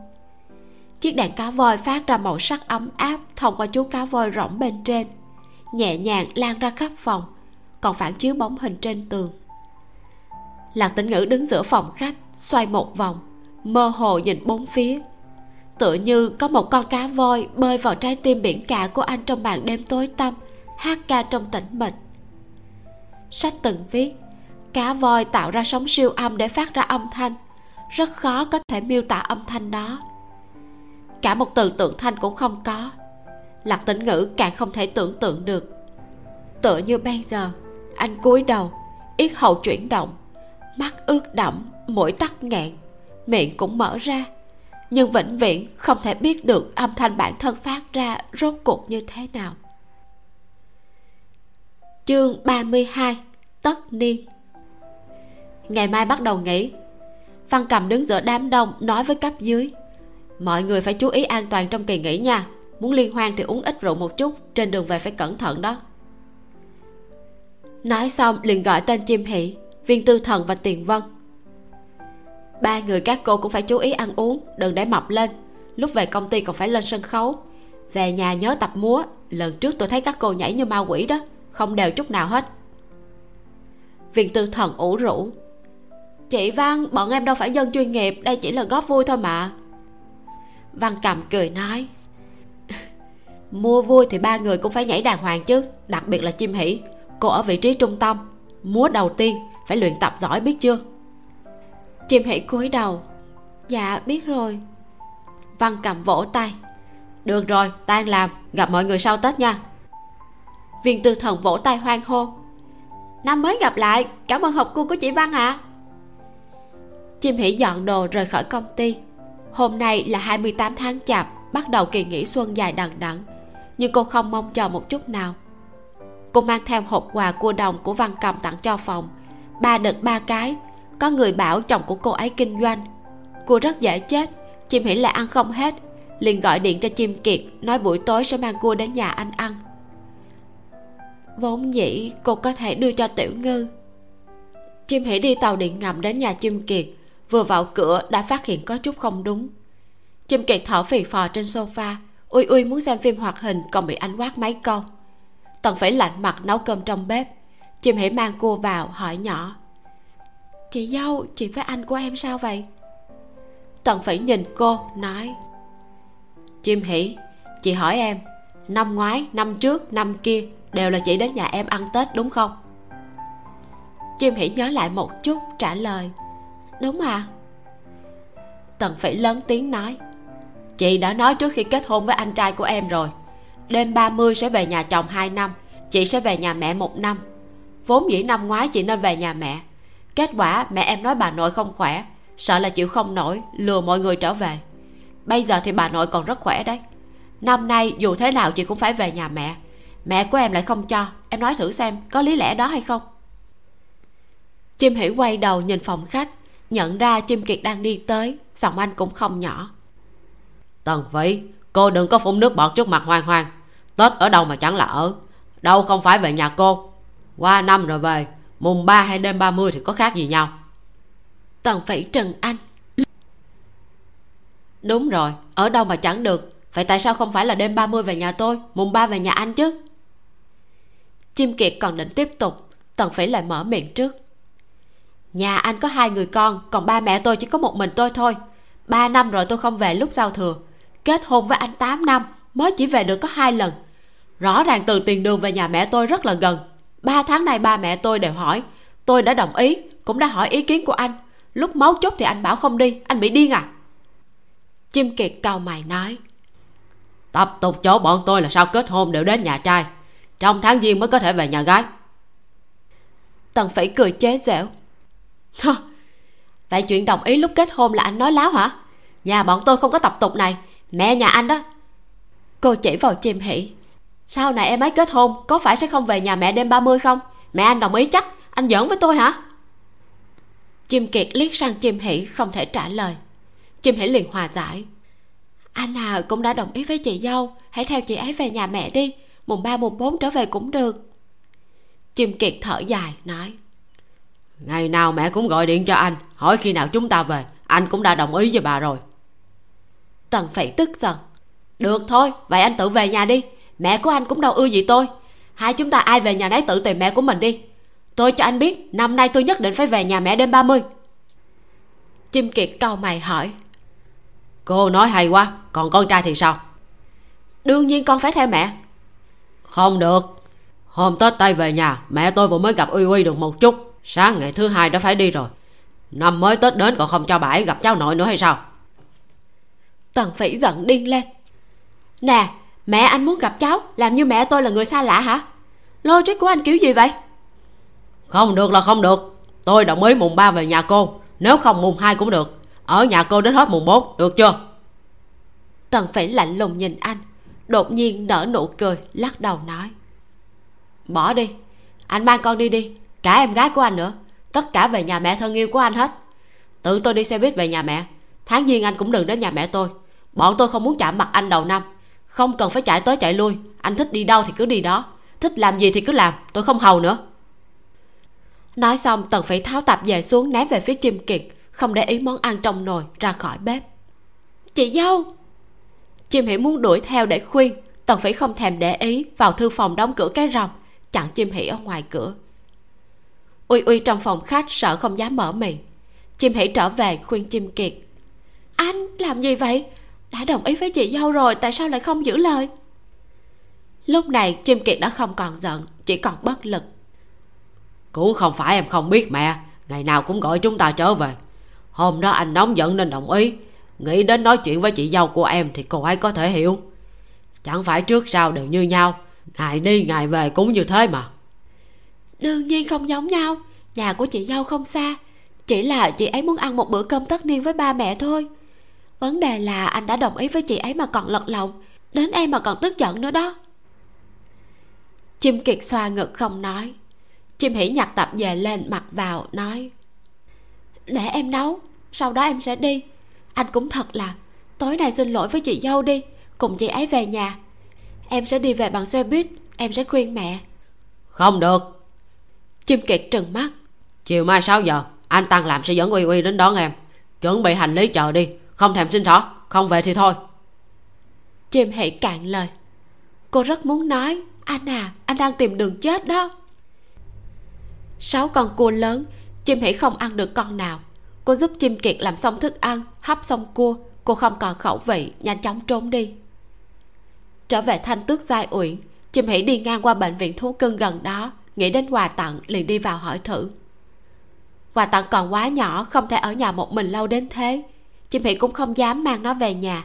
Chiếc đèn cá voi phát ra màu sắc ấm áp thông qua chú cá voi rỗng bên trên, nhẹ nhàng lan ra khắp phòng, còn phản chiếu bóng hình trên tường. Lạc tĩnh ngữ đứng giữa phòng khách, xoay một vòng, mơ hồ nhìn bốn phía. Tựa như có một con cá voi bơi vào trái tim biển cả của anh trong màn đêm tối tăm, hát ca trong tĩnh mịch. Sách từng viết cá voi tạo ra sóng siêu âm để phát ra âm thanh. Rất khó có thể miêu tả âm thanh đó. Cả một từ tượng thanh cũng không có. Lạc tĩnh ngữ càng không thể tưởng tượng được. Tựa như bây giờ, anh cúi đầu, yết hầu chuyển động. Mắt ướt đẫm, mũi tắc nghẹn, miệng cũng mở ra. Nhưng vĩnh viễn không thể biết được âm thanh bản thân phát ra rốt cuộc như thế nào. Chương 32 tất niên ngày mai bắt đầu nghỉ. Văn cầm đứng giữa đám đông nói với cấp dưới. Mọi người phải chú ý an toàn trong kỳ nghỉ nha. Muốn liên hoan thì uống ít rượu một chút, trên đường về phải cẩn thận đó. Nói xong, liền gọi tên chim hỷ viên tư thần và tiền vân. Ba người các cô cũng phải chú ý ăn uống, đừng để mập lên. Lúc về công ty còn phải lên sân khấu. Về nhà nhớ tập múa. Lần trước tôi thấy các cô nhảy như ma quỷ đó, không đều chút nào hết. Viên tư thần ủ rũ chị văn bọn em đâu phải dân chuyên nghiệp, đây chỉ là góp vui thôi mà. Văn cầm cười nói, [laughs] mua vui thì ba người cũng phải nhảy đàng hoàng chứ, đặc biệt là chim hỷ. Cô ở vị trí trung tâm, múa đầu tiên, phải luyện tập giỏi biết chưa? Chim hỷ cúi đầu dạ biết rồi. Văn cầm vỗ tay, được rồi, tan làm, gặp mọi người sau tết nha. Viên tư thần vỗ tay hoan hô, năm mới gặp lại, cảm ơn học cô của chị văn ạ. à chim hỷ dọn đồ rời khỏi công ty. Hôm nay là 28 tháng chạp, bắt đầu kỳ nghỉ xuân dài đằng đẵng, nhưng cô không mong chờ một chút nào. Cô mang theo hộp quà cua đồng của văn cầm tặng cho phòng. Ba đợt ba cái, có người bảo chồng của cô ấy kinh doanh. Cô rất dễ chết, chim hỉ lại ăn không hết, liền gọi điện cho chim kiệt, nói buổi tối sẽ mang cua đến nhà anh ăn. Vốn dĩ cô có thể đưa cho tiểu ngư. Chim hỉ đi tàu điện ngầm đến nhà chim kiệt vừa vào cửa đã phát hiện có chút không đúng. Chim kiệt thở phì phò trên sofa, ui ui muốn xem phim hoạt hình còn bị anh quát mấy câu. Tần phải lạnh mặt nấu cơm trong bếp. Chim hãy mang cua vào, hỏi nhỏ. Chị dâu chị với anh của em sao vậy? Tần phải nhìn cô, nói. Chim hỉ chị hỏi em, năm ngoái, năm trước, năm kia đều là chị đến nhà em ăn tết đúng không? Chim hỉ nhớ lại một chút, trả lời đúng à tần phỉ lớn tiếng nói, chị đã nói trước khi kết hôn với anh trai của em rồi. Đêm 30 sẽ về nhà chồng 2 năm, chị sẽ về nhà mẹ một năm. Vốn dĩ năm ngoái chị nên về nhà mẹ. Kết quả mẹ em nói bà nội không khỏe, sợ là chịu không nổi, lừa mọi người trở về. Bây giờ thì bà nội còn rất khỏe đấy. Năm nay dù thế nào chị cũng phải về nhà mẹ. Mẹ của em lại không cho. Em nói thử xem có lý lẽ đó hay không? Chim hỉ quay đầu nhìn phòng khách nhận ra chim kiệt đang đi tới giọng anh cũng không nhỏ. Tần vĩ cô đừng có phun nước bọt trước mặt hoang hoang. Tết ở đâu mà chẳng là ở. Đâu không phải về nhà cô. Qua năm rồi về mùng ba hay đêm 30 thì có khác gì nhau. Tần phỉ trần anh. Đúng rồi ở đâu mà chẳng được. Vậy tại sao không phải là đêm 30 về nhà tôi mùng ba về nhà anh chứ? Chim kiệt còn định tiếp tục tần phỉ lại mở miệng trước nhà anh có hai người con, còn ba mẹ tôi chỉ có một mình tôi thôi. Ba năm rồi tôi không về lúc giao thừa. Kết hôn với anh 8 năm, mới chỉ về được có hai lần. Rõ ràng từ tiền đường về nhà mẹ tôi rất là gần. Ba tháng nay ba mẹ tôi đều hỏi. Tôi đã đồng ý, cũng đã hỏi ý kiến của anh. Lúc máu chốt thì anh bảo không đi, anh bị điên à? Chim kiệt cau mày nói. Tập tục chỗ bọn tôi là sao kết hôn đều đến nhà trai. Trong tháng giêng mới có thể về nhà gái. Tần phỉ cười chế giễu vậy chuyện đồng ý lúc kết hôn là anh nói láo hả? Nhà bọn tôi không có tập tục này, mẹ nhà anh đó. Cô chỉ vào chim hỉ sau này em ấy kết hôn, có phải sẽ không về nhà mẹ đêm 30 không? Mẹ anh đồng ý chắc, anh giỡn với tôi hả? Chim kiệt liếc sang chim hỉ không thể trả lời. Chim hỉ liền hòa giải. Anh à cũng đã đồng ý với chị dâu, hãy theo chị ấy về nhà mẹ đi. Mùng ba, mùng bốn trở về cũng được. Chim kiệt thở dài, nói ngày nào mẹ cũng gọi điện cho anh hỏi khi nào chúng ta về anh cũng đã đồng ý với bà rồi. Tần phỉ tức giận. Được thôi vậy anh tự về nhà đi. Mẹ của anh cũng đâu ưa gì tôi. Hai chúng ta ai về nhà nấy tự tìm mẹ của mình đi. Tôi cho anh biết năm nay tôi nhất định phải về nhà mẹ đêm 30 chim kiệt cau mày hỏi. Cô nói hay quá còn con trai thì sao? Đương nhiên con phải theo mẹ. Không được. Hôm tết tây về nhà mẹ tôi vừa mới gặp uy uy được một chút sáng ngày thứ hai đã phải đi rồi. Năm mới tết đến còn không cho bà ấy gặp cháu nội nữa hay sao? Tần phỉ giận điên lên. Nè mẹ anh muốn gặp cháu làm như mẹ tôi là người xa lạ hả? Logic của anh kiểu gì vậy? Không được là không được. Tôi đồng ý mùng 3 về nhà cô. Nếu không mùng 2 cũng được. Ở nhà cô đến hết mùng 4 được chưa? Tần phỉ lạnh lùng nhìn anh. Đột nhiên nở nụ cười lắc đầu nói. Bỏ đi. Anh mang con đi đi cả em gái của anh nữa. Tất cả về nhà mẹ thân yêu của anh hết. Tự tôi đi xe buýt về nhà mẹ. Tháng giêng anh cũng đừng đến nhà mẹ tôi. Bọn tôi không muốn chạm mặt anh đầu năm. Không cần phải chạy tới chạy lui. Anh thích đi đâu thì cứ đi đó. Thích làm gì thì cứ làm. Tôi không hầu nữa. Nói xong, tần phải tháo tạp về xuống, ném về phía chim kiệt, không để ý món ăn trong nồi, ra khỏi bếp. Chị dâu. Chim hỉ muốn đuổi theo để khuyên. Tần phải không thèm để ý, vào thư phòng đóng cửa cái rồng chặn chim hỉ ở ngoài cửa uy uy trong phòng khách sợ không dám mở miệng. Chim hỉ trở về khuyên chim kiệt. Anh, làm gì vậy? Đã đồng ý với chị dâu rồi, tại sao lại không giữ lời? Lúc này chim kiệt đã không còn giận, chỉ còn bất lực. Cũng không phải em không biết mẹ, ngày nào cũng gọi chúng ta trở về. Hôm đó anh nóng giận nên đồng ý. Nghĩ đến nói chuyện với chị dâu của em thì cô ấy có thể hiểu. Chẳng phải trước sau đều như nhau, ngày đi ngày về cũng như thế mà đương nhiên không giống nhau. Nhà của chị dâu không xa. Chỉ là chị ấy muốn ăn một bữa cơm tất niên với ba mẹ thôi. Vấn đề là anh đã đồng ý với chị ấy mà còn lật lòng đến em mà còn tức giận nữa đó. Chim kiệt xoa ngực không nói. Chim hỉ nhặt tập về lên mặc vào, nói, để em nấu, sau đó em sẽ đi. Anh cũng thật là, tối nay xin lỗi với chị dâu đi, cùng chị ấy về nhà. Em sẽ đi về bằng xe buýt, em sẽ khuyên mẹ. Không được chim kiệt trừng mắt. Chiều mai 6 giờ anh tăng làm sẽ dẫn uy uy đến đón em. Chuẩn bị hành lý chờ đi không thèm xin xỏ không về thì thôi. Chim hỉ cạn lời. Cô rất muốn nói anh à anh đang tìm đường chết đó. Sáu con cua lớn chim hỉ không ăn được con nào. Cô giúp chim kiệt làm xong thức ăn hấp xong cua. Cô không còn khẩu vị nhanh chóng trốn đi. Trở về thanh tước giai uyển chim hỉ đi ngang qua bệnh viện thú cưng gần đó nghĩ đến quà tặng, liền đi vào hỏi thử. Quà tặng còn quá nhỏ, không thể ở nhà một mình lâu đến thế. Chim hỷ cũng không dám mang nó về nhà.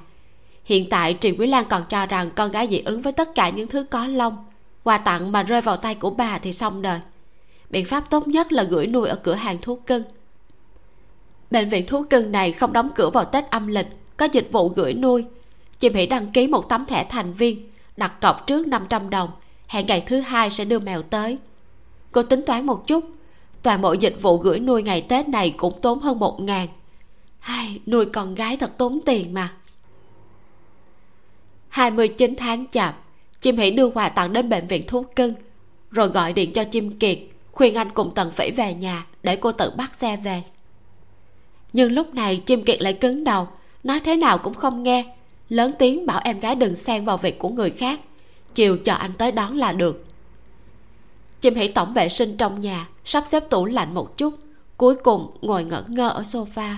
Hiện tại, trì quý lan còn cho rằng con gái dị ứng với tất cả những thứ có lông. Quà tặng mà rơi vào tay của bà thì xong đời. Biện pháp tốt nhất là gửi nuôi ở cửa hàng thuốc cưng. Bệnh viện thuốc cưng này không đóng cửa vào tết âm lịch, có dịch vụ gửi nuôi. Chim hỉ đăng ký một tấm thẻ thành viên, đặt cọc trước 500 đồng. Hẹn ngày thứ hai sẽ đưa mèo tới cô tính toán một chút. Toàn bộ dịch vụ gửi nuôi ngày tết này cũng tốn hơn một ngàn. Hai, nuôi con gái thật tốn tiền mà. 29 tháng chạp chim hỷ đưa quà tặng đến bệnh viện thú cưng rồi gọi điện cho chim kiệt. Khuyên anh cùng tần phỉ về nhà để cô tự bắt xe về. Nhưng lúc này chim kiệt lại cứng đầu nói thế nào cũng không nghe. Lớn tiếng bảo em gái đừng xen vào việc của người khác. Chiều chờ anh tới đón là được chim hãy tổng vệ sinh trong nhà, sắp xếp tủ lạnh một chút, cuối cùng ngồi ngẩn ngơ ở sofa.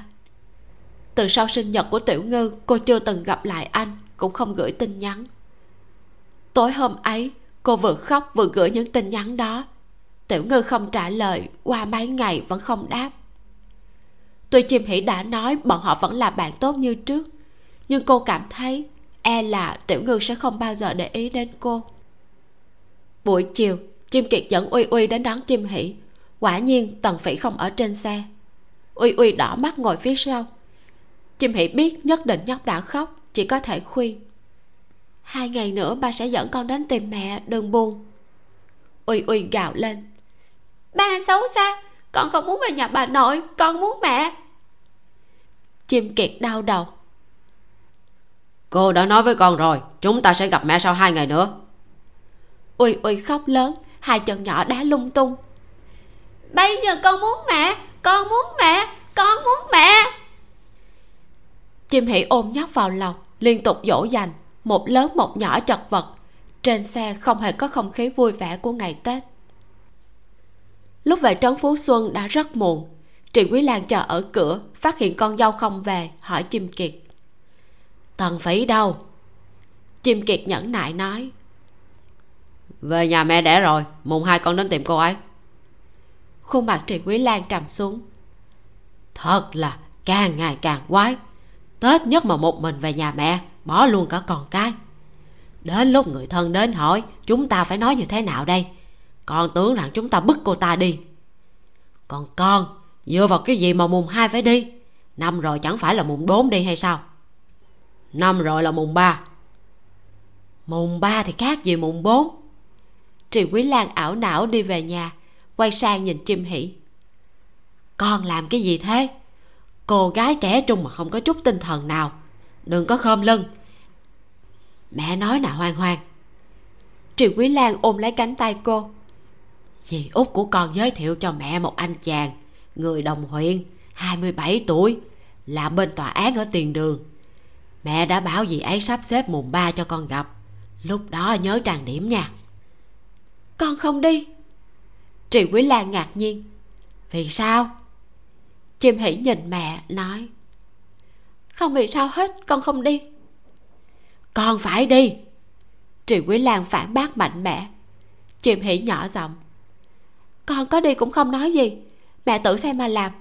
Từ sau sinh nhật của tiểu ngư, cô chưa từng gặp lại anh, cũng không gửi tin nhắn. Tối hôm ấy, cô vừa khóc vừa gửi những tin nhắn đó. Tiểu ngư không trả lời, qua mấy ngày vẫn không đáp. Tuy chim hỉ đã nói bọn họ vẫn là bạn tốt như trước, nhưng cô cảm thấy e là tiểu ngư sẽ không bao giờ để ý đến cô. Buổi chiều chim kiệt dẫn uy uy đến đón chim hỷ quả nhiên tần phỉ không ở trên xe. Uy uy đỏ mắt ngồi phía sau. Chim hỷ biết nhất định nhóc đã khóc chỉ có thể khuyên. Hai ngày nữa ba sẽ dẫn con đến tìm mẹ đừng buồn. Uy uy gào lên. Ba xấu xa con không muốn về nhà bà nội con muốn mẹ. Chim kiệt đau đầu. Cô đã nói với con rồi chúng ta sẽ gặp mẹ sau hai ngày nữa. Uy uy khóc lớn hai chân nhỏ đá lung tung. Bây giờ con muốn mẹ, con muốn mẹ, con muốn mẹ. Chim hỉ ôm nhóc vào lòng, liên tục dỗ dành, một lớn một nhỏ chật vật. Trên xe không hề có không khí vui vẻ của ngày tết. Lúc về trấn phú xuân đã rất muộn. Trì quý lan chờ ở cửa, phát hiện con dâu không về, hỏi chim kiệt. Tần phỉ đâu? Chim kiệt nhẫn nại nói về nhà mẹ đẻ rồi, mùng hai con đến tìm cô ấy. Khuôn mặt trì quý lan trầm xuống. Thật là càng ngày càng quái. Tết nhất mà một mình về nhà mẹ, bỏ luôn cả con cái. Đến lúc người thân đến hỏi, chúng ta phải nói như thế nào đây? Con tưởng rằng chúng ta bức cô ta đi. Còn con, dựa vào cái gì mà mùng hai phải đi? Năm rồi chẳng phải là mùng bốn đi hay sao? Năm rồi là mùng ba. Mùng ba thì khác gì mùng bốn trì quý lan ảo não đi về nhà, quay sang nhìn chim hỷ. Con làm cái gì thế? Cô gái trẻ trung mà không có chút tinh thần nào. Đừng có khom lưng. Mẹ nói nè hoang hoang triệu quý lan ôm lấy cánh tay cô. Dì út của con giới thiệu cho mẹ một anh chàng, người đồng huyện 27 tuổi làm bên tòa án ở tiền đường. Mẹ đã bảo dì ấy sắp xếp mùng ba cho con gặp. Lúc đó nhớ trang điểm nha con không đi. Trị quý lan ngạc nhiên. Vì sao? Chim hỉ nhìn mẹ, nói. Không vì sao hết, con không đi. Con phải đi. Trị quý lan phản bác mạnh mẽ. Chim hỉ nhỏ giọng. Con có đi cũng không nói gì. Mẹ tự xem mà làm.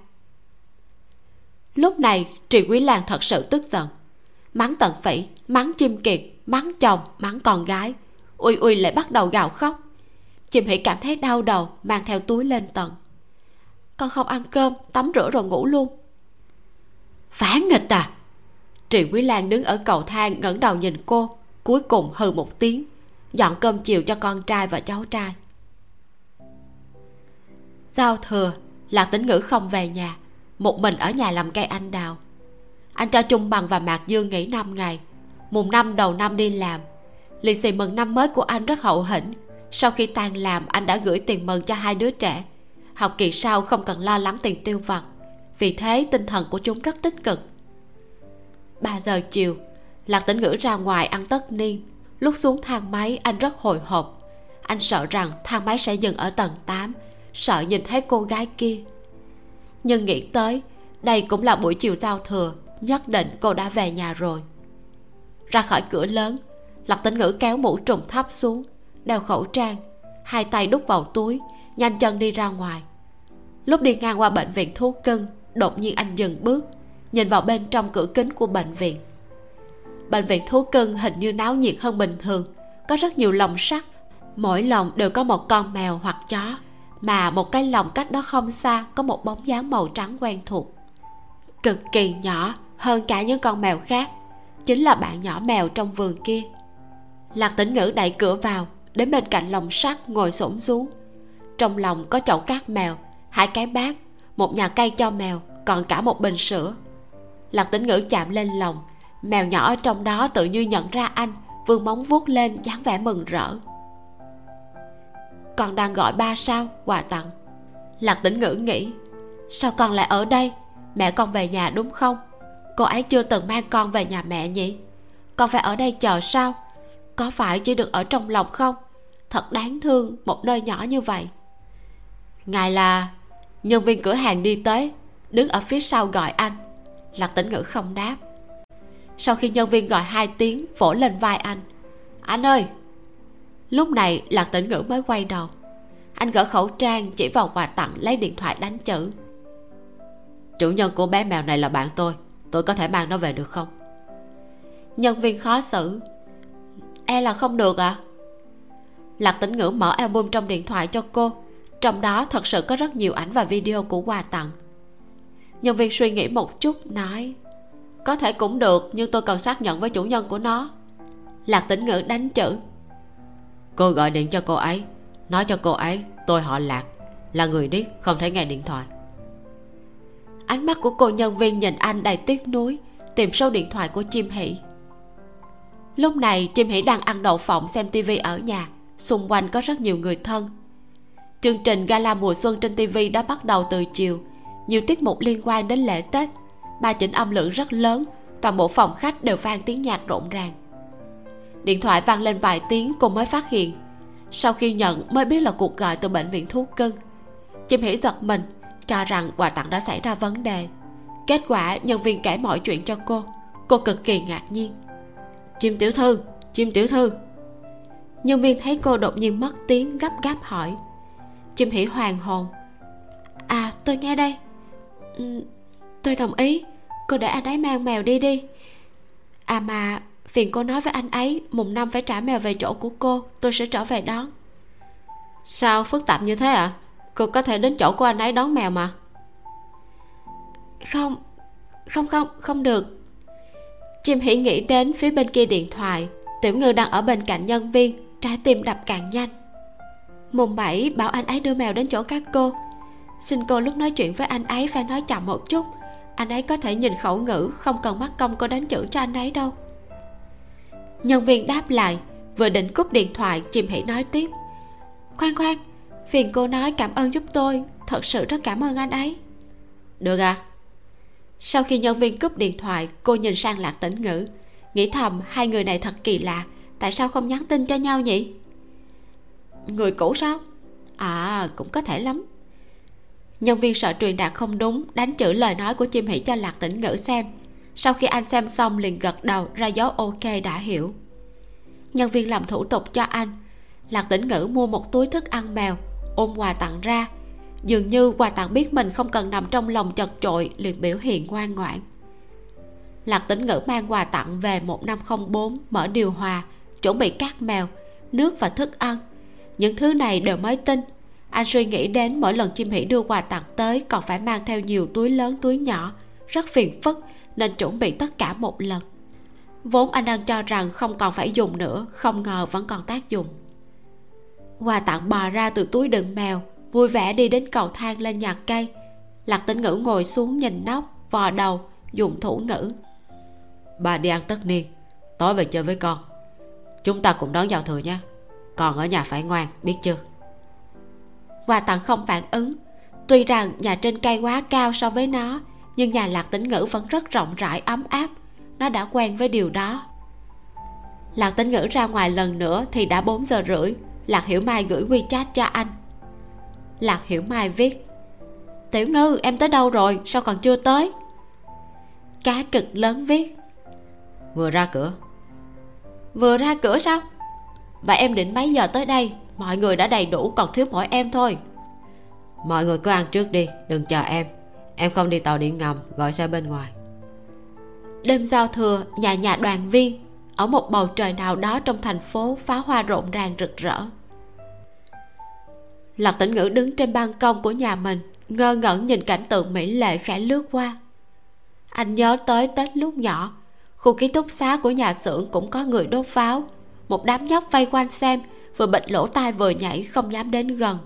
Lúc này trị quý lan thật sự tức giận. Mắng tận phỉ, mắng chim kiệt, mắng chồng, mắng con gái. Ui ui lại bắt đầu gào khóc chim hỉ cảm thấy đau đầu, mang theo túi lên tầng con không ăn cơm, tắm rửa rồi ngủ luôn. Phản nghịch à? Triệu quý lan đứng ở cầu thang, ngẩng đầu nhìn cô, cuối cùng hừ một tiếng, dọn cơm chiều cho con trai và cháu trai. Giao thừa, là tính ngữ không về nhà, một mình ở nhà làm cây anh đào. Anh cho trung bằng và mạc dương nghỉ năm ngày, mùng năm đầu năm đi làm. Lì xì mừng năm mới của anh rất hậu hĩnh sau khi tan làm, anh đã gửi tiền mừng cho hai đứa trẻ. Học kỳ sau không cần lo lắng tiền tiêu vặt, vì thế tinh thần của chúng rất tích cực. 3 giờ chiều, lạc tĩnh ngữ ra ngoài ăn tất niên. Lúc xuống thang máy, anh rất hồi hộp. Anh sợ rằng thang máy sẽ dừng ở tầng 8 sợ nhìn thấy cô gái kia. Nhưng nghĩ tới, đây cũng là buổi chiều giao thừa, nhất định cô đã về nhà rồi. Ra khỏi cửa lớn, lạc tĩnh ngữ kéo mũ trùng thấp xuống đeo khẩu trang, hai tay đút vào túi, nhanh chân đi ra ngoài. Lúc đi ngang qua bệnh viện thú cưng, đột nhiên anh dừng bước, nhìn vào bên trong cửa kính của bệnh viện. Bệnh viện thú cưng hình như náo nhiệt hơn bình thường, có rất nhiều lồng sắt, mỗi lồng đều có một con mèo hoặc chó, mà một cái lồng cách đó không xa có một bóng dáng màu trắng quen thuộc. Cực kỳ nhỏ, hơn cả những con mèo khác, chính là bạn nhỏ mèo trong vườn kia. Lạc tĩnh ngữ đẩy cửa vào đến bên cạnh lồng sắt ngồi xổm xuống. Trong lòng có chậu cát mèo, hai cái bát, một nhà cây cho mèo, còn cả một bình sữa. Lạc tĩnh ngữ chạm lên lòng, mèo nhỏ ở trong đó tự như nhận ra anh vươn móng vuốt lên dáng vẻ mừng rỡ. Con đang gọi ba sao? Quà tặng. Lạc tĩnh ngữ nghĩ, sao con lại ở đây? Mẹ con về nhà đúng không? Cô ấy chưa từng mang con về nhà mẹ nhỉ? Con phải ở đây chờ sao? Có phải chỉ được ở trong lòng không? Thật đáng thương một nơi nhỏ như vậy. Ngài là nhân viên cửa hàng đi tới, đứng ở phía sau gọi anh. Lạc tĩnh ngữ không đáp. Sau khi nhân viên gọi hai tiếng, vỗ lên vai anh. Anh ơi! Lúc này, lạc tĩnh ngữ mới quay đầu. Anh gỡ khẩu trang, chỉ vào quà tặng, lấy điện thoại đánh chữ. Chủ nhân của bé mèo này là bạn tôi tôi có thể mang nó về được không? Nhân viên khó xử. E là không được ạ à? Lạc tĩnh ngữ mở album trong điện thoại cho cô. Trong đó thật sự có rất nhiều ảnh và video của quà tặng. Nhân viên suy nghĩ một chút, nói, có thể cũng được, nhưng tôi cần xác nhận với chủ nhân của nó. Lạc tĩnh ngữ đánh chữ, cô gọi điện cho cô ấy. Nói cho cô ấy, tôi họ lạc, là người điếc, không thể nghe điện thoại. Ánh mắt của cô nhân viên nhìn anh đầy tiếc nuối, tìm số điện thoại của chim hỷ. Lúc này, chim hỷ đang ăn đậu phộng xem tivi ở nhà xung quanh có rất nhiều người thân. Chương trình gala mùa xuân trên TV đã bắt đầu từ chiều. Nhiều tiết mục liên quan đến lễ tết ba chỉnh âm lượng rất lớn, toàn bộ phòng khách đều vang tiếng nhạc rộn ràng. Điện thoại vang lên vài tiếng cô mới phát hiện. Sau khi nhận, mới biết là cuộc gọi từ bệnh viện thú cưng. Chim hỉ giật mình, cho rằng quà tặng đã xảy ra vấn đề. Kết quả, nhân viên kể mọi chuyện cho cô. Cô cực kỳ ngạc nhiên. Chim tiểu thư, chim tiểu thư nhân viên thấy cô đột nhiên mất tiếng gấp gáp hỏi. Chim hỉ hoàng hồn. À tôi nghe đây. Ừ, tôi đồng ý. Cô để anh ấy mang mèo đi đi. À mà phiền cô nói với anh ấy mùng năm phải trả mèo về chỗ của cô tôi sẽ trở về đón. Sao phức tạp như thế ạ? À? cô có thể đến chỗ của anh ấy đón mèo mà. Không không không không được. Chim hỉ nghĩ đến phía bên kia điện thoại. Tiểu ngư đang ở bên cạnh nhân viên trái tim đập càng nhanh. Mùng bảy, bảo anh ấy đưa mèo đến chỗ các cô. Xin cô lúc nói chuyện với anh ấy phải nói chậm một chút. Anh ấy có thể nhìn khẩu ngữ, không cần mắc công cô đánh chữ cho anh ấy đâu. Nhân viên đáp lại, vừa định cúp điện thoại chim hỉ nói tiếp. Khoan khoan, phiền cô nói cảm ơn giúp tôi, thật sự rất cảm ơn anh ấy. Được à? Sau khi nhân viên cúp điện thoại, cô nhìn sang lạc tĩnh ngữ. Nghĩ thầm, hai người này thật kỳ lạ tại sao không nhắn tin cho nhau nhỉ? Người cũ sao? À cũng có thể lắm. Nhân viên sợ truyền đạt không đúng, đánh chữ lời nói của chim hỉ cho lạc tĩnh ngữ xem. Sau khi anh xem xong liền gật đầu, ra dấu ok đã hiểu. Nhân viên làm thủ tục cho anh. Lạc tĩnh ngữ mua một túi thức ăn mèo, ôm quà tặng ra. Dường như quà tặng biết mình không cần nằm trong lòng chật chội, liền biểu hiện ngoan ngoãn. Lạc tĩnh ngữ mang quà tặng về một năm không bốn, mở điều hòa chuẩn bị cát mèo nước và thức ăn. Những thứ này đều mới tin anh suy nghĩ đến mỗi lần chim hỉ đưa quà tặng tới còn phải mang theo nhiều túi lớn, túi nhỏ. Rất phiền phức, nên chuẩn bị tất cả một lần. Vốn anh đang cho rằng không còn phải dùng nữa, không ngờ vẫn còn tác dụng. Quà tặng bò ra từ túi đựng mèo, vui vẻ đi đến cầu thang lên nhặt cây. Lạc tĩnh ngữ ngồi xuống nhìn nóc, vò đầu, dùng thủ ngữ. Bà đi ăn tất niên, tối về chơi với con chúng ta cũng đón giao thừa nha. Còn ở nhà phải ngoan, biết chưa? Quà tặng không phản ứng. Tuy rằng nhà trên cây quá cao so với nó, nhưng nhà lạc tĩnh ngữ vẫn rất rộng rãi, ấm áp. Nó đã quen với điều đó. Lạc tĩnh ngữ ra ngoài lần nữa thì đã 4 giờ rưỡi. Lạc hiểu mai gửi quy chat cho anh. Lạc hiểu mai viết, tiểu ngư, em tới đâu rồi? Sao còn chưa tới? Cá cực lớn viết, vừa ra cửa vừa ra cửa sao? Vậy em định mấy giờ tới đây? Mọi người đã đầy đủ còn thiếu mỗi em thôi. Mọi người cứ ăn trước đi đừng chờ em. Em không đi tàu điện ngầm gọi xe bên ngoài. Đêm giao thừa nhà nhà đoàn viên ở một bầu trời nào đó trong thành phố pháo hoa rộn ràng rực rỡ. Lạc tĩnh ngữ đứng trên ban công của nhà mình ngơ ngẩn nhìn cảnh tượng mỹ lệ khẽ lướt qua. Anh nhớ tới tết lúc nhỏ khu ký túc xá của nhà xưởng cũng có người đốt pháo. Một đám nhóc vây quanh xem, vừa bịt lỗ tai vừa nhảy không dám đến gần.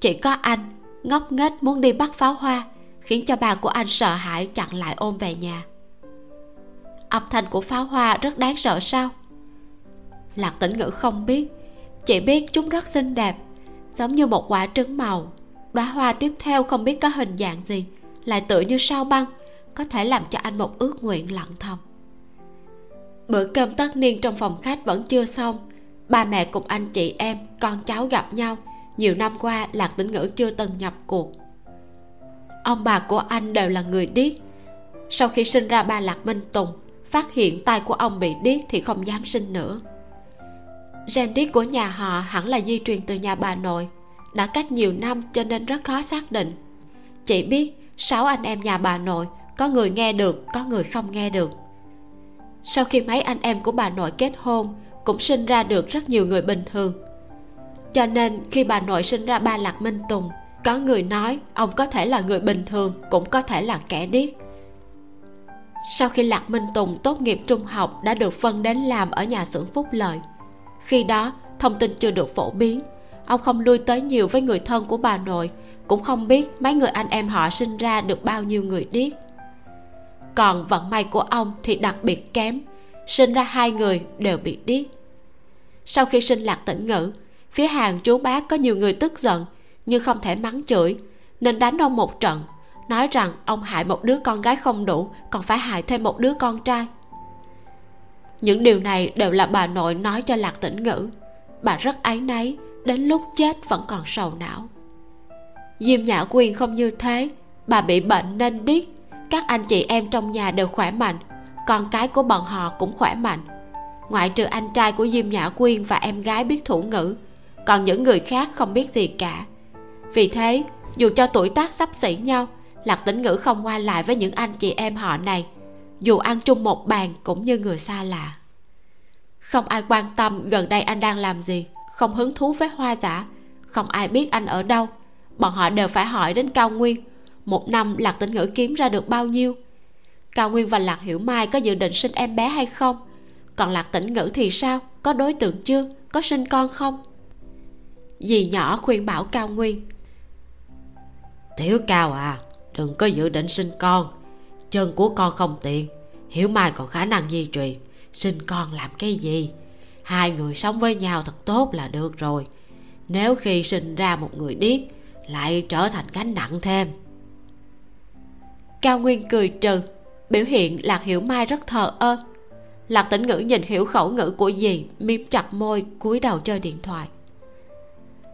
Chỉ có anh ngốc nghếch muốn đi bắt pháo hoa, khiến cho bà của anh sợ hãi chặn lại ôm về nhà. Âm thanh của pháo hoa rất đáng sợ sao? Lạc tĩnh ngữ không biết, chỉ biết chúng rất xinh đẹp, giống như một quả trứng màu. Đóa hoa tiếp theo không biết có hình dạng gì, lại tựa như sao băng, có thể làm cho anh một ước nguyện lặng thầm bữa cơm tất niên trong phòng khách vẫn chưa xong. Ba mẹ cùng anh chị em, con cháu gặp nhau. Nhiều năm qua, lạc tĩnh ngữ chưa từng nhập cuộc. Ông bà của anh đều là người điếc. Sau khi sinh ra ba lạc minh tùng, phát hiện tai của ông bị điếc thì không dám sinh nữa. Gen điếc của nhà họ hẳn là di truyền từ nhà bà nội. Đã cách nhiều năm cho nên rất khó xác định. Chỉ biết, sáu anh em nhà bà nội, có người nghe được, có người không nghe được sau khi mấy anh em của bà nội kết hôn, cũng sinh ra được rất nhiều người bình thường. Cho nên, khi bà nội sinh ra ba lạc minh tùng, có người nói ông có thể là người bình thường, cũng có thể là kẻ điếc. Sau khi lạc minh tùng tốt nghiệp trung học đã được phân đến làm ở nhà xưởng phúc lợi, khi đó thông tin chưa được phổ biến. Ông không lui tới nhiều với người thân của bà nội, cũng không biết mấy người anh em họ sinh ra được bao nhiêu người điếc còn vận may của ông thì đặc biệt kém. Sinh ra hai người đều bị điếc. Sau khi sinh lạc tỉnh ngữ, phía hàng chú bác có nhiều người tức giận, nhưng không thể mắng chửi, nên đánh ông một trận, nói rằng ông hại một đứa con gái không đủ, còn phải hại thêm một đứa con trai. Những điều này đều là bà nội nói cho lạc tĩnh ngữ. Bà rất áy náy, đến lúc chết vẫn còn sầu não. Diêm nhã quyên không như thế, bà bị bệnh nên điếc các anh chị em trong nhà đều khỏe mạnh, con cái của bọn họ cũng khỏe mạnh. Ngoại trừ anh trai của diêm nhã quyên và em gái biết thủ ngữ, còn những người khác không biết gì cả. Vì thế, dù cho tuổi tác sắp xỉ nhau, lạc tĩnh ngữ không qua lại với những anh chị em họ này, dù ăn chung một bàn cũng như người xa lạ. Không ai quan tâm gần đây anh đang làm gì, không hứng thú với hoa giả, không ai biết anh ở đâu. Bọn họ đều phải hỏi đến cao nguyên một năm lạc tĩnh ngữ kiếm ra được bao nhiêu? Cao nguyên và lạc hiểu mai có dự định sinh em bé hay không? Còn lạc tĩnh ngữ thì sao? Có đối tượng chưa? Có sinh con không? Dì nhỏ khuyên bảo cao nguyên. Tiểu cao à đừng có dự định sinh con. Chân của con không tiện. Hiểu mai còn khả năng di truyền. Sinh con làm cái gì? Hai người sống với nhau thật tốt là được rồi. Nếu khi sinh ra một người điếc, lại trở thành gánh nặng thêm cao nguyên cười trừ, biểu hiện lạc hiểu mai rất thờ ơ. Lạc tĩnh ngữ nhìn hiểu khẩu ngữ của dì mím chặt môi, cúi đầu chơi điện thoại.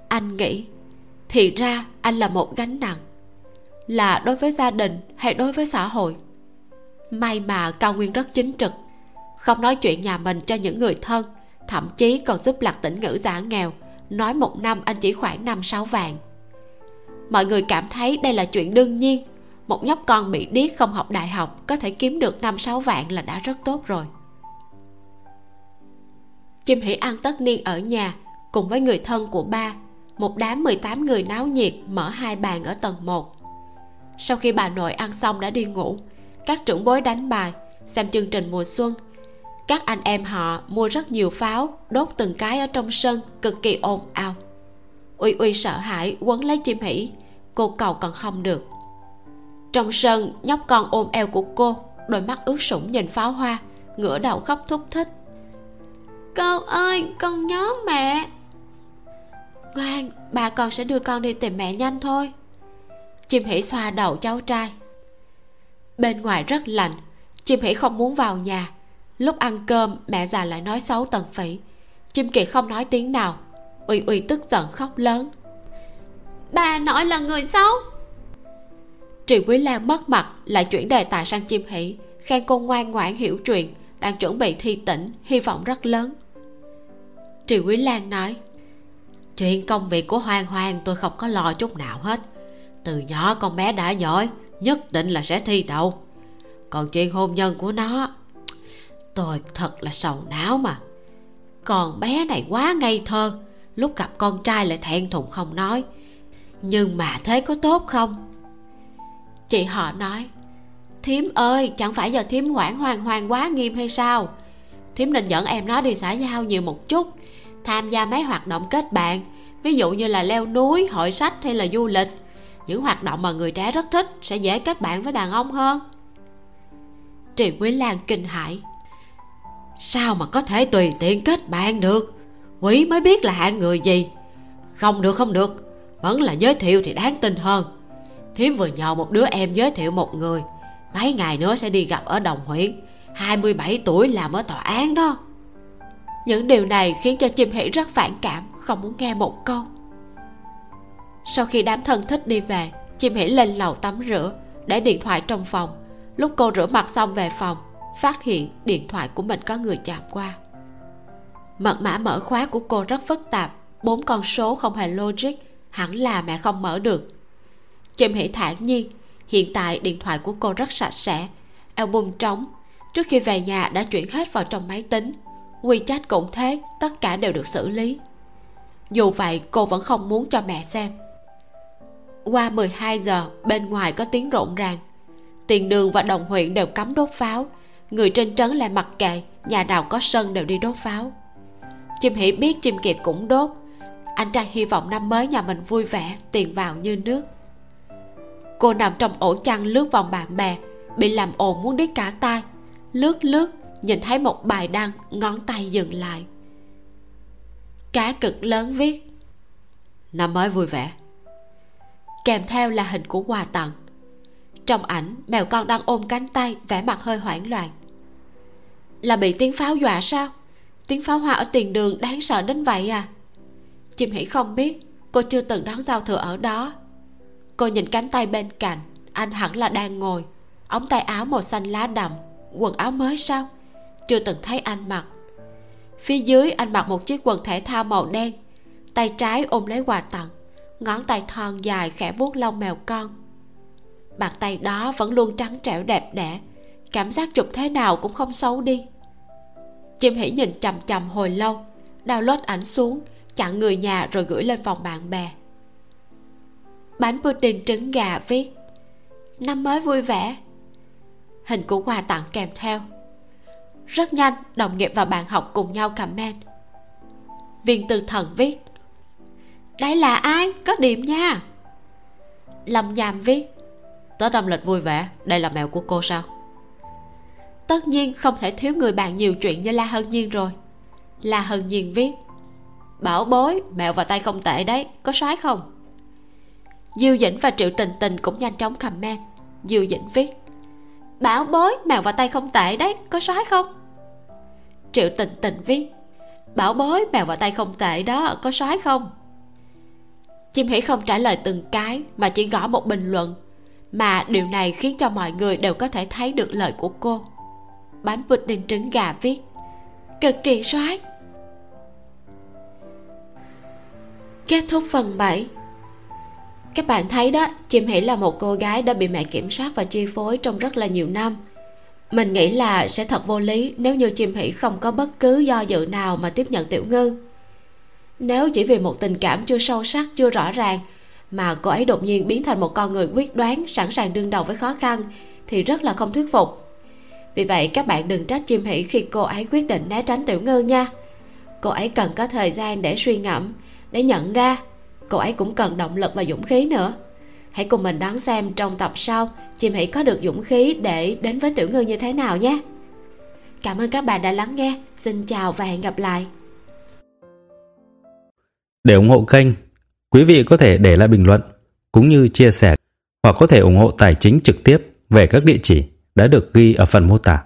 Anh nghĩ, thì ra anh là một gánh nặng, là đối với gia đình hay đối với xã hội. May mà cao nguyên rất chính trực, không nói chuyện nhà mình cho những người thân, thậm chí còn giúp lạc tĩnh ngữ giả nghèo, nói một năm anh chỉ khoảng năm sáu vạn. mọi người cảm thấy đây là chuyện đương nhiên một nhóc con bị điếc không học đại học, có thể kiếm được năm sáu vạn là đã rất tốt rồi. Chim hỉ ăn tất niên ở nhà, cùng với người thân của ba, một đám 18 người náo nhiệt mở hai bàn ở tầng 1 sau khi bà nội ăn xong đã đi ngủ, các trưởng bối đánh bài, xem chương trình mùa xuân. Các anh em họ mua rất nhiều pháo, đốt từng cái ở trong sân, cực kỳ ồn ào. Uy uy sợ hãi quấn lấy chim hỉ cô cầu còn không được trong sân, nhóc con ôm eo của cô, đôi mắt ướt sũng nhìn pháo hoa, ngửa đầu khóc thúc thích. Con ơi, con nhớ mẹ. Ngoan bà con sẽ đưa con đi tìm mẹ nhanh thôi. Chim hỉ xoa đầu cháu trai. Bên ngoài rất lạnh, chim hỉ không muốn vào nhà. Lúc ăn cơm, mẹ già lại nói xấu tần phỉ. Chim kỳ không nói tiếng nào, uy uy tức giận khóc lớn. Bà nói là người xấu. Triệu Quý Lan mất mặt lại chuyển đề tài sang chim hỷ. Khen cô ngoan ngoãn hiểu chuyện, đang chuẩn bị thi tỉnh, hy vọng rất lớn. Triệu Quý Lan nói, chuyện công việc của Hoang Hoang tôi không có lo chút nào hết. Từ nhỏ con bé đã giỏi, nhất định là sẽ thi đậu. Còn chuyện hôn nhân của nó, tôi thật là sầu não mà. Còn bé này quá ngây thơ, lúc gặp con trai lại thẹn thùng không nói. Nhưng mà thế có tốt không? Chị họ nói, thím ơi, chẳng phải giờ thím quản hoàng hoàng quá nghiêm hay sao? Thím nên dẫn em nó đi xã giao nhiều một chút, tham gia mấy hoạt động kết bạn, ví dụ như là leo núi, hội sách hay là du lịch. Những hoạt động mà người trẻ rất thích sẽ dễ kết bạn với đàn ông hơn. Trì quý lan kinh hãi, sao mà có thể tùy tiện kết bạn được? Quý mới biết là hạng người gì. Không được không được, vẫn là giới thiệu thì đáng tin hơn. Thiếm vừa nhờ một đứa em giới thiệu một người. Mấy ngày nữa sẽ đi gặp ở đồng huyện 27 tuổi làm ở tòa án đó. Những điều này khiến cho chim hỷ rất phản cảm, Không muốn nghe một câu. Sau khi đám thân thích đi về, Chim hỷ lên lầu tắm rửa, Để điện thoại trong phòng. Lúc cô rửa mặt xong về phòng, Phát hiện điện thoại của mình có người chạm qua. Mật mã mở khóa của cô rất phức tạp, Bốn con số không hề logic, Hẳn là mẹ không mở được. Chim hỷ thản nhiên, Hiện tại điện thoại của cô rất sạch sẽ. Album trống. Trước khi về nhà đã chuyển hết vào trong máy tính. WeChat cũng thế, Tất cả đều được xử lý. Dù vậy, cô vẫn không muốn cho mẹ xem. Qua 12 giờ, bên ngoài có tiếng rộn ràng. Tiền đường và đồng huyện đều cấm đốt pháo. Người trên trấn lại mặc kệ, nhà nào có sân đều đi đốt pháo. Chim hỉ biết chim kiệt cũng đốt. Anh trai hy vọng năm mới nhà mình vui vẻ, tiền vào như nước cô nằm trong ổ chăn lướt vòng bạn bè, bị làm ồn muốn điếc cả tai. Lướt lướt, nhìn thấy một bài đăng, ngón tay dừng lại. Cá cực lớn viết, năm mới vui vẻ. Kèm theo là hình của quà tặng. Trong ảnh, mèo con đang ôm cánh tay, vẻ mặt hơi hoảng loạn. Là bị tiếng pháo dọa sao? Tiếng pháo hoa ở tiền đường đáng sợ đến vậy à? Chim hỉ không biết, cô chưa từng đón giao thừa ở đó cô nhìn cánh tay bên cạnh. Anh hẳn là đang ngồi. Ống tay áo màu xanh lá đậm. Quần áo mới sao? Chưa từng thấy anh mặc. Phía dưới, anh mặc một chiếc quần thể thao màu đen. Tay trái ôm lấy quà tặng. Ngón tay thon dài khẽ vuốt lông mèo con. Bàn tay đó vẫn luôn trắng trẻo đẹp đẽ. Cảm giác chụp thế nào cũng không xấu đi. Chim hỉ nhìn chằm chằm hồi lâu. Download ảnh xuống. Chặn người nhà rồi gửi lên phòng bạn bè bánh pudding trứng gà viết năm mới vui vẻ. Hình của quà tặng kèm theo. Rất nhanh, đồng nghiệp và bạn học cùng nhau comment. Viên từ thần viết. Đây là ai? Có điểm nha. Lâm nhàm viết. Tết âm lịch vui vẻ, đây là mèo của cô sao? Tất nhiên không thể thiếu người bạn nhiều chuyện như la hân nhiên rồi. La hân nhiên viết. Bảo bối mèo và tay không tệ đấy, có soái không? Diêu dĩnh và triệu tình tình cũng nhanh chóng comment. Diêu dĩnh viết, bảo bối, mèo vào tay không tệ đấy, có soái không? Triệu tình tình viết, bảo bối, mèo vào tay không tệ đó, có soái không? Chim hỉ không trả lời từng cái, mà chỉ gõ một bình luận. Mà điều này khiến cho mọi người đều có thể thấy được lời của cô. Bánh pudding trứng gà viết, cực kỳ soái kết thúc phần 7 các bạn thấy đó, chim hỉ là một cô gái đã bị mẹ kiểm soát và chi phối trong rất là nhiều năm. Mình nghĩ là sẽ thật vô lý nếu như chim hỉ không có bất cứ do dự nào mà tiếp nhận tiểu ngư. Nếu chỉ vì một tình cảm chưa sâu sắc, chưa rõ ràng, mà cô ấy đột nhiên biến thành một con người quyết đoán, sẵn sàng đương đầu với khó khăn, thì rất là không thuyết phục. Vì vậy, các bạn đừng trách chim hỉ khi cô ấy quyết định né tránh tiểu ngư nha. Cô ấy cần có thời gian để suy ngẫm, để nhận ra cô ấy cũng cần động lực và dũng khí nữa. Hãy cùng mình đón xem trong tập sau, chim hỉ có được dũng khí để đến với tiểu ngư như thế nào nhé. Cảm ơn các bạn đã lắng nghe. Xin chào và hẹn gặp lại. Để ủng hộ kênh, quý vị có thể để lại bình luận cũng như chia sẻ hoặc có thể ủng hộ tài chính trực tiếp về các địa chỉ đã được ghi ở phần mô tả.